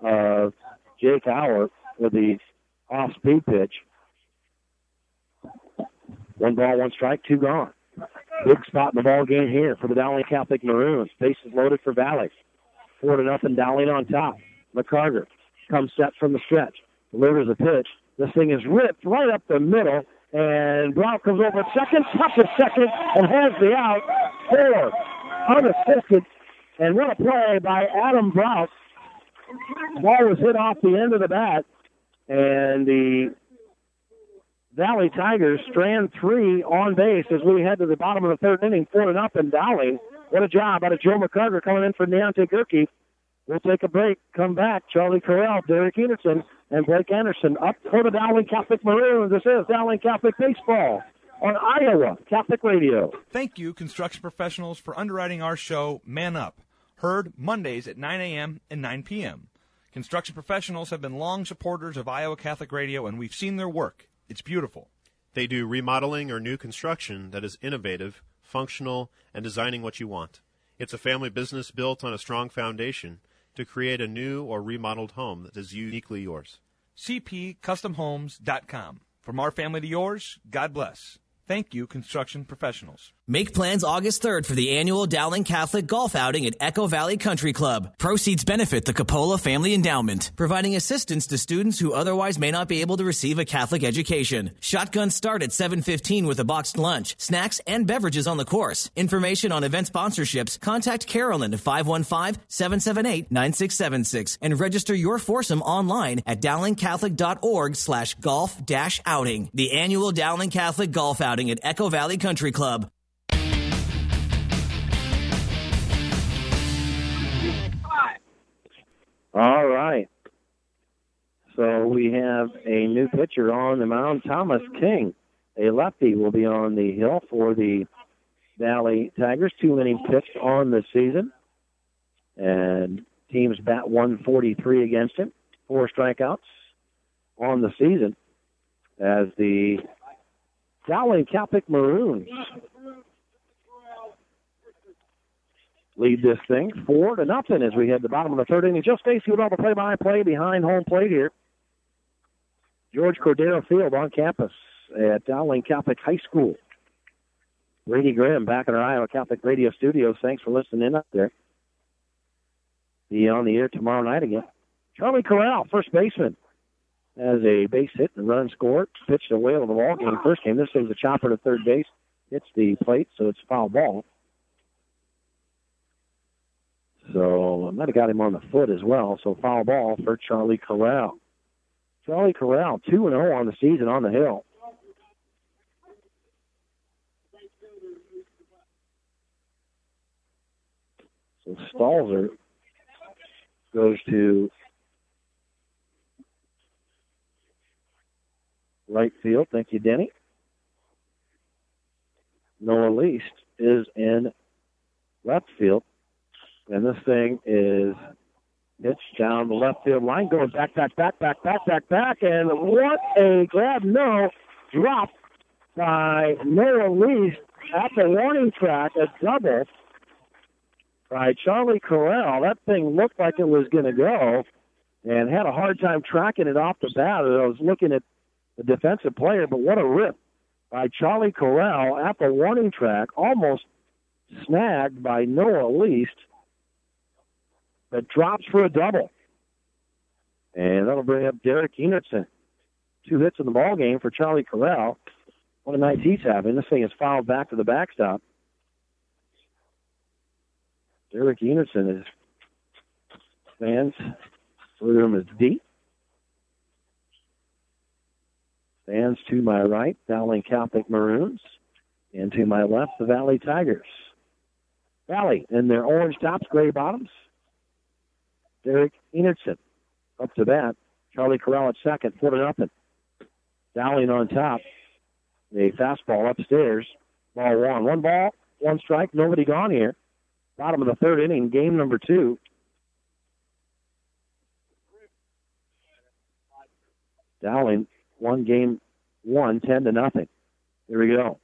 of Jake Auer with the off-speed pitch. One ball, one strike, two gone. Big spot in the ball game here for the Dowling Catholic Maroons. Bases loaded for Valley. Four to nothing, Dowling on top. McCarter comes set from the stretch. Delivers a pitch. This thing is ripped right up the middle, and Brown comes over second, touches second, and has the out. Four unassisted, and what a play by Adam Brown. Ball was hit off the end of the bat, and the Valley Tigers strand three on base as we head to the bottom of the third inning, four and up, nothing. Dowling. What a job out of Joe McCarter coming in for Deontay Gerke. We'll take a break, come back. Charlie Corral, Derek Enertson, and Blake Anderson up for the Dowling Catholic Maroons. This is Dowling Catholic Baseball on Iowa Catholic Radio. Thank you, construction professionals, for underwriting our show, Man Up. Heard Mondays at 9 a.m. and 9 p.m. Construction professionals have been long supporters of Iowa Catholic Radio, and we've seen their work. It's beautiful. They do remodeling or new construction that is innovative, functional, and designing what you want. It's a family business built on a strong foundation to create a new or remodeled home that is uniquely yours. CPCustomHomes.com. From our family to yours, God bless. Thank you, construction professionals. Make plans August 3rd for the annual Dowling Catholic Golf Outing at Echo Valley Country Club. Proceeds benefit the Capola Family Endowment, providing assistance to students who otherwise may not be able to receive a Catholic education. Shotguns start at 7:15 with a boxed lunch, snacks, and beverages on the course. Information on event sponsorships, contact Carolyn at 515-778-9676 and register your foursome online at dowlingcatholic.org slash golf dash outing. The annual Dowling Catholic Golf Outing at Echo Valley Country Club. All right. So we have a new pitcher on the mound, Thomas King. A lefty will be on the hill for the Valley Tigers. Two innings pitched on the season. And teams bat 143 against him. Four strikeouts on the season as the Dowling Catholic Maroons lead this thing four to nothing as we head to the bottom of the third inning. Joe Stacy with all the play-by-play behind home plate here. George Cordero Field on campus at Dowling Catholic High School. Brady Graham back in our Iowa Catholic Radio studios. Thanks for listening in up there. Be on the air tomorrow night again. Charlie Corral, first baseman, has a base hit and run scored. Pitched a whale of the ball game. First game, this was a chopper to third base. Hits the plate, so it's foul ball. So I might have got him on the foot as well. So foul ball for Charlie Corral. Charlie Corral, 2 0 on the season on the hill. So Stalzer goes to right field. Thank you, Denny. Noah Least is in left field. And this thing is pitched down the left field line, going back, back, back, back, back, back, back. And what a grab. No, drop by Noah Least at the warning track, a double by Charlie Corral. That thing looked like it was going to go and had a hard time tracking it off the bat. I was looking at the defensive player, but what a rip by Charlie Corral at the warning track, almost snagged by Noah Least, that drops for a double. And that'll bring up Derek Enertson. Two hits in the ball game for Charlie Corral. What a night he's having. This thing is fouled back to the backstop. Derek Enertson is stands. Room is deep. Stands to my right, Dowling Catholic Maroons. And to my left, the Valley Tigers. Valley in their orange tops, gray bottoms. Derek Enertson up to bat. Charlie Corral at second, four to nothing. Dowling on top. A fastball upstairs. Ball one. One ball, one strike, nobody gone here. Bottom of the third inning, game number two. Dowling one game one, 10 to nothing. Here we go.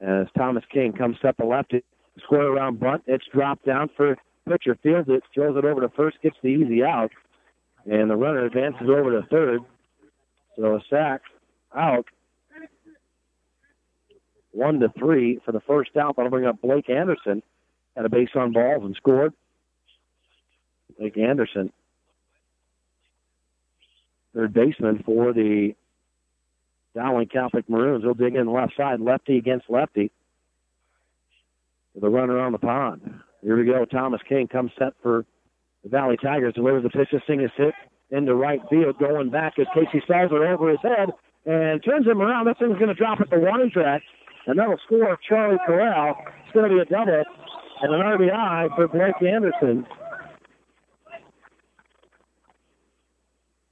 As Thomas King comes up the left, square around bunt. It's dropped down for pitcher. Fields it, throws it over to first, gets the easy out. And the runner advances over to third. So a sack out. One to three for the first out. That'll bring up Blake Anderson. at a base on balls and scored. Blake Anderson, third baseman for the Dowling Catholic Maroons. He'll dig in left side, lefty against lefty. With a runner on the pond. Here we go. Thomas King comes set for the Valley Tigers. Delivers the pitch. This thing is hit into right field. Going back as Casey Stalzer over his head and turns him around. This thing's going to drop at the warning track. And that'll score Charlie Corral. It's going to be a double and an RBI for Blake Anderson.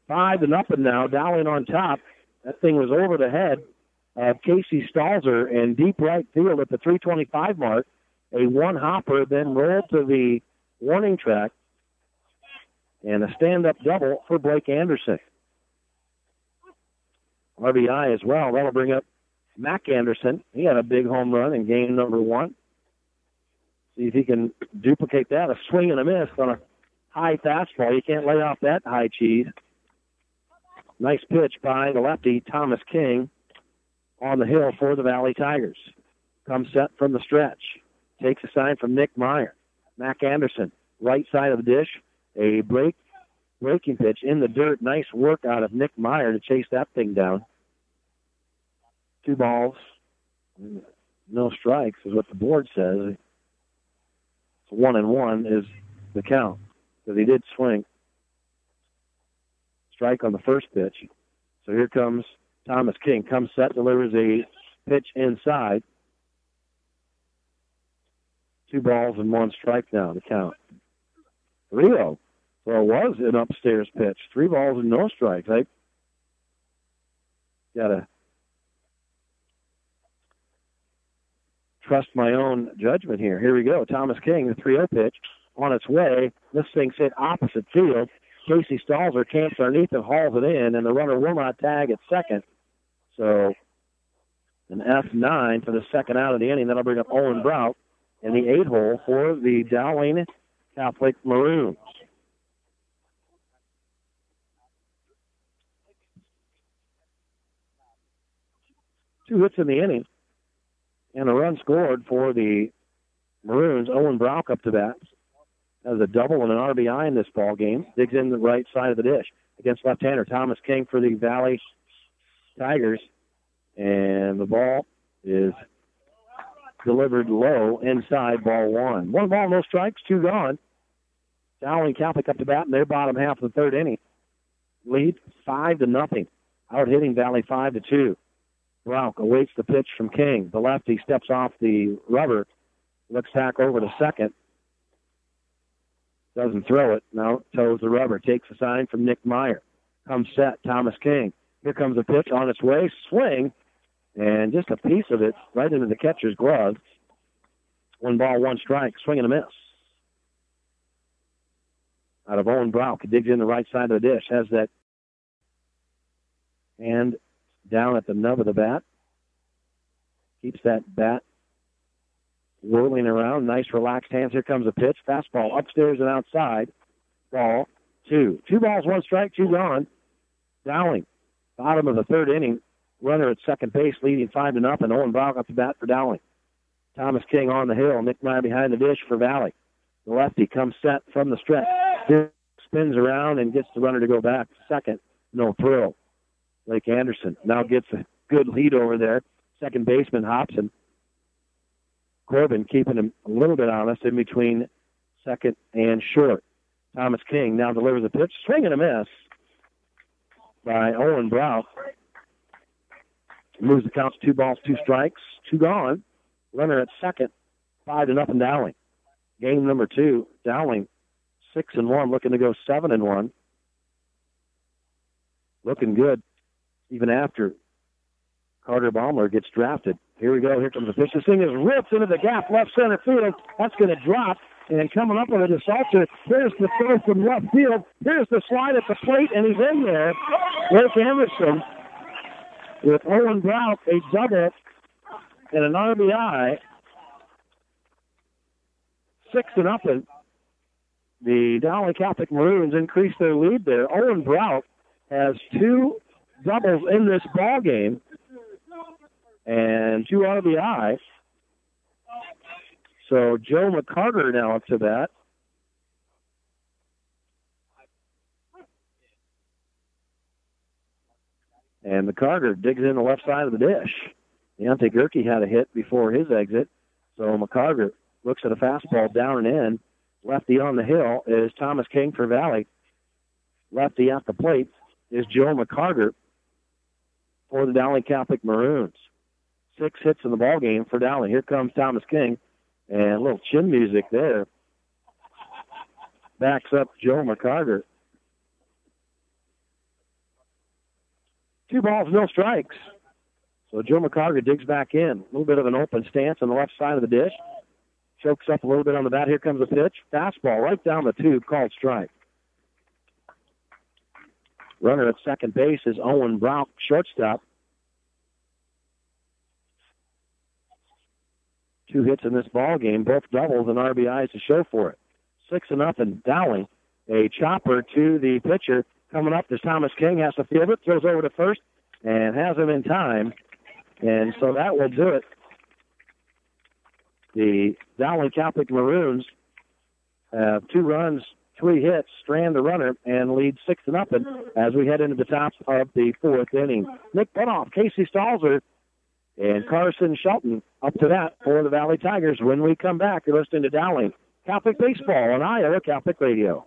Five and up and now. Dowling on top. That thing was over the head of Casey Stalzer in deep right field at the 325 mark. A one hopper then rolled to the warning track and a stand up double for Blake Anderson. RBI as well. That'll bring up Mac Anderson. He had a big home run in game number one. See if he can duplicate that. A swing and a miss on a high fastball. You can't lay off that high cheese. Nice pitch by the lefty, Thomas King, on the hill for the Valley Tigers. Comes set from the stretch. Takes a sign from Nick Meyer. Mac Anderson, right side of the dish. A break, breaking pitch in the dirt. Nice work out of Nick Meyer to chase that thing down. Two balls, no strikes is what the board says. So one and one is the count because he did swing strike on the first pitch. So here comes Thomas King. Comes set, delivers a pitch inside. Two balls and one strike now to count. Rio. Well, it was an upstairs pitch. Three balls and no strikes. I gotta trust my own judgment here. Here we go. Thomas King, the 3-0 pitch on its way. This thing's hit opposite field. Casey Stalzer camps underneath and hauls it in, and the runner will not tag at second. So an F9 for the second out of the inning. That'll bring up Owen Brock in the eight hole for the Dowling Catholic Maroons. Two hits in the inning and a run scored for the Maroons. Owen Brock up to bat has a double and an RBI in this ball game. Digs in the right side of the dish against left-hander Thomas King for the Valley Tigers, and the ball is delivered low inside ball one. One ball, no strikes, two gone. Dowling Catholic up to bat in their bottom half of the third inning. Lead five to nothing. Out hitting Valley five to two. Brock awaits the pitch from King. The lefty steps off the rubber, looks back over to second, doesn't throw it. Now toes the rubber. Takes a sign from Nick Meyer. Comes set. Thomas King. Here comes a pitch on its way. Swing. And just a piece of it right into the catcher's glove. One ball, one strike. Swing and a miss. out of Owen Brock. Digs in the right side of the dish. Has that hand down at the nub of the bat. Keeps that bat whirling around. Nice relaxed hands. Here comes a pitch. Fastball upstairs and outside. Ball two. Two balls, one strike, two gone. Dowling, bottom of the third inning. Runner at second base, leading five to nothing. Owen Brock up the bat for Dowling. Thomas King on the hill. Nick Meyer behind the dish for Valley. The lefty comes set from the stretch. Spins around and gets the runner to go back. Second, no thrill. Blake Anderson now gets a good lead over there. Second baseman Hobson. Corbin keeping him a little bit honest in between second and short. Thomas King now delivers a pitch, swing and a miss by Owen Brock. Moves the count to two balls, two strikes, two gone. Runner at second, five to nothing Dowling. Game number two, Dowling six and one, looking to go seven and one. Looking good, even after Carter Baumler gets drafted. Here we go. Here comes the pitch. This thing is ripped into the gap left center field. That's going to drop. And coming up with a assaulter, here's the throw from left field. Here's the slide at the plate, and he's in there. Blake Anderson with Owen Brown, a double and an RBI. Six to nothing. The Dowling Catholic Maroons increase their lead there. Owen Brown has two doubles in this ball game and two RBI. So Joe McCarter now up to bat. And McCarter digs in the left side of the dish. Deontay Gerke had a hit before his exit. So McCarter looks at a fastball down and in. Lefty on the hill is Thomas King for Valley. Lefty at the plate is Joe McCarter for the Dowling Catholic Maroons. Six hits in the ball game for Dowling. Here comes Thomas King, and a little chin music there backs up Joe McCarter. Two balls, no strikes. So Joe McCarter digs back in. A little bit of an open stance on the left side of the dish. Chokes up a little bit on the bat. Here comes a pitch. Fastball right down the tube, called strike. Runner at second base is Owen Brown, shortstop. Two hits in this ball game, both doubles and RBIs to show for it. Six to nothing. Dowling, a chopper to the pitcher. Coming up is Thomas King, has to field it, throws over to first, and has him in time. And so that will do it. The Dowling Catholic Maroons have two runs, three hits, strand the runner, and lead six to nothing as we head into the top of the fourth inning. Nick Butoff, Casey Stalzer, and Carson Shelton up to that for the Valley Tigers. When we come back, you're listening to Dowling Catholic Baseball on Iowa Catholic Radio.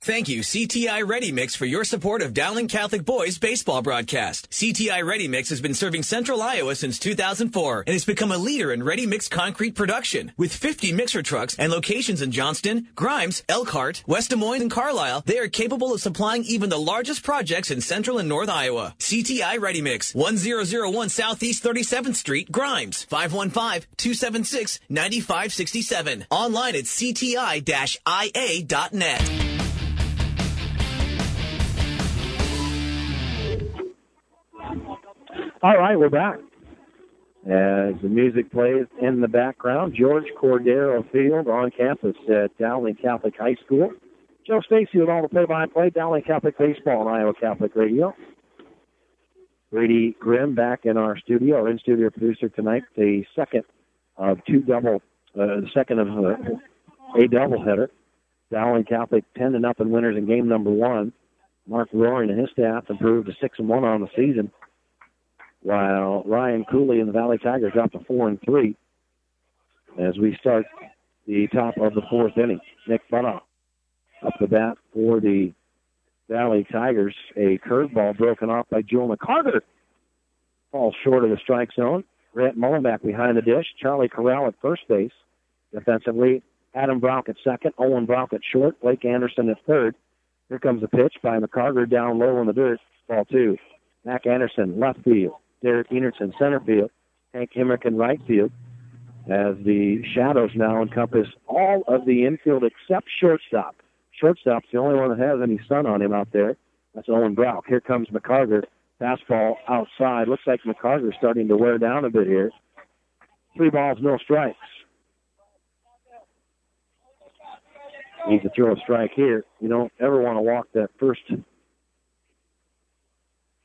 Thank you, CTI Ready Mix, for your support of Dowling Catholic Boys baseball broadcast. CTI Ready Mix has been serving Central Iowa since 2004 and has become a leader in ready mix concrete production. With 50 mixer trucks and locations in Johnston, Grimes, Elkhart, West Des Moines, and Carlisle, they are capable of supplying even the largest projects in Central and North Iowa. CTI Ready Mix, 1001 Southeast 37th Street, Grimes, 515-276-9567. Online at cti-ia.net. All right, we're back. As the music plays in the background, George Cordero Field on campus at Dowling Catholic High School. Joe Stacy with all the play-by-play, Dowling Catholic Baseball on Iowa Catholic Radio. Brady Grimm back in our studio, our in-studio producer tonight, the second of two double, uh, the second of uh, a doubleheader. Dowling Catholic 10 to nothing winners in game number one. Mark Roaring and his staff improved to 6 and 1 on the season while Ryan Cooley and the Valley Tigers drop to four and three as we start the top of the fourth inning. Nick Butoff Up the bat for the Valley Tigers, a curveball broken off by Joe McCarter. Falls short of the strike zone. Grant Mullenbeck behind the dish. Charlie Corral at first base. Defensively, Adam Brock at second. Owen Brock at short. Blake Anderson at third. Here comes a pitch by McCarter down low in the dirt. Ball two. Mac Anderson, left field. Derek Enertson, center field. Hank Hemrick in right field. As the shadows now encompass all of the infield except shortstop. Shortstop's the only one that has any sun on him out there. That's Owen Brock. Here comes McCarter. Fastball outside. Looks like McCarter's starting to wear down a bit here. Three balls, no strikes. Needs to throw a strike here. You don't ever want to walk that first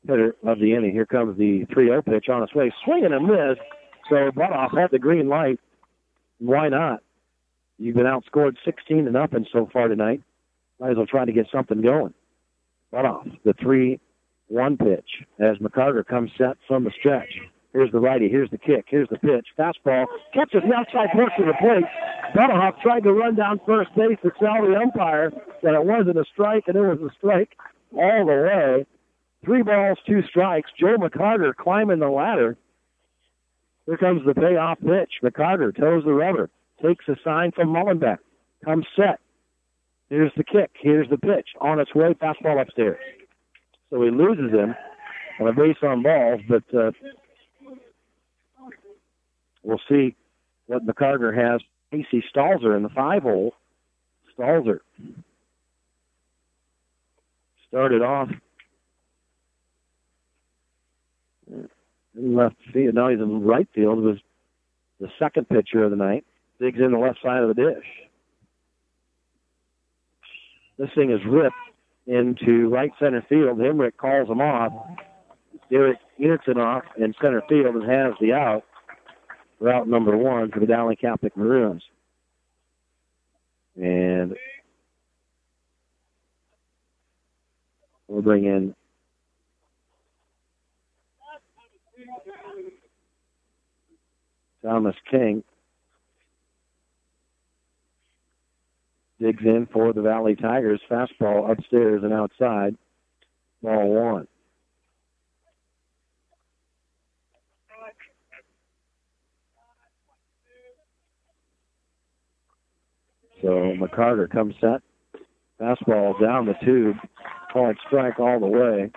hitter of the inning. Here comes the 3-0 pitch on its way. Swing and a miss. So Butoff had the green light. Why not? You've been outscored 16 to nothing so far tonight. Might as well try to get something going. Butoff, the 3 1 pitch as McCarter comes set from the stretch. Here's the righty. Here's the kick. Here's the pitch. Fastball. Catches the outside portion of the plate. Butoff tried to run down first base to tell the umpire that it wasn't a strike, and it was a strike all the way. Three balls, two strikes. Joe McCarter climbing the ladder. Here comes the payoff pitch. McCarter toes the rubber. Takes a sign from Mullenbeck. Comes set. Here's the kick. Here's the pitch. On its way, fastball upstairs. So he loses him on a base on balls, but uh, we'll see what McCarter has. Casey Stalzer in the five hole. Stalzer started off in left field. Now he's in right field. Was the second pitcher of the night. Digs in the left side of the dish. This thing is ripped into right center field. Hemrick calls him off. Derek Enertson off in center field and has the out. Route number one for the Dowling Catholic Maroons. And we'll bring in Thomas King. Digs in for the Valley Tigers. Fastball upstairs and outside. Ball one. So McCarter comes set. Fastball down the tube. Called strike all the way.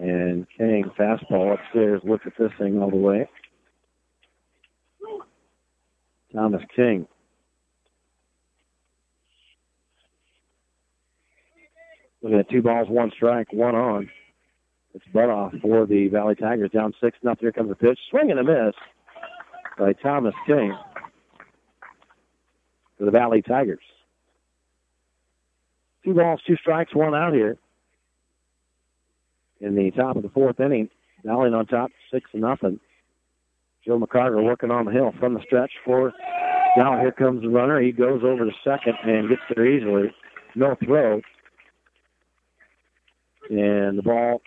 And King fastball upstairs. Look at this thing all the way. Thomas King. Looking at two balls, one strike, one on. It's Butoff for the Valley Tigers down six nothing. Here comes a pitch. Swing and a miss by Thomas King for the Valley Tigers. Two balls, two strikes, one out here in the top of the fourth inning. Dowling on top, six nothing. Joe McCarter working on the hill from the stretch for now. Here comes the runner. He goes over to second and gets there easily. No throw. And the ball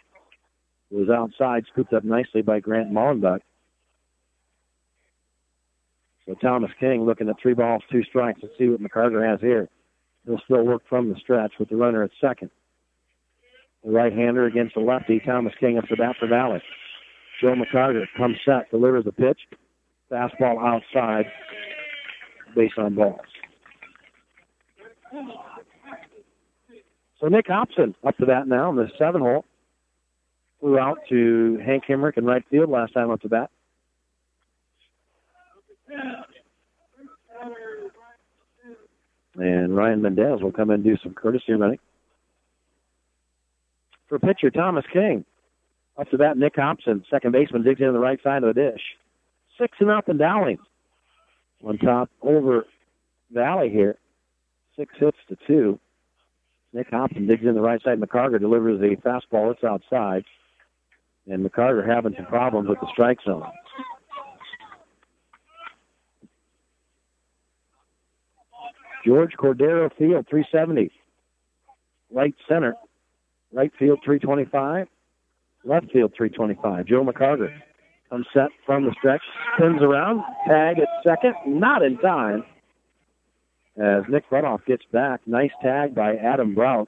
was outside, scooped up nicely by Grant Mullenbeck. So Thomas King looking at three balls, two strikes. Let's see what McCarter has here. He'll still work from the stretch with the runner at second. The right-hander against the lefty. Thomas King up to bat Valley. Joe McCarter comes set, delivers the pitch. Fastball outside. Base on balls. So Nick Hobson up to bat now in the seven hole. Flew out to Hank Hemrick in right field last time up to bat. And Ryan Mendez will come in and do some courtesy running. For pitcher, Thomas King. Up to bat, Nick Hobson, second baseman, digs in the right side of the dish. Six and up and Dowling. On top over Valley here. Six hits to two. Nick Hobson digs in the right side. McCarter delivers the fastball. It's outside. And McCarter having some problems with the strike zone. George Cordero Field, 370. Right center. Right field, 325. left field 325. Joe McCarter comes set from the stretch, spins around, tag at second, not in time. As Nick Butoff gets back, nice tag by Adam Brock.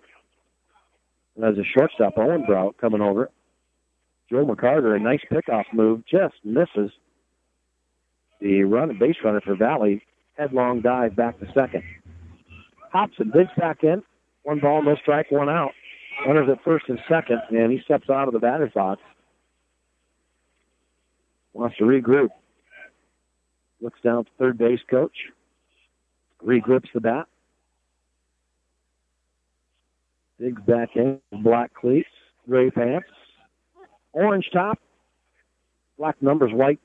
And as a shortstop, Owen Brock coming over. Joe McCarter, a nice pickoff move, just misses the run base runner for Valley. Headlong dive back to second. Hobson digs back in. One ball, no strike, one out. Runners at first and second, and he steps out of the batter's box. Wants to regroup. Looks down at the third base coach. Regrips the bat. Digs back in. Black cleats, gray pants, orange top, black numbers, white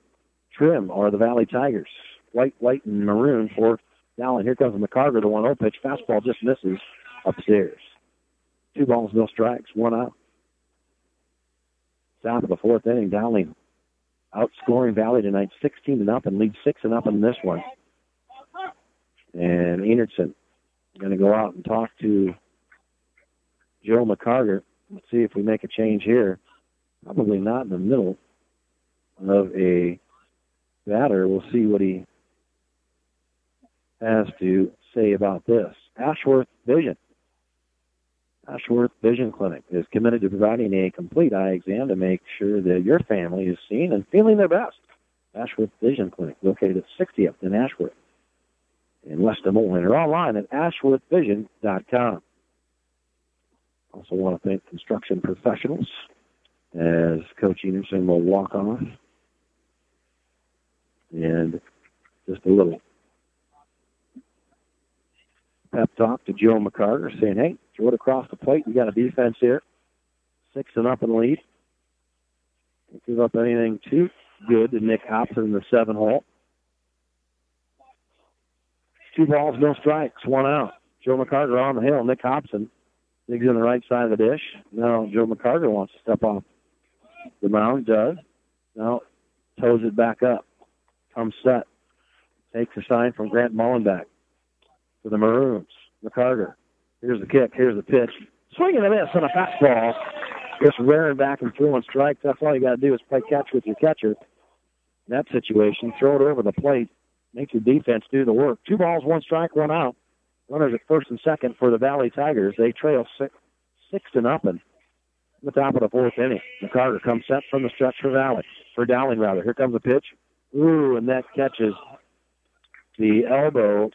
trim are the Valley Tigers. White, white, and maroon for Dowling. Here comes McCarter, the 1 0 pitch. Fastball just misses upstairs. Two balls, no strikes, one out. Top of the fourth inning, Dowling outscoring Valley tonight 16 to nothing, lead 6 to nothing in this one. And Enertson going to go out and talk to Joe McCarter. Let's see if we make a change here. Probably not in the middle of a batter. We'll see what he has to say about this. Ashworth Vision. Ashworth Vision Clinic is committed to providing a complete eye exam to make sure that your family is seen and feeling their best. Ashworth Vision Clinic, located at 60th in Ashworth in West Des Moines, or online at ashworthvision.com. Also want to thank construction professionals as Coach Enertson will walk off. And just a little pep talk to Joe McCarter saying, hey, throw it across the plate. You got a defense here. Six and up in the lead. Don't give up anything too good to Nick Hobson in the seven hole. Two balls, no strikes, one out. Joe McCarter on the hill. Nick Hobson digs in the right side of the dish. Now Joe McCarter wants to step off the mound. Does. Now toes it back up. Comes set. Takes a sign from Grant Mullenbeck for the Maroons. McCarter. Here's the kick. Here's the pitch. Swinging a miss on a fastball. Just rearing back and throwing strikes. That's all you got to do is play catch with your catcher. In that situation, throw it over the plate. Make your defense do the work. Two balls, one strike, one out. Runners at first and second for the Valley Tigers. They trail six, six to nothing. The top of the fourth inning. McCarter comes set from the stretch for Valley. For Dowling, rather. Here comes the pitch. Ooh, and that catches the elbow,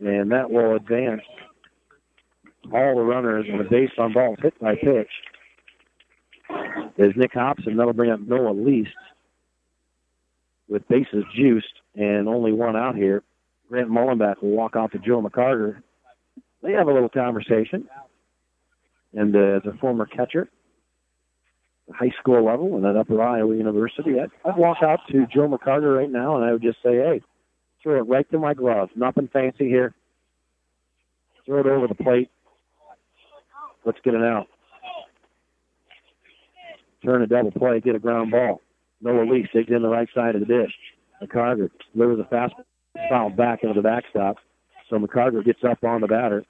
and that will advance all the runners on the base on ball hit by pitch. Is Nick Hobson. That'll bring up Noah Least with bases juiced and only one out here. Grant Mullenbeck will walk off to Joe McCarter. They have a little conversation. And uh, as a former catcher, high school level and at Upper Iowa University, I'd, I'd walk out to Joe McCarter right now and I would just say, hey, throw it right to my glove. Nothing fancy here. Throw it over the plate. Let's get it out. Turn a double play, get a ground ball. Noah Least, digs in the right side of the dish. McCarter delivers a fast foul back into the backstop. So McCarter gets up on the batter.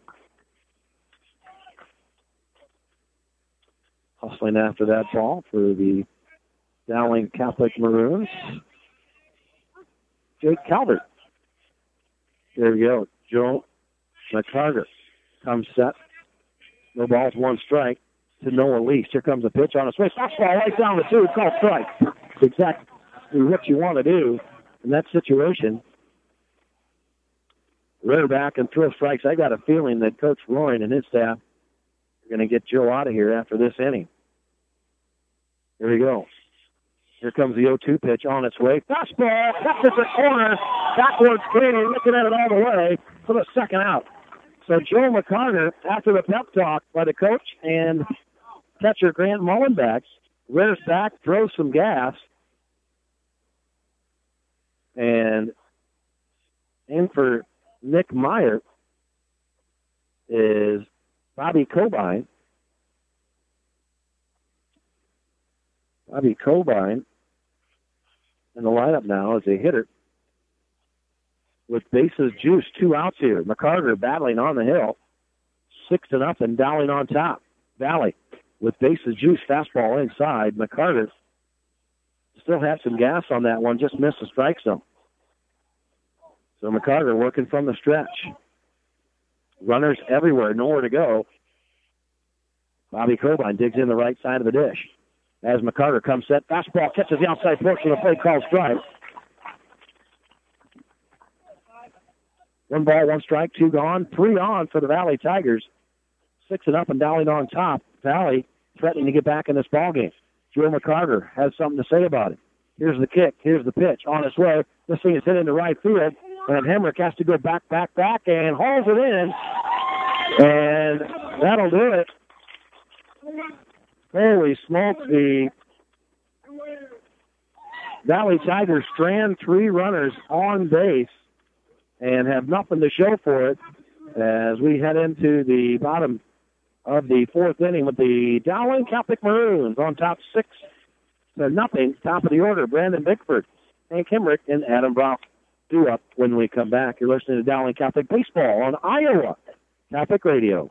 Hustling after that ball for the Dowling Catholic Maroons. Jake Calvert. There we go. Joe McCarter comes set. No balls, one strike to Noah Least. Here comes a pitch on a swing. Fastball right down the two. Called strike. It's exactly what you want to do in that situation. Run back and throw strikes. I got a feeling that Coach Roy and his staff are going to get Joe out of here after this inning. Here we go. Here comes the 0-2 pitch on its way. Fastball, catches the corner, backwards cleaning, looking at it all the way for the second out. So Joe McCarter, after the pep talk by the coach and catcher Grant Mullenbeck, rears back, throws some gas, and in for Nick Meyer is Bobby Cobine. Bobby Cobine in the lineup now as a hitter with bases juiced, two outs here. McCarter battling on the hill, six to nothing, Dowling on top. Valley with bases juice fastball inside. McCarter still had some gas on that one, just missed the strike zone. So McCarter working from the stretch. Runners everywhere, nowhere to go. Bobby Cobine digs in the right side of the dish. As McCarter comes set, fastball catches the outside portion of the plate, called strike. One ball, one strike, two gone, three on for the Valley Tigers. Six and up and Dowling on top. Valley threatening to get back in this ball game. Joe McCarter has something to say about it. Here's the kick. Here's the pitch. On its way. This thing is hit into right field. And Hemrick has to go back, back, back, and hauls it in. And that'll do it. Holy smokes, the Valley Tigers strand three runners on base and have nothing to show for it as we head into the bottom of the fourth inning with the Dowling Catholic Maroons on top six to nothing. Top of the order, Brandon Bickford, Hank Hemrick, and Adam Brock do up when we come back. You're listening to Dowling Catholic Baseball on Iowa Catholic Radio.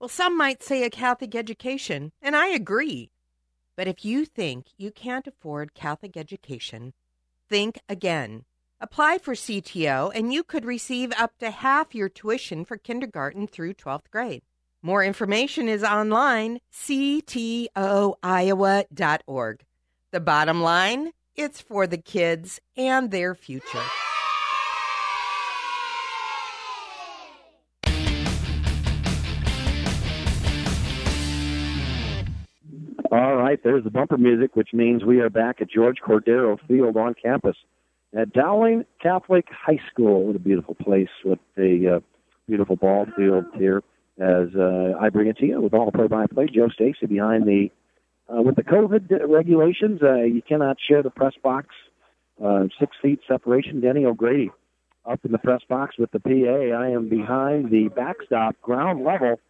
Well, some might say a Catholic education, and I agree. But if you think you can't afford Catholic education, think again. Apply for CTO, and you could receive up to half your tuition for kindergarten through 12th grade. More information is online, ctoiowa.org. The bottom line it's for the kids and their future. Right, there's the bumper music, which means we are back at George Cordero Field on campus at Dowling Catholic High School. What a beautiful place with the uh, beautiful ball field here. As uh, I bring it to you with all the play-by-play, Joe Stacy behind the uh, with the COVID regulations. Uh, you cannot share the press box. Uh, six feet separation. Denny O'Grady up in the press box with the PA. I am behind the backstop, ground level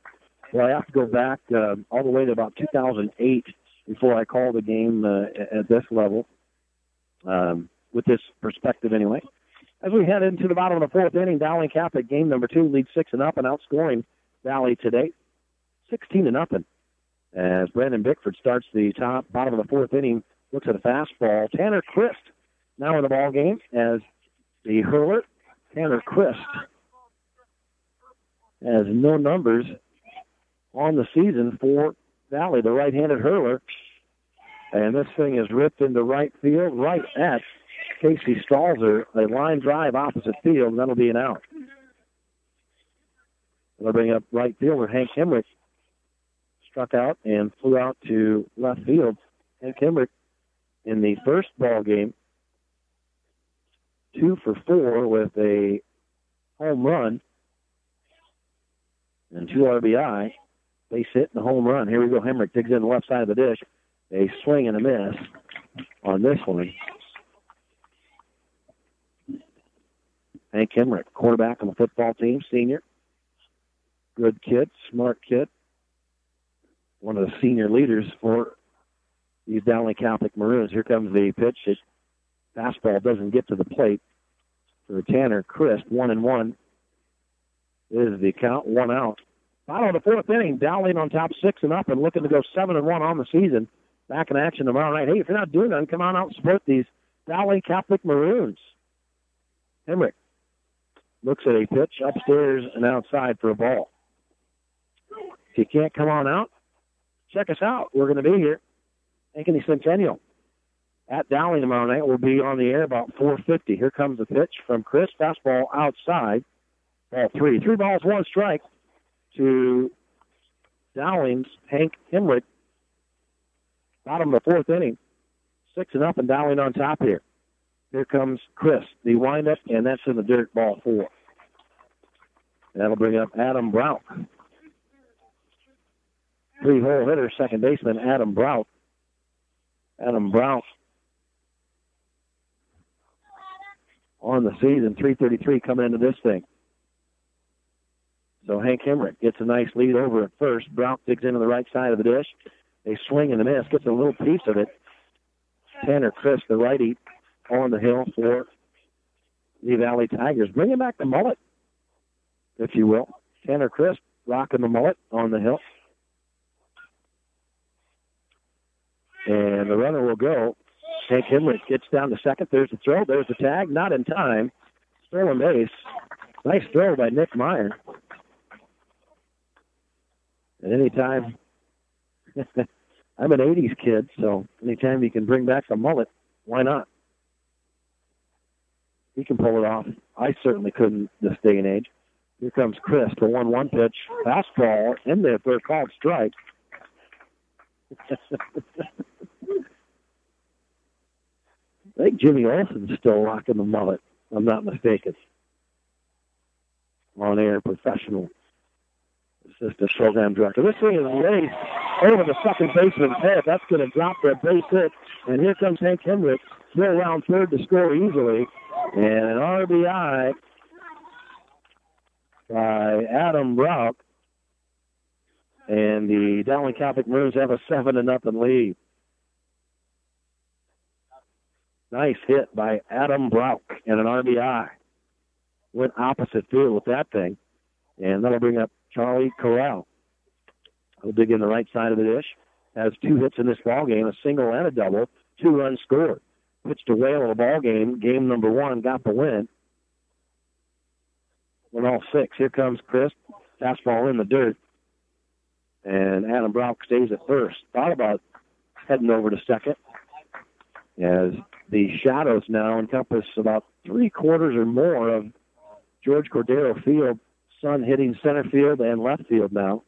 well, I have to go back uh, all the way to about 2008 before I called a game uh, at this level, um, with this perspective anyway. As we head into the bottom of the fourth inning, Dowling Catholic game number two leads six and up and outscoring Valley today, 16 to nothing. As Brandon Bickford starts the top bottom of the fourth inning, looks at a fastball. Tanner Christ now in the ball game as the hurler. Tanner Christ has no numbers on the season for Valley, the right-handed hurler. And this thing is ripped into right field, right at Casey Stalzer, a line drive opposite field, and that'll be an out. They'll bring up right fielder Hank Hemrick. Struck out and flew out to left field. Hank Hemrick in the first ball game, two for four with a home run and two RBI. Base hit and a home run. Here we go. Hemrick digs in the left side of the dish. A swing and a miss on this one. Hank Hemrick, quarterback on the football team, senior. Good kid, smart kid. One of the senior leaders for these Dowling Catholic Maroons. Here comes the pitch. It, fastball doesn't get to the plate for Tanner Christ. One and one is the count. One out. Bottom of the fourth inning, Dowling on top six and up and looking to go seven and one on the season. Back in action tomorrow night. Hey, if you're not doing that, come on out and support these Dowling Catholic Maroons. Hemrick looks at a pitch upstairs and outside for a ball. If you can't come on out, check us out. We're going to be here. Ankeny Centennial at Dowling tomorrow night. We'll be on the air about 4:50. Here comes the pitch from Chris. Fastball outside. Ball three. Three balls, one strike to Dowling's Hank Hemrick. Bottom of the fourth inning. Six and up and Dowling on top here. Here comes Chris, the windup, and that's in the dirt ball four. That'll bring up Adam Brown. three hole hitter, second baseman Adam Brock. Adam Brock on the season, 333 coming into this thing. So Hank Hemrick gets a nice lead over at first. Brout digs into the right side of the dish. They swing and a miss, gets a little piece of it. Tanner Chris, the righty, on the hill for the Valley Tigers. Bringing back the mullet, if you will. Tanner Chris rocking the mullet on the hill. And the runner will go. Hank Hemrick gets down to second. There's the throw. There's the tag. Not in time. Stolen base. Nice throw by Nick Meyer. Anytime, <laughs> I'm an 80s kid, so anytime you can bring back the mullet, why not? He can pull it off. I certainly couldn't this day and age. Here comes Chris, the 1 1 pitch. Fastball in there for a called strike. <laughs> I think Jimmy Olsen's still rocking the mullet. I'm not mistaken. On air professional assistant program director. This thing is laced over the second baseman's head. That's going to drop that base hit. And here comes Hank Hemrick, still around third to score easily. And an RBI by Adam Brock. And the Dowling Catholic Maroons have a seven to nothing lead. Nice hit by Adam Brock and an RBI. Went opposite field with that thing. And that'll bring up Charlie Corral. He'll dig in the right side of the dish. Has two hits in this ball game, a single and a double, two runs scored. Pitched a whale of a ball game. Game number one got the win. Went all six. Here comes Chris. Fastball in the dirt. And Adam Brock stays at first. Thought about heading over to second as the shadows now encompass about three quarters or more of George Cordero Field. Sun hitting center field and left field now.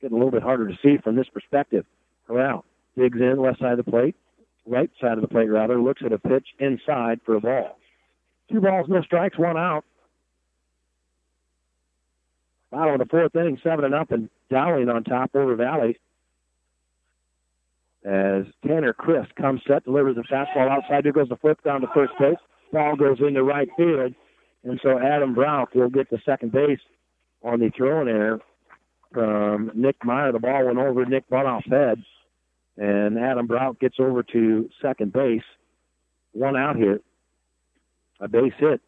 Getting a little bit harder to see from this perspective. Corral digs in left side of the plate, right side of the plate rather, looks at a pitch inside for a ball. Two balls, no strikes, one out. Bottom of the fourth inning, seven and up, and Dowling on top over Valley. As Tanner Chris comes set, delivers a fastball outside. There goes the flip down to first base. Ball goes into right field. And so Adam Brown will get the second base on the throwing error from Nick Meyer. The ball went over Nick Butoff's head. And Adam Brown gets over to second base. One out here. A base hit.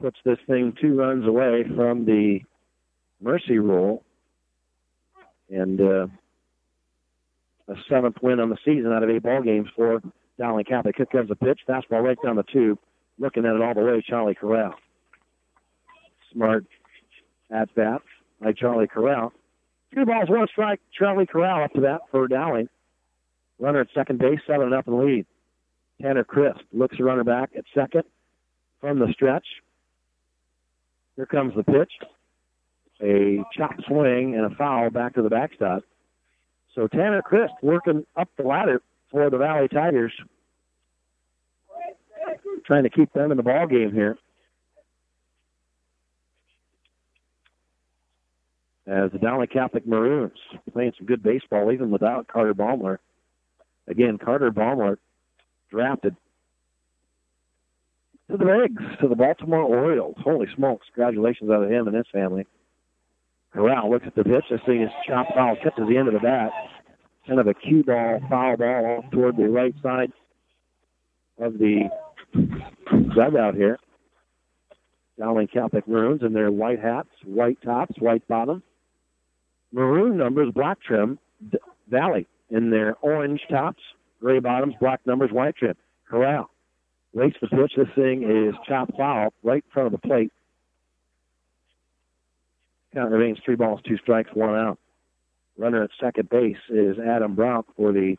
Puts this thing two runs away from the mercy rule. And uh, a seventh win on the season out of eight ball games for Dowling Catholic. Here comes a pitch. Fastball right down the tube looking at it all the way, Charlie Corral. Smart at bat by Charlie Corral. Two balls, one strike. Charlie Corral up to that for Dowling. Runner at second base, seven up in lead. Tanner Crisp looks the runner back at second from the stretch. Here comes the pitch. A chop swing and a foul back to the backstop. So Tanner Crisp working up the ladder for the Valley Tigers trying to keep them in the ball game here. As the Dowling Catholic Maroons playing some good baseball even without Carter Baumler. Again, Carter Baumler drafted to the Bigs, to the Baltimore Orioles. Holy smokes, congratulations out of him and his family. Corral looks at the pitch. This thing is chopped foul, to the end of the bat. Kind of a cue ball, foul ball off toward the right side of the dugout here. Dowling Catholic Maroons in their white hats, white tops, white bottom. Maroon numbers, black trim. D- Valley in their orange tops, gray bottoms, black numbers, white trim. Corral waits the pitch. This thing is chopped foul right in front of the plate. Count remains three balls, two strikes, one out. Runner at second base is Adam Brock for the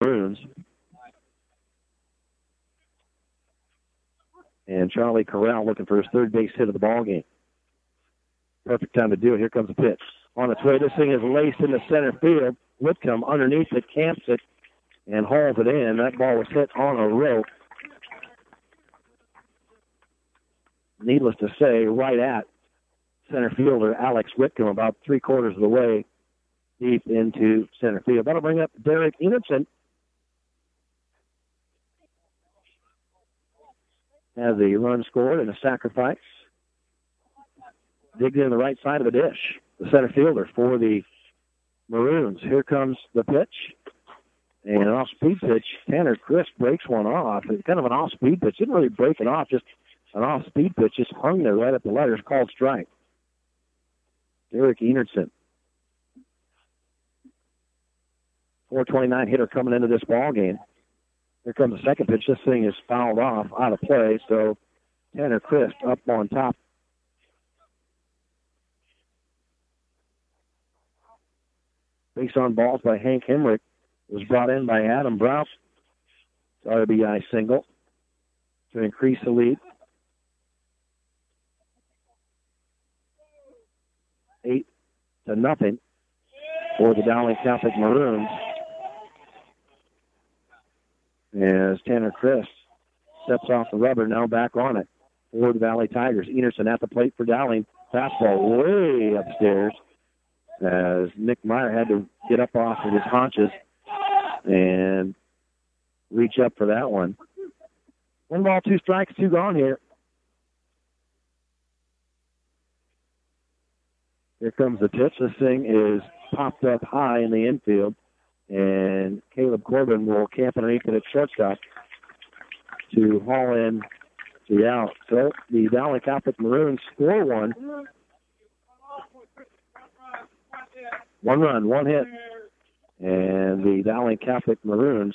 Maroons. And Charlie Corral looking for his third base hit of the ball game. Perfect time to do it. Here comes the pitch. On its way, this thing is laced in the center field. Whitcomb underneath it, camps it, and hauls it in. That ball was hit on a rope. Needless to say, right at center fielder Alex Whitcomb about three quarters of the way deep into center field. That'll bring up Derek Enertson. Has the run scored and a sacrifice. Digged in the right side of the dish. The center fielder for the Maroons. Here comes the pitch. And an off speed pitch. Tanner Crisp breaks one off. It's kind of an off speed pitch. Didn't really break it off, just an off speed pitch. Just hung there right at the letters, called strike. Derek Enertson. 429 hitter coming into this ball game. Here comes the second pitch. This thing is fouled off out of play. So Tanner Crisp up on top. Base on balls by Hank Hemrick was brought in by Adam Brouse. RBI single to increase the lead. Eight to nothing for the Dowling Catholic Maroons. As Tanner Chris steps off the rubber, now back on it for the Valley Tigers. Enertson at the plate for Dowling. Fastball way upstairs as Nick Meyer had to get up off of his haunches and reach up for that one. One ball, two strikes, two gone here. Here comes the pitch. This thing is popped up high in the infield, and Caleb Corbin will camp underneath it at shortstop to haul in the out. So the Valley Catholic Maroons score one. One run, one hit. And the Dowling Catholic Maroons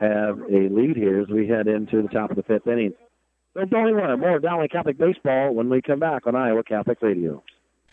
have a lead here as we head into the top of the fifth inning. So don't worry, more Dowling Catholic baseball when we come back on Iowa Catholic Radio.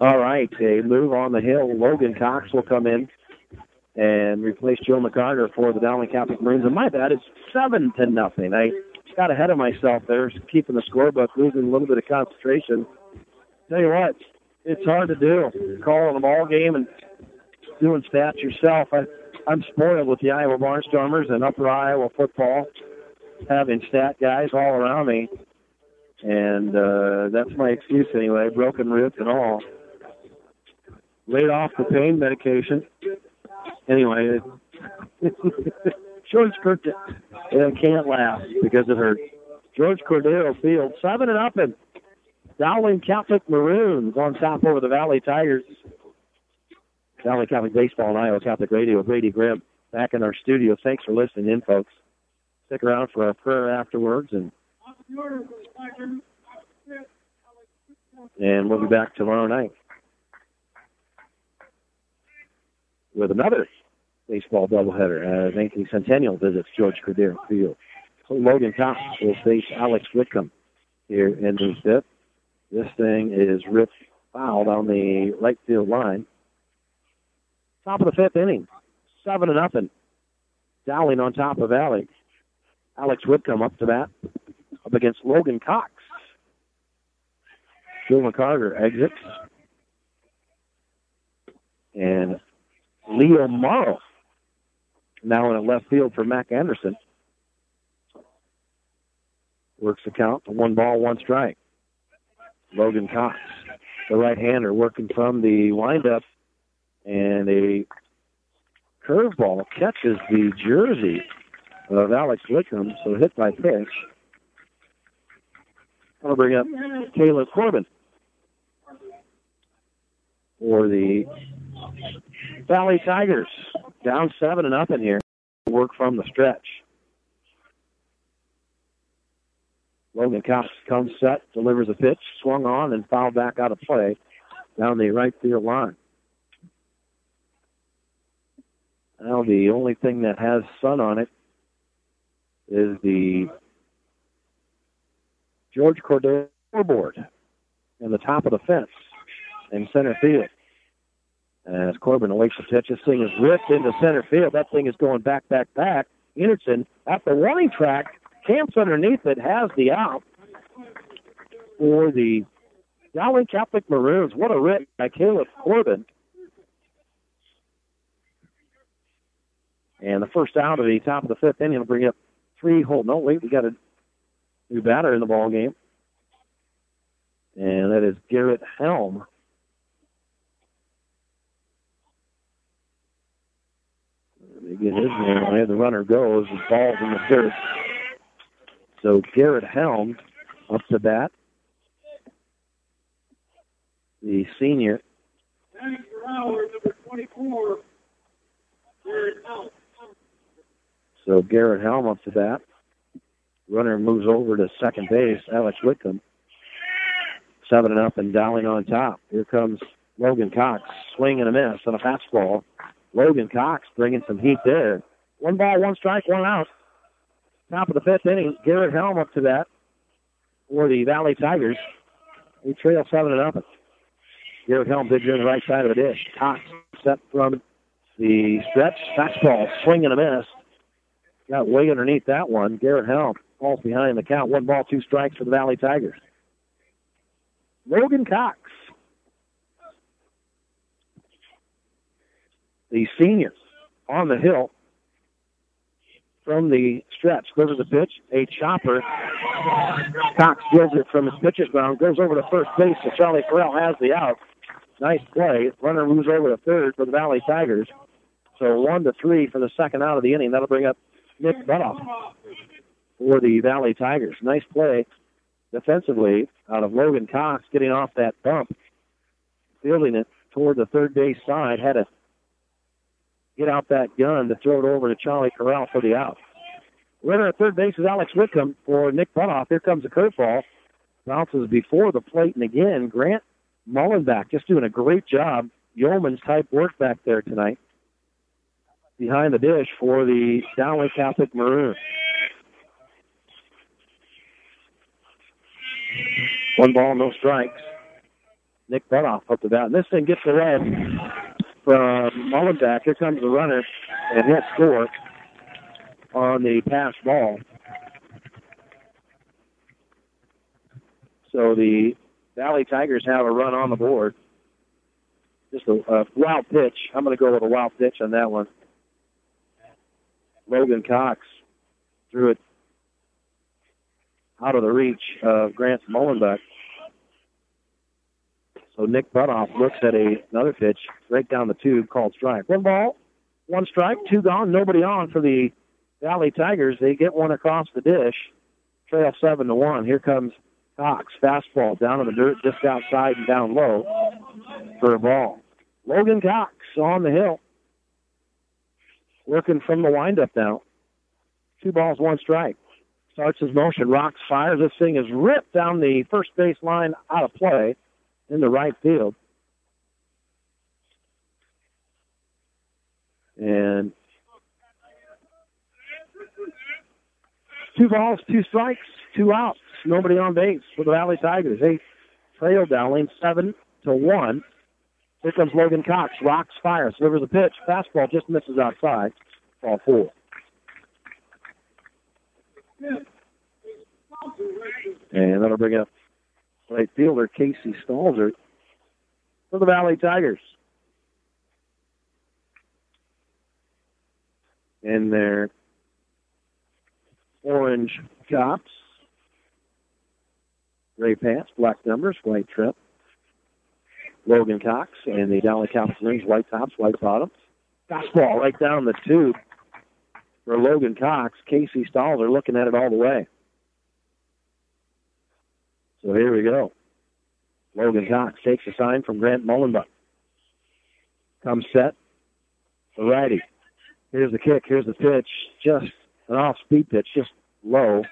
All right, a move on the hill. Logan Cox will come in and replace Joe McCarter for the Dowling Catholic Maroons. And my bad, it's seven to nothing. I got ahead of myself there, keeping the scorebook, losing a little bit of concentration. Tell you what, it's hard to do. Calling a ball game and doing stats yourself. I, I'm spoiled with the Iowa Barnstormers and Upper Iowa football, having stat guys all around me, and uh, that's my excuse anyway. Broken ribs and all laid off the pain medication. Anyway, <laughs> George Cordero can't laugh because it hurts. George Cordero Field, seven and up, and Dowling Catholic Maroons on top over the Valley Tigers. Dowling Catholic Baseball and Iowa Catholic Radio. Brady Grimm back in our studio. Thanks for listening in, folks. Stick around for our prayer afterwards, and and we'll be back tomorrow night. With another baseball doubleheader uh, as Ankeny Centennial visits George Cordero Field. Logan Cox will face Alex Whitcomb here in the fifth. This thing is ripped fouled on the right field line. Top of the fifth inning, seven to nothing. Dowling on top of Alex. Alex Whitcomb up to bat, up against Logan Cox. Joe McCarter exits. And Leo Morrow now in a left field for Mac Anderson. Works the count to one ball, one strike. Logan Cox, the right-hander, working from the windup, and a curveball catches the jersey of Alex Whitcomb, so hit by pitch. I'll bring up Caleb Corbin for the Valley Tigers. Down seven and up in here. Work from the stretch. Logan Cox comes set, delivers a pitch, swung on, and fouled back out of play down the right field line. Now the only thing that has sun on it is the George Cordero board in the top of the fence in center field. As Corbin awaits the pitch, this thing is ripped into center field. That thing is going back, back, back. Anderson at the running track camps underneath it, has the out for the Dowling Catholic Maroons. What a rip by Caleb Corbin. And the first out of the top of the fifth inning will bring up three hole. No, wait, we got a new batter in the ball game. And that is Garrett Helm. They The runner goes. The ball's in the dirt. So Garrett Helm up to bat. The senior. So Garrett Helm up to bat. Runner moves over to second base. Alex Whitcomb. Seven and up and Dowling on top. Here comes Logan Cox. Swing and a miss on a fastball. Logan Cox bringing some heat there. One ball, one strike, one out. Top of the fifth inning, Garrett Helm up to that for the Valley Tigers. They trail seven and nothing. Garrett Helm digs in the right side of the dish. Cox set from the stretch. Fastball, swing and a miss. Got way underneath that one. Garrett Helm falls behind the count. One ball, two strikes for the Valley Tigers. Logan Cox. The senior on the hill from the stretch. Delivers the pitch. A chopper. Cox deals it from his pitcher's mound, Goes over to first base. So Charlie Farrell has the out. Nice play. Runner moves over to third for the Valley Tigers. So one to three for the second out of the inning. That'll bring up Nick Butoff for the Valley Tigers. Nice play defensively out of Logan Cox getting off that bump, fielding it toward the third base side. Had to get out that gun to throw it over to Charlie Corral for the out. Runner at third base is Alex Whitcomb for Nick Butoff. Here comes a curveball. Bounces before the plate, and again, Grant Mullenbeck just doing a great job. Yeoman's type work back there tonight. Behind the dish for the Dowling Catholic Maroons. One ball, no strikes. Nick Butoff up to bat. And this thing gets away from. Here comes the runner, and he'll score on the pass ball. So the Valley Tigers have a run on the board. Just a, a wild pitch. I'm going to go with a wild pitch on that one. Logan Cox threw it out of the reach of Grant Mullenbeck. So Nick Butoff looks at a, another pitch right down the tube called strike. One ball, one strike, two gone, nobody on for the Valley Tigers. They get one across the dish, trail seven to one. Here comes Cox, fastball down in the dirt, just outside and down low for a ball. Logan Cox on the hill, working from the windup now. Two balls, one strike. Starts his motion, rocks, fires. This thing is ripped down the first base line out of play in the right field. And two balls, two strikes, two outs, nobody on base for the Valley Tigers. They trail Dowling seven to one. Here comes Logan Cox. Rocks, fires, delivers a pitch. Fastball just misses outside. Ball four. And that'll bring up right fielder Casey Stalzer for the Valley Tigers. In their orange tops, gray pants, black numbers, white trim. Logan Cox and the Catholic Rings, white tops, white bottoms. Fastball right down the tube. for Logan Cox. Casey Stalzer looking at it all the way. So here we go. Logan Cox takes a sign from Grant Mullenbeck. Comes set. The righty. Here's the kick. Here's the pitch. Just an off speed pitch, just low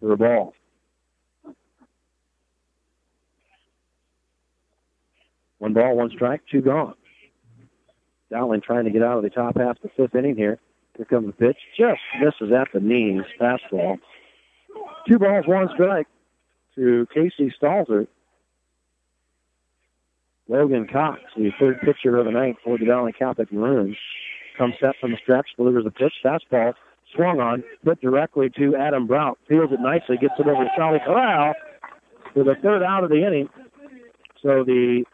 for the ball. One ball, one strike, two gone. Dowling trying to get out of the top half of the fifth inning here. Here comes the pitch. Just misses at the knees. Fastball. Two balls, one strike to Casey Stalzer. Logan Cox, the third pitcher of the night for the Dowling Catholic Maroons, comes set from the stretch, delivers the pitch, fastball, swung on, put directly to Adam Brock, fields it nicely, gets it over to Charlie Corral for the third out of the inning. So the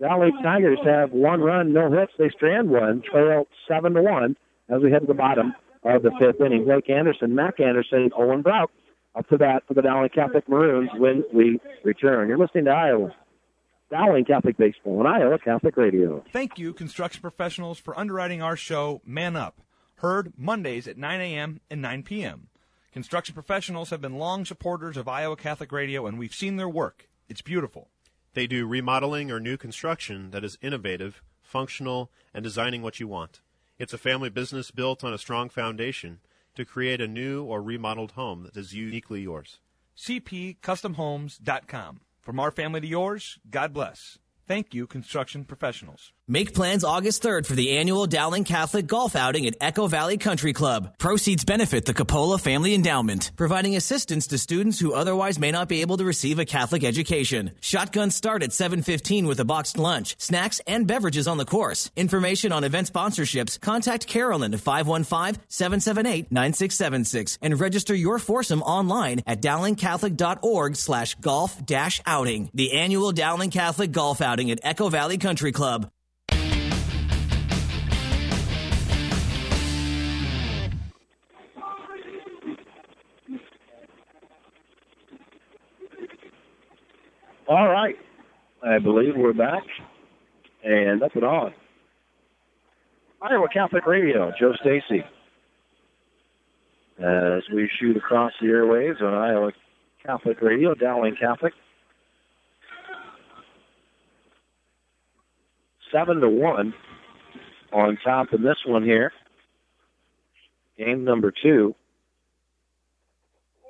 Valley Tigers have one run, no hits. They strand one, trail seven to one as we head to the bottom of the fifth inning. Blake Anderson, Mac Anderson, Owen Brock up to bat for the Dowling Catholic Maroons when we return. You're listening to Iowa. Dowling Catholic Baseball on Iowa Catholic Radio. Thank you, construction professionals, for underwriting our show, Man Up. Heard Mondays at 9 a.m. and 9 p.m. Construction professionals have been long supporters of Iowa Catholic Radio, and we've seen their work. It's beautiful. They do remodeling or new construction that is innovative, functional, and designing what you want. It's a family business built on a strong foundation to create a new or remodeled home that is uniquely yours. CPCustomHomes.com. From our family to yours, God bless. Thank you, construction professionals. Make plans August 3rd for the annual Dowling Catholic Golf Outing at Echo Valley Country Club. Proceeds benefit the Capola Family Endowment, providing assistance to students who otherwise may not be able to receive a Catholic education. Shotguns start at 7:15 with a boxed lunch, snacks, and beverages on the course. Information on event sponsorships, contact Carolyn at 515-778-9676 and register your foursome online at dowlingcatholic.org/golf-outing. The annual Dowling Catholic Golf Outing at Echo Valley Country Club. All right. I believe we're back. And up and on. Iowa Catholic Radio, Joe Stacy. As we shoot across the airwaves on Iowa Catholic Radio, Dowling Catholic. Seven to one on top of this one here. Game number two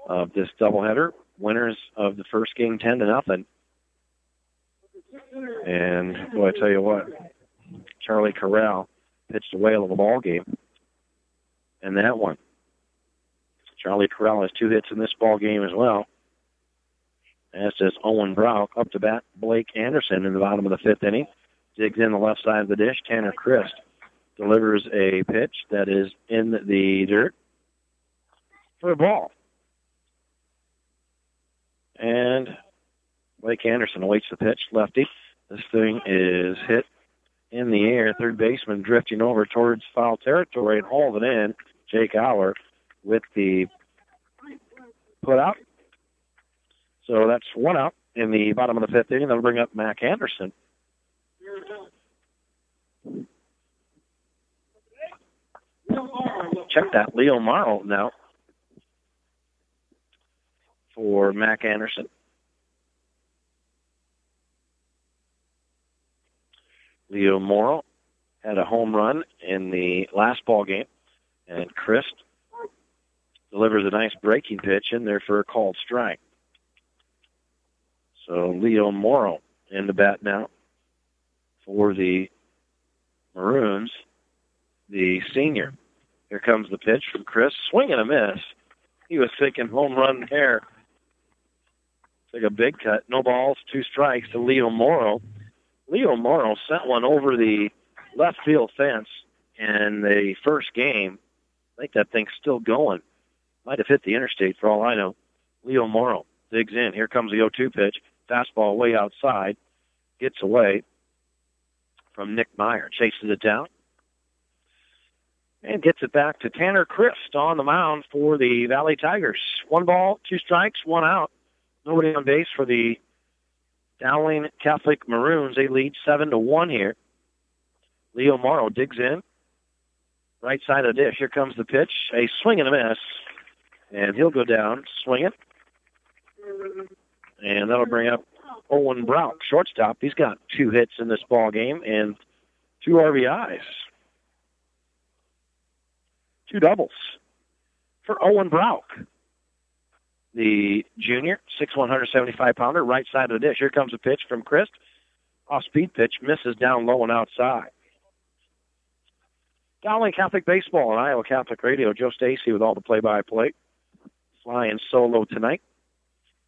of this doubleheader. Winners of the first game ten to nothing. And boy, I tell you what, Charlie Corral pitched a whale of a ball game. And that one. Charlie Corral has two hits in this ball game as well. As does Owen Brock up to bat Blake Anderson in the bottom of the fifth inning. Digs in the left side of the dish. Tanner Christ delivers a pitch that is in the dirt for a ball. And Blake Anderson awaits the pitch, lefty. This thing is hit in the air. Third baseman drifting over towards foul territory and it in. Jake Auer with the put out. So that's one out in the bottom of the fifth inning. That'll bring up Mac Anderson. Check that. Leo Morrow now for Mac Anderson. Leo Morrow had a home run in the last ball game, and Christ delivers a nice breaking pitch in there for a called strike. So Leo Morrow in the bat now for the Maroons, the senior. Here comes the pitch from Chris. Swing and a miss. He was thinking home run there. Take a big cut. No balls, two strikes to Leo Morrow. Leo Morrow sent one over the left field fence in the first game. I think that thing's still going. Might have hit the interstate for all I know. Leo Morrow digs in. Here comes the 0 2 pitch. Fastball way outside. Gets away from Nick Meyer. Chases it down. And gets it back to Tanner Christ on the mound for the Valley Tigers. One ball, two strikes, one out. Nobody on base for the Dowling Catholic Maroons. They lead seven to one here. Leo Morrow digs in. Right side of the dish. Here comes the pitch. A swing and a miss. And he'll go down, swing it. And that'll bring up Owen Brock, shortstop. He's got two hits in this ball game and two RBIs. Two doubles for Owen Brock. The junior, six 175 pounder, right side of the dish. Here comes a pitch from Christ. Off speed pitch, misses down low and outside. Dowling Catholic Baseball and Iowa Catholic Radio. Joe Stacy with all the play-by-play. Flying solo tonight.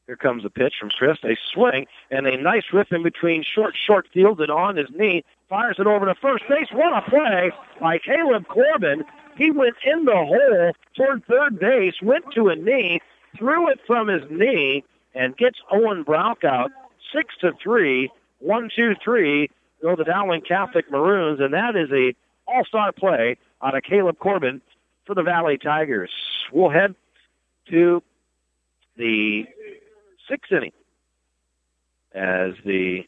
Here comes a pitch from Chris. A swing and a nice rip in between short, short field fielded on his knee. Fires it over to first base. What a play by Caleb Corbin. He went in the hole toward third base, went to a knee, threw it from his knee, and gets Owen Brock out six to three. One, two, three. Go the Dowling Catholic Maroons, and that is a all-star play out of Caleb Corbin for the Valley Tigers. We'll head to the sixth inning as the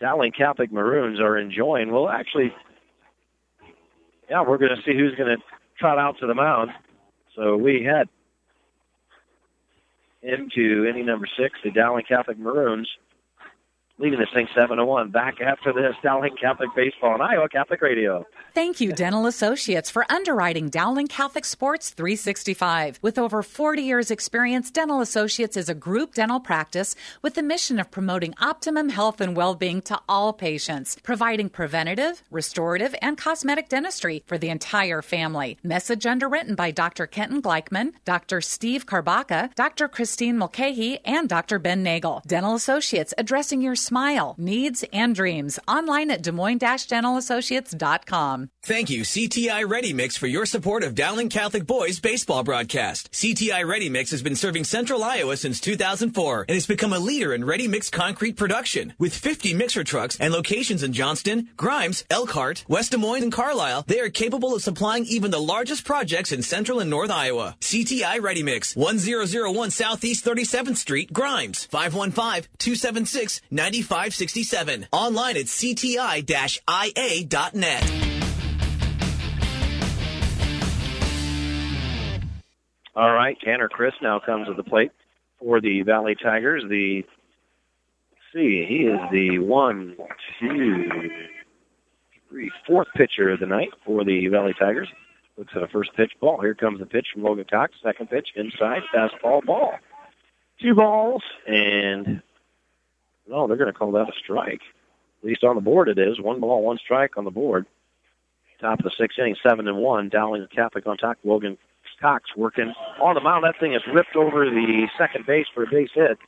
Dowling Catholic Maroons are enjoying. Well, actually, yeah, we're going to see who's going to trot out to the mound. So we head into inning number six, the Dowling Catholic Maroons leading this thing 7 to 1. Back after this, Dowling Catholic Baseball and Iowa Catholic Radio. Thank you, Dental Associates, for underwriting Dowling Catholic Sports 365. With over 40 years' experience, Dental Associates is a group dental practice with the mission of promoting optimum health and well being to all patients, providing preventative, restorative, and cosmetic dentistry for the entire family. Message underwritten by Dr. Kenton Gleichman, Dr. Steve Karbaka, Dr. Christine Mulcahy, and Dr. Ben Nagel. Dental Associates addressing your smile, needs, and dreams. Online at Des Moines-DentalAssociates.com. Thank you, CTI Ready Mix, for your support of Dowling Catholic Boys baseball broadcast. CTI Ready Mix has been serving Central Iowa since 2004 and has become a leader in ready mix concrete production. With 50 mixer trucks and locations in Johnston, Grimes, Elkhart, West Des Moines, and Carlisle, they are capable of supplying even the largest projects in Central and North Iowa. CTI Ready Mix, 1001 Southeast 37th Street, Grimes, 515-276-9567. Online at cti-ia.net. All right, Tanner Chris now comes to the plate for the Valley Tigers. The see, he is the one, two, three, fourth pitcher of the night for the Valley Tigers. Looks at a first pitch ball. Here comes the pitch from Logan Cox. Second pitch inside, fastball ball. Two balls, and no, they're going to call that a strike. At least on the board it is. One ball, one strike on the board. Top of the sixth inning, seven and one. Dowling Catholic on top. Logan Cox working on the mound. That thing is ripped over the second base for a base hit.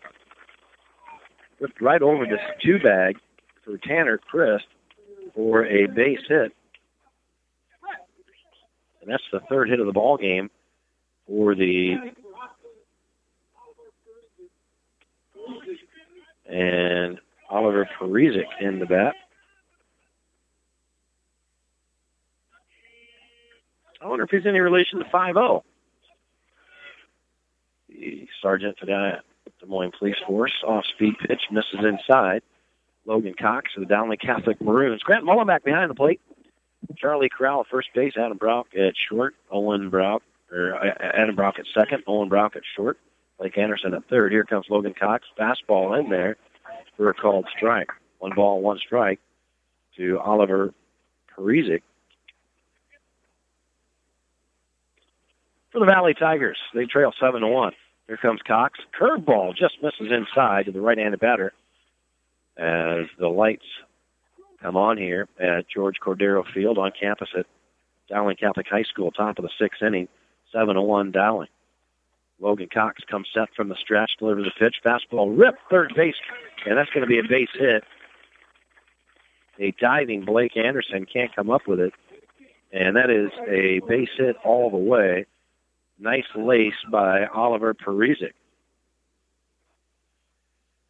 Ripped right over this two bag for Tanner Christ for a base hit. And that's the third hit of the ball game for the and Oliver Parizic in the bat. I wonder if he's any relation to 5-0. The sergeant for the Des Moines Police Force, off-speed pitch, misses inside. Logan Cox of the Dowling Catholic Maroons. Grant Mullenbeck behind the plate. Charlie at first base. Adam Brock at short. Owen Brock, or uh, Adam Brock at second. Owen Brock at short. Blake Anderson at third. Here comes Logan Cox. Fastball in there for a called strike. One ball, one strike to Oliver Parizic. For the Valley Tigers, they trail 7 to 1. Here comes Cox. Curveball just misses inside to the right handed batter as the lights come on here at George Cordero Field on campus at Dowling Catholic High School, top of the sixth inning, 7 to 1 Dowling. Logan Cox comes set from the stretch, delivers a pitch, fastball, rip, third base, and that's going to be a base hit. A diving Blake Anderson can't come up with it, and that is a base hit all the way. Nice lace by Oliver Parizic.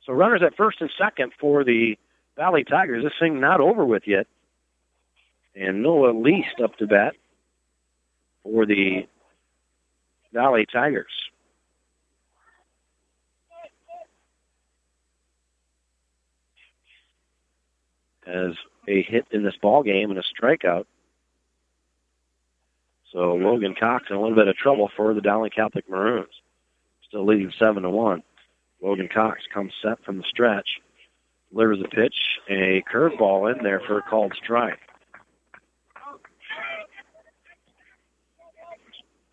So runners at first and second for the Valley Tigers. This thing not over with yet. And Noah Least up to bat for the Valley Tigers. As a hit in this ball game and a strikeout So Logan Cox in a little bit of trouble for the Dowling Catholic Maroons. Still leading seven to one. Logan Cox comes set from the stretch, delivers a pitch, a curveball in there for a called strike.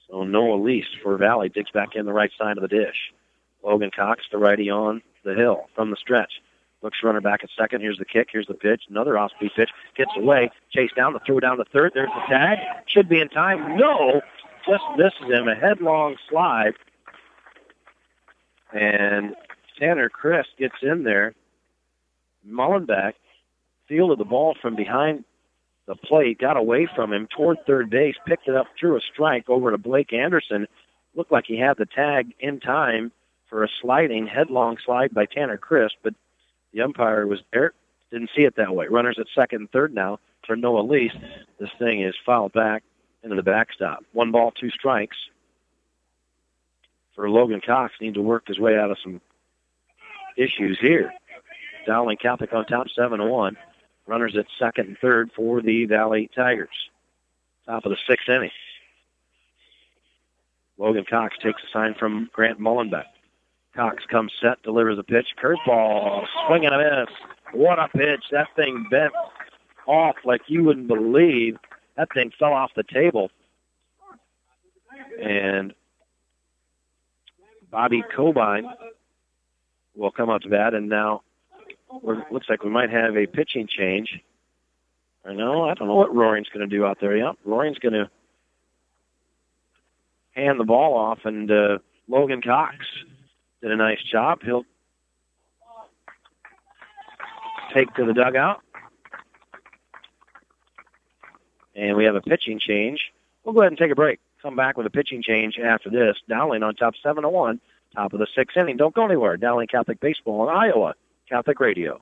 So Noah Least for Valley digs back in the right side of the dish. Logan Cox, the righty on the hill from the stretch. Looks runner back at second. Here's the kick. Here's the pitch. Another off-speed pitch. Gets away. Chase down. The throw down the third. There's the tag. Should be in time. No. Just misses him. A headlong slide. And Tanner Chris gets in there. Mullenbeck fielded the ball from behind the plate, got away from him toward third base, picked it up, threw a strike over to Blake Anderson. Looked like he had the tag in time for a sliding headlong slide by Tanner Crisp, but the umpire was there, didn't see it that way. Runners at second and third now for Noah Least. This thing is fouled back into the backstop. One ball, two strikes for Logan Cox. Need to work his way out of some issues here. Dowling Catholic on top, seven to one. Runners at second and third for the Valley Tigers. Top of the sixth inning. Logan Cox takes a sign from Grant Mullenbeck. Cox comes set, delivers a pitch, curveball, swing and a miss. What a pitch! That thing bent off like you wouldn't believe. That thing fell off the table, and Bobby Cobine will come up to bat, and now looks like we might have a pitching change. I know. I don't know what Roaring's going to do out there. Yep, Roaring's going to hand the ball off, and uh, Logan Cox did a nice job. He'll take to the dugout. And we have a pitching change. We'll go ahead and take a break. Come back with a pitching change after this. Dowling on top 7 to 1, top of the sixth inning. Don't go anywhere. Dowling Catholic Baseball in Iowa, Catholic Radio.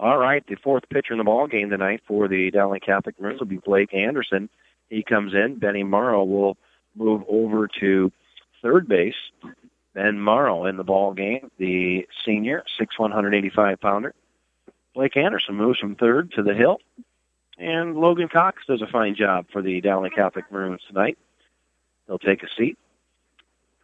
All right, the fourth pitcher in the ball game tonight for the Dowling Catholic Maroons will be Blake Anderson. He comes in. Benny Morrow will move over to third base. Ben Morrow in the ball game, the senior, six one hundred eighty five pounder. Blake Anderson moves from third to the hill, and Logan Cox does a fine job for the Dowling Catholic Maroons tonight. They'll take a seat.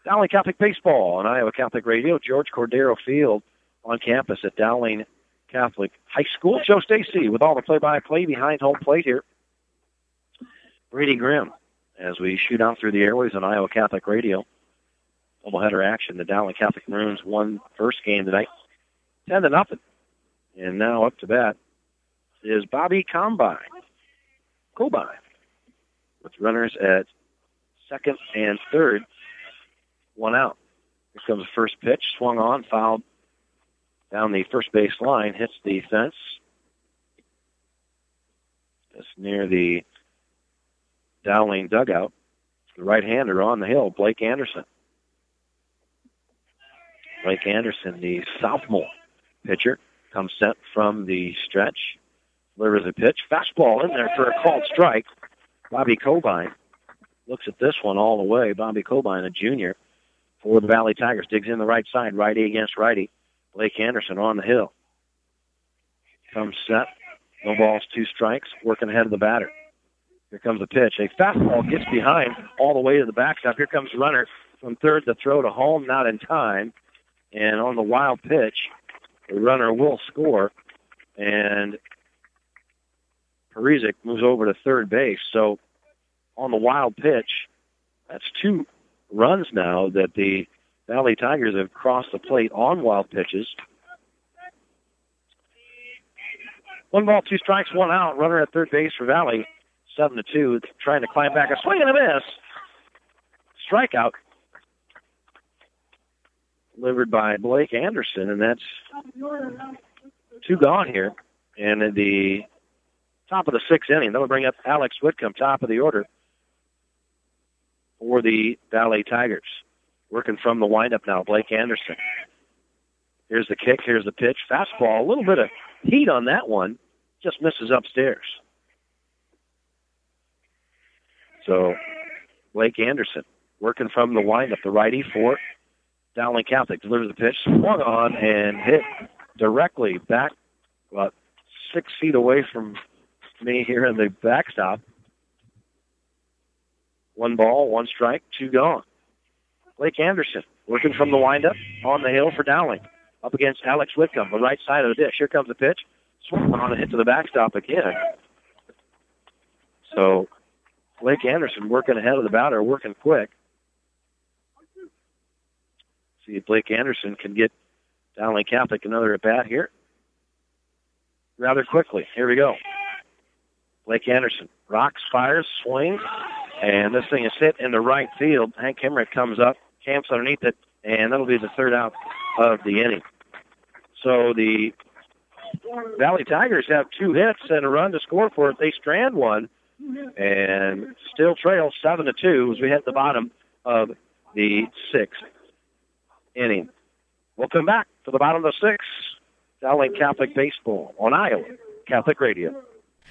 Dowling Catholic Baseball on Iowa Catholic Radio, George Cordero Field on campus at Dowling Catholic High School. Joe Stacy with all the play-by-play behind home plate here. Brady Grimm as we shoot out through the airways on Iowa Catholic Radio. Doubleheader action. The Dowling Catholic Maroons won first game tonight, ten to nothing, and now up to bat is Bobby Combine, Combine with runners at second and third, one out. Here comes the first pitch, swung on, fouled down the first base line, hits the fence. Just near the Dowling dugout. The right-hander on the hill, Blake Anderson. Blake Anderson, the sophomore pitcher, comes set from the stretch. Delivers a pitch. Fastball in there for a called strike. Bobby Cobine looks at this one all the way. Bobby Cobine, a junior for the Valley Tigers, digs in the right side, righty against righty. Blake Anderson on the hill. Comes set. No balls, two strikes. Working ahead of the batter. Here comes the pitch. A fastball gets behind all the way to the backstop. Here comes runner from third to throw to home, not in time. And on the wild pitch, the runner will score. And Parizic moves over to third base. So on the wild pitch, that's two runs now that the Valley Tigers have crossed the plate on wild pitches. One ball, two strikes, one out. Runner at third base for Valley, seven to two, trying to climb back. A swing and a miss. Strikeout delivered by Blake Anderson, and that's two gone here. And at the top of the sixth inning, that will bring up Alex Whitcomb, top of the order for the Valley Tigers. Working from the windup now, Blake Anderson. Here's the kick, here's the pitch. Fastball, a little bit of heat on that one, just misses upstairs. So, Blake Anderson working from the windup, the righty for Dowling Catholic delivers the pitch, swung on and hit directly back about six feet away from me here in the backstop. One ball, one strike, two gone. Blake Anderson working from the windup on the hill for Dowling. Up against Alex Whitcomb, the right side of the dish. Here comes the pitch. Swung on and hit to the backstop again. So Blake Anderson working ahead of the batter, working quick. See if Blake Anderson can get Dowling Catholic another at bat here. Rather quickly. Here we go. Blake Anderson rocks, fires, swings, and this thing is hit in the right field. Hank Hemrick comes up, camps underneath it, and that'll be the third out of the inning. So the Valley Tigers have two hits and a run to score for it. They strand one and still trail seven to two as we hit the bottom of the sixth inning. We'll come back to the bottom of the sixth. Dowling Catholic Baseball on Iowa Catholic Radio.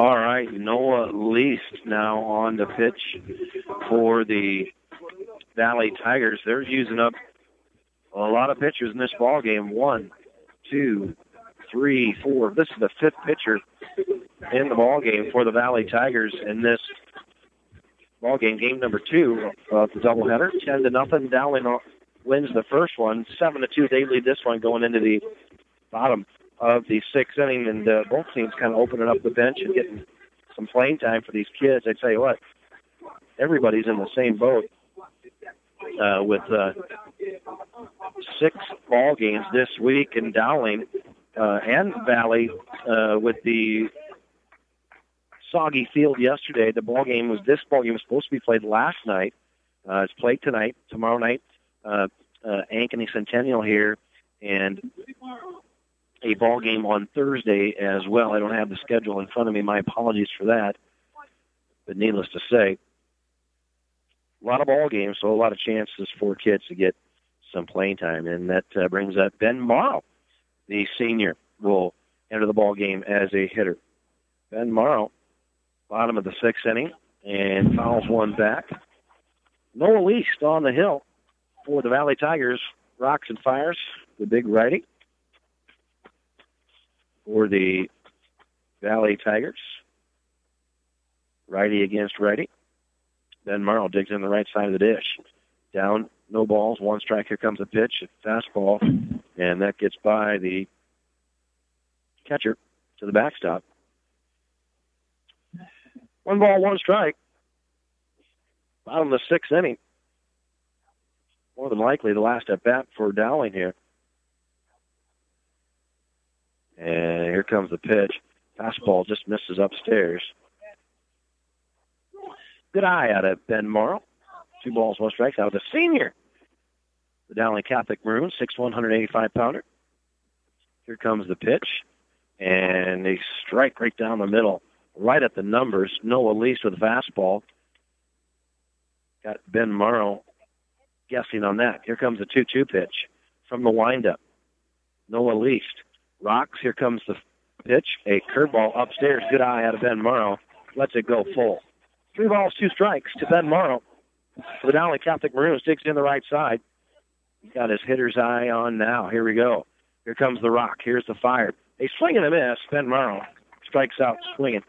All right, Noah Least now on the pitch for the Valley Tigers. They're using up a lot of pitchers in this ball game. One, two, three, four. This is the fifth pitcher in the ball game for the Valley Tigers in this ball game. Game number two of the doubleheader. Ten to nothing. Dowling wins the first one. Seven to two. They lead this one going into the bottom of the sixth inning, and uh, both teams kind of opening up the bench and getting some playing time for these kids. I tell you what, everybody's in the same boat uh, with uh, six ball games this week in Dowling uh, and Valley uh, with the soggy field yesterday. The ball game was this ball game was supposed to be played last night. Uh, it's played tonight, tomorrow night. Uh, uh, Ankeny Centennial here, and a ball game on Thursday as well. I don't have the schedule in front of me. My apologies for that. But needless to say, a lot of ball games, so a lot of chances for kids to get some playing time, and that uh, brings up Ben Morrow, the senior, will enter the ball game as a hitter. Ben Morrow, bottom of the sixth inning, and fouls one back. Noah Least on the hill for the Valley Tigers, rocks and fires the big righty for the Valley Tigers. Righty against righty. Ben Morrow digs in the right side of the dish. Down, no balls, one strike. Here comes a pitch, a fastball, and that gets by the catcher to the backstop. One ball, one strike. Bottom of the sixth inning. More than likely the last at bat for Dowling here. And here comes the pitch. Fastball just misses upstairs. Good eye out of Ben Morrow. Two balls, one strike out of the senior. The Dowling Catholic Maroons, 6'1", 185 pounder. Here comes the pitch. And they strike right down the middle, right at the numbers. Noah Least with a fastball. Got Ben Morrow guessing on that. Here comes the 2-2 pitch from the windup. Noah Least rocks. Here comes the pitch. A curveball upstairs. Good eye out of Ben Morrow. Lets it go full. Three balls, two strikes to Ben Morrow. For the Dowling Catholic Maroons, digs in the right side. He's got his hitter's eye on now. Here we go. Here comes the rock. Here's the fire. A swing and a miss. Ben Morrow strikes out swinging.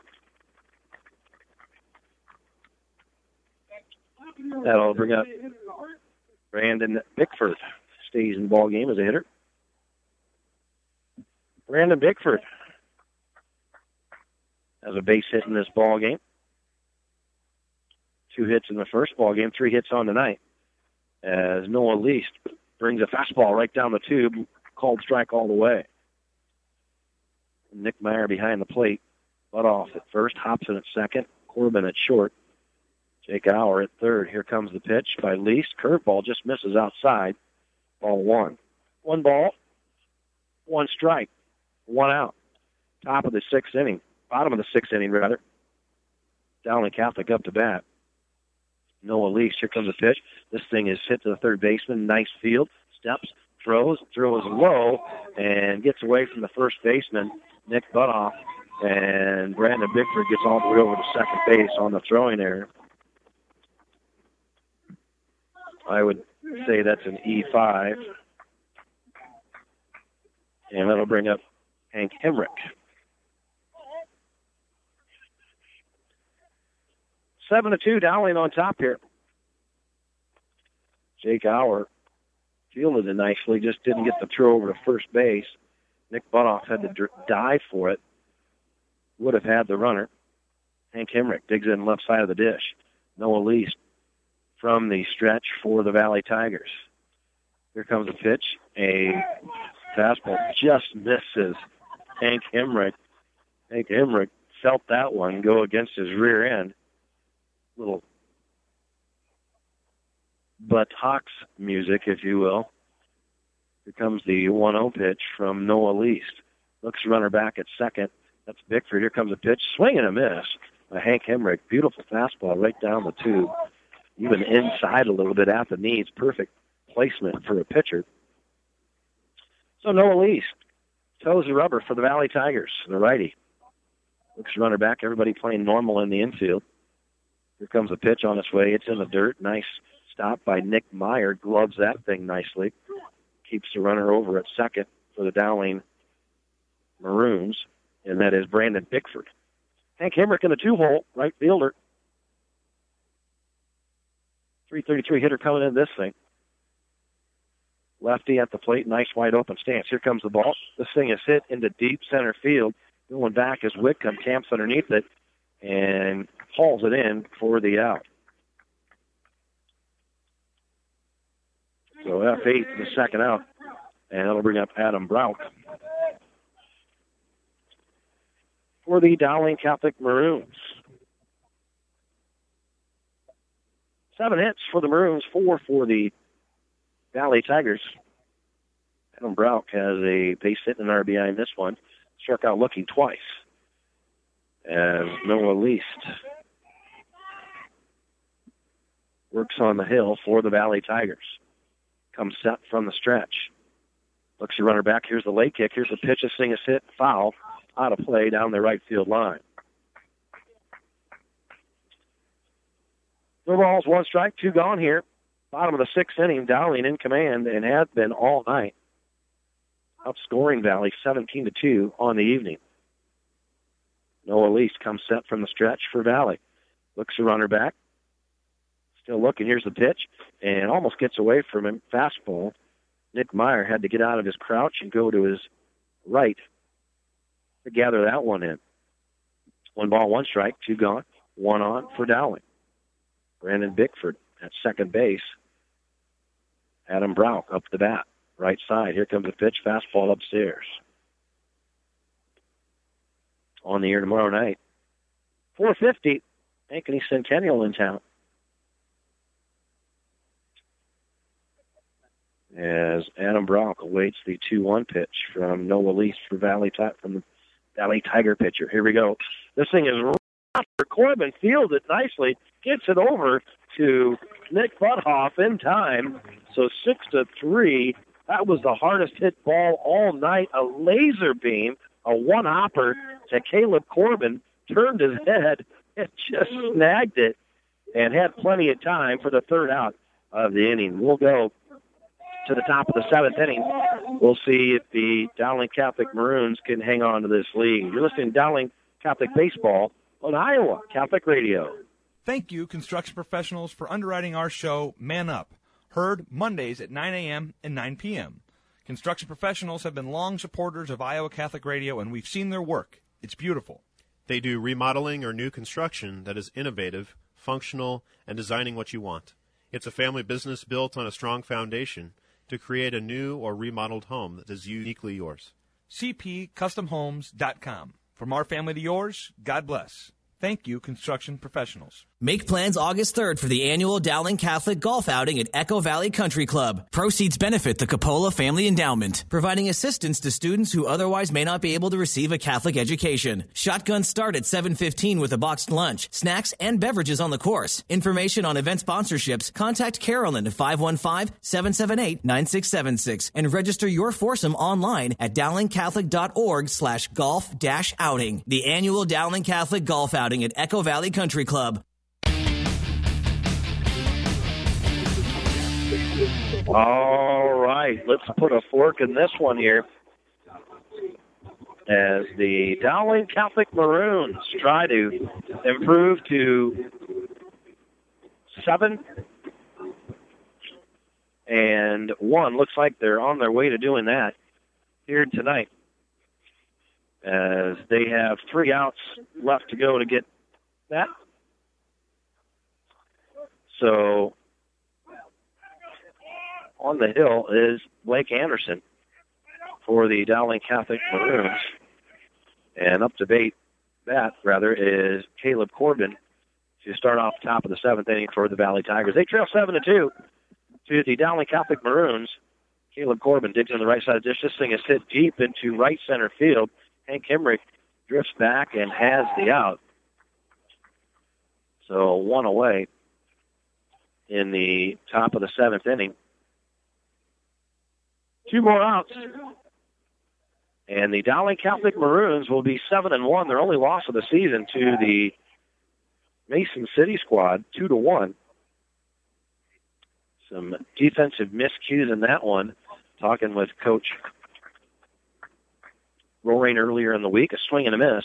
That'll bring up Brandon Bickford. Stays in ball game as a hitter. Brandon Bickford has a base hit in this ball game. Two hits in the first ball game, three hits on tonight. As Noah Least brings a fastball right down the tube, called strike all the way. Nick Meyer behind the plate, Butoff at first, Hobson at second, Corbin at short. Jake Auer at third. Here comes the pitch by Least. Curveball just misses outside. Ball one. One ball, one strike, one out. Top of the sixth inning, bottom of the sixth inning rather. Dowling Catholic up to bat. Noah Least. Here comes the pitch. This thing is hit to the third baseman. Nice field. Steps, throws, throws low, and gets away from the first baseman, Nick Butoff. And Brandon Bickford gets all the way over to second base on the throwing error. I would say that's an E5. And that'll bring up Hank Hemrick. Seven to two, Dowling on top here. Jake Auer fielded it nicely, just didn't get the throw over to first base. Nick Butoff had to dive for it. Would have had the runner. Hank Hemrick digs in left side of the dish. Noah Least from the stretch for the Valley Tigers. Here comes a pitch. A fastball just misses Hank Hemrick. Hank Hemrick felt that one go against his rear end. Little buttocks music, if you will. Here comes the 1-0 pitch from Noah Least. Looks runner back at second. That's Bickford. Here comes a pitch. Swing and a miss by Hank Hemrick. Beautiful fastball right down the tube even inside a little bit at the knees. Perfect placement for a pitcher. So Noah Least toes the rubber for the Valley Tigers, the righty. Looks runner back, everybody playing normal in the infield. Here comes a pitch on its way. It's in the dirt. Nice stop by Nick Meyer. Gloves that thing nicely. Keeps the runner over at second for the Dowling Maroons, and that is Brandon Bickford. Hank Hemrick in the two hole, right fielder. 333 hitter coming in this thing. Lefty at the plate, nice wide open stance. Here comes the ball. This thing is hit into deep center field. Going back as Whitcomb camps underneath it and hauls it in for the out. So F8 the second out, and that'll bring up Adam Brock. For the Dowling Catholic Maroons. Seven hits for the Maroons, four for the Valley Tigers. Adam Brock has a base hit and an RBI in this one. Struck out looking twice. As Noah Least works on the hill for the Valley Tigers. Comes set from the stretch. Looks the runner back. Here's the late kick. Here's the pitch. This thing is hit foul out of play down the right field line. No balls, one strike, two gone here. Bottom of the sixth inning, Dowling in command and has been all night. Outscoring Valley 17 to 2 on the evening. Noah Least comes set from the stretch for Valley. Looks the runner back. Still looking. Here's the pitch. And almost gets away from him. Fastball. Nick Meyer had to get out of his crouch and go to his right to gather that one in. One ball, one strike, two gone, one on for Dowling. Brandon Bickford at second base. Adam Brock up the bat, right side. Here comes the pitch, fastball upstairs. on the air tomorrow night. 450, Ankeny Centennial in town. As Adam Brock awaits the 2-1 pitch from Noah Least for Valley from the Valley Tiger pitcher. Here we go. This thing is for Corbin fields it nicely, gets it over to Nick Butoff in time. So six to three. That was the hardest hit ball all night. A laser beam, a one hopper to Caleb Corbin, turned his head and just snagged it and had plenty of time for the third out of the inning. We'll go to the top of the seventh inning. We'll see if the Dowling Catholic Maroons can hang on to this lead. You're listening to Dowling Catholic Baseball on Iowa Catholic Radio. Thank you, construction professionals, for underwriting our show, Man Up, heard Mondays at 9 a.m. and 9 p.m. Construction professionals have been long supporters of Iowa Catholic Radio, and we've seen their work. It's beautiful. They do remodeling or new construction that is innovative, functional, and designing what you want. It's a family business built on a strong foundation to create a new or remodeled home that is uniquely yours. CPCustomHomes.com. From our family to yours, God bless. Thank you, construction professionals. Make plans August 3rd for the annual Dowling Catholic Golf Outing at Echo Valley Country Club. Proceeds benefit the Capola Family Endowment, providing assistance to students who otherwise may not be able to receive a Catholic education. Shotguns start at 7:15 with a boxed lunch, snacks, and beverages on the course. Information on event sponsorships, contact Carolyn at 515-778-9676 and register your foursome online at dowlingcatholic.org/golf-outing. The annual Dowling Catholic Golf Outing at Echo Valley Country Club. All right, let's put a fork in this one here. As the Dowling Catholic Maroons try to improve to seven and one. Looks like they're on their way to doing that here tonight. As they have three outs left to go to get that. So on the hill is Blake Anderson for the Dowling Catholic Maroons. And up to bait that, rather, is Caleb Corbin to start off top of the seventh inning for the Valley Tigers. They trail 7 to 2 to the Dowling Catholic Maroons. Caleb Corbin digs on the right side of the dish. This thing is hit deep into right center field. Hank Hemrick drifts back and has the out. So one away in the top of the seventh inning. Two more outs. And the Dowling Catholic Maroons will be seven and one. Their only loss of the season to the Mason City squad, two to one. Some defensive miscues in that one. Talking with Coach Rorain earlier in the week, a swing and a miss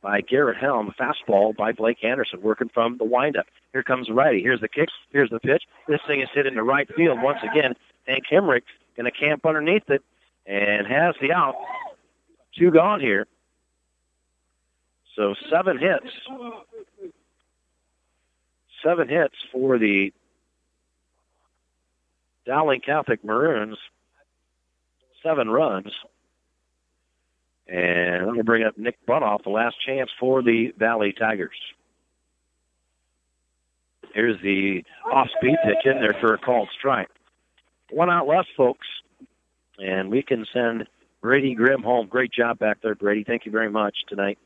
by Garrett Helm, fastball by Blake Anderson, working from the windup. Here comes righty. Here's the kick. Here's the pitch. This thing is hit into right field once again. Hank Hemrick going to camp underneath it and has the out. Two gone here. So seven hits. Seven hits for the Dowling Catholic Maroons. Seven runs. And let me bring up Nick Butoff, the last chance for the Valley Tigers. Here's the off-speed pitch in there for a called strike. One out left, folks. And we can send Brady Grimm home. Great job back there, Brady. Thank you very much tonight.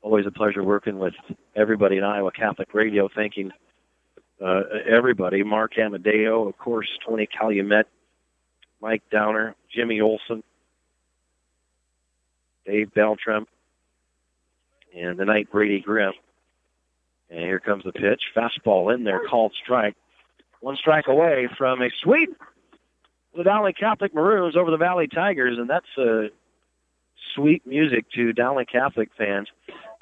Always a pleasure working with everybody in Iowa Catholic Radio. Thanking uh, everybody. Mark Amadeo, of course, Tony Calumet, Mike Downer, Jimmy Olson, Dave Beltram, and the night Brady Grimm. And here comes the pitch. Fastball in there, called strike. One strike away from a sweep. The Dowling Catholic Maroons over the Valley Tigers, and that's uh, sweet music to Dowling Catholic fans.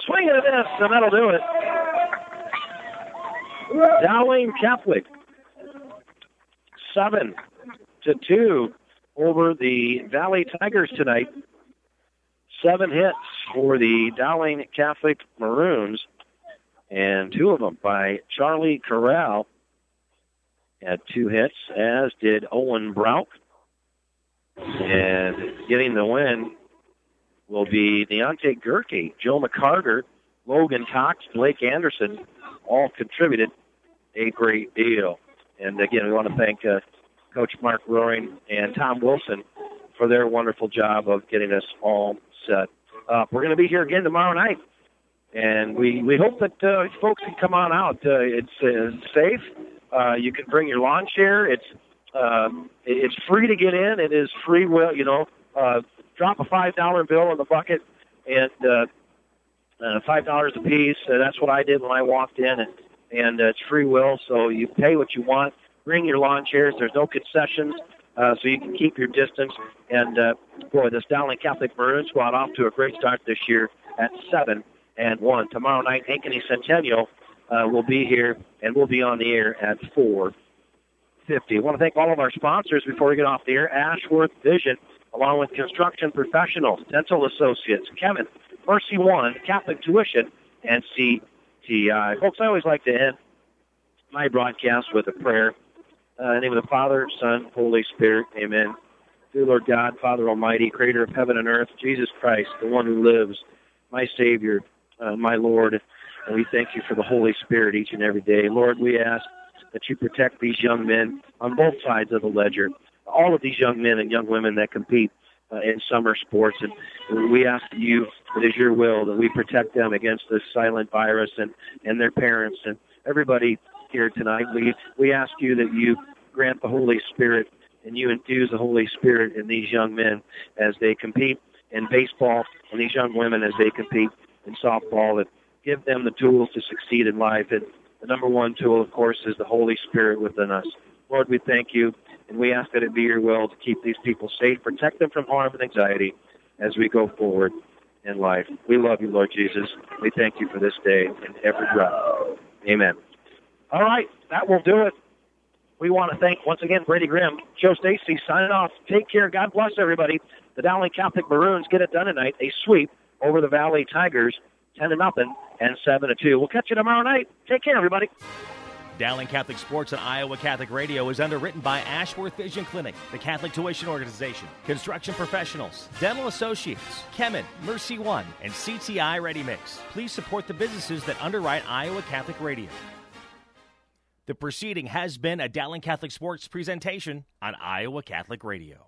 Swing and a miss, and that'll do it. Dowling Catholic, seven to two over the Valley Tigers tonight. Seven hits for the Dowling Catholic Maroons, and two of them by Charlie Corral had two hits, as did Owen Brock. And getting the win will be Deontay Gerke, Joe McCarter, Logan Cox, Blake Anderson, all contributed a great deal. And again, we want to thank uh, Coach Mark Roaring and Tom Wilson for their wonderful job of getting us all set up. We're going to be here again tomorrow night, and we we hope that uh, folks can come on out. Uh, it's uh, safe. Uh, you can bring your lawn chair. It's uh, it's free to get in. It is free will. You know, uh, drop a five dollar bill in the bucket, and uh, uh, five dollars a piece. Uh, that's what I did when I walked in, and and uh, it's free will. So you pay what you want. Bring your lawn chairs. There's no concessions, uh, so you can keep your distance. And uh, boy, this Dowling Catholic Maroon squad off to a great start this year at seven and one. Tomorrow night, Ankeny Centennial uh, will be here, and we'll be on the air at four fifty. I want to thank all of our sponsors before we get off the air. Ashworth Vision, along with Construction Professionals, Dental Associates, Kemin, Mercy One, Catholic Tuition, and CTI. Folks, I always like to end my broadcast with a prayer. Uh, in the name of the Father, Son, Holy Spirit, Amen. Dear Lord God, Father Almighty, Creator of heaven and earth, Jesus Christ, the one who lives, my Savior, uh, my Lord, and we thank you for the Holy Spirit each and every day. Lord, we ask that you protect these young men on both sides of the ledger, all of these young men and young women that compete uh, in summer sports. And we ask you, it is your will that we protect them against this silent virus and, and their parents and everybody here tonight. We, we ask you that you grant the Holy Spirit and you infuse the Holy Spirit in these young men as they compete in baseball and these young women as they compete in softball and give them the tools to succeed in life. And the number one tool, of course, is the Holy Spirit within us. Lord, we thank you and we ask that it be your will to keep these people safe, protect them from harm and anxiety as we go forward in life. We love you, Lord Jesus. We thank you for this day and every breath. Amen. All right, that will do it. We want to thank once again Brady Grimm, Joe Stacy signing off. Take care. God bless everybody. The Dowling Catholic Maroons get it done tonight. A sweep over the Valley Tigers, ten to nothing and seven to two. We'll catch you tomorrow night. Take care, everybody. Dowling Catholic Sports on Iowa Catholic Radio is underwritten by Ashworth Vision Clinic, the Catholic Tuition Organization, Construction Professionals, Dental Associates, Kemin, MercyOne, and CTI Ready Mix. Please support the businesses that underwrite Iowa Catholic Radio. The proceeding has been a Dowling Catholic Sports presentation on Iowa Catholic Radio.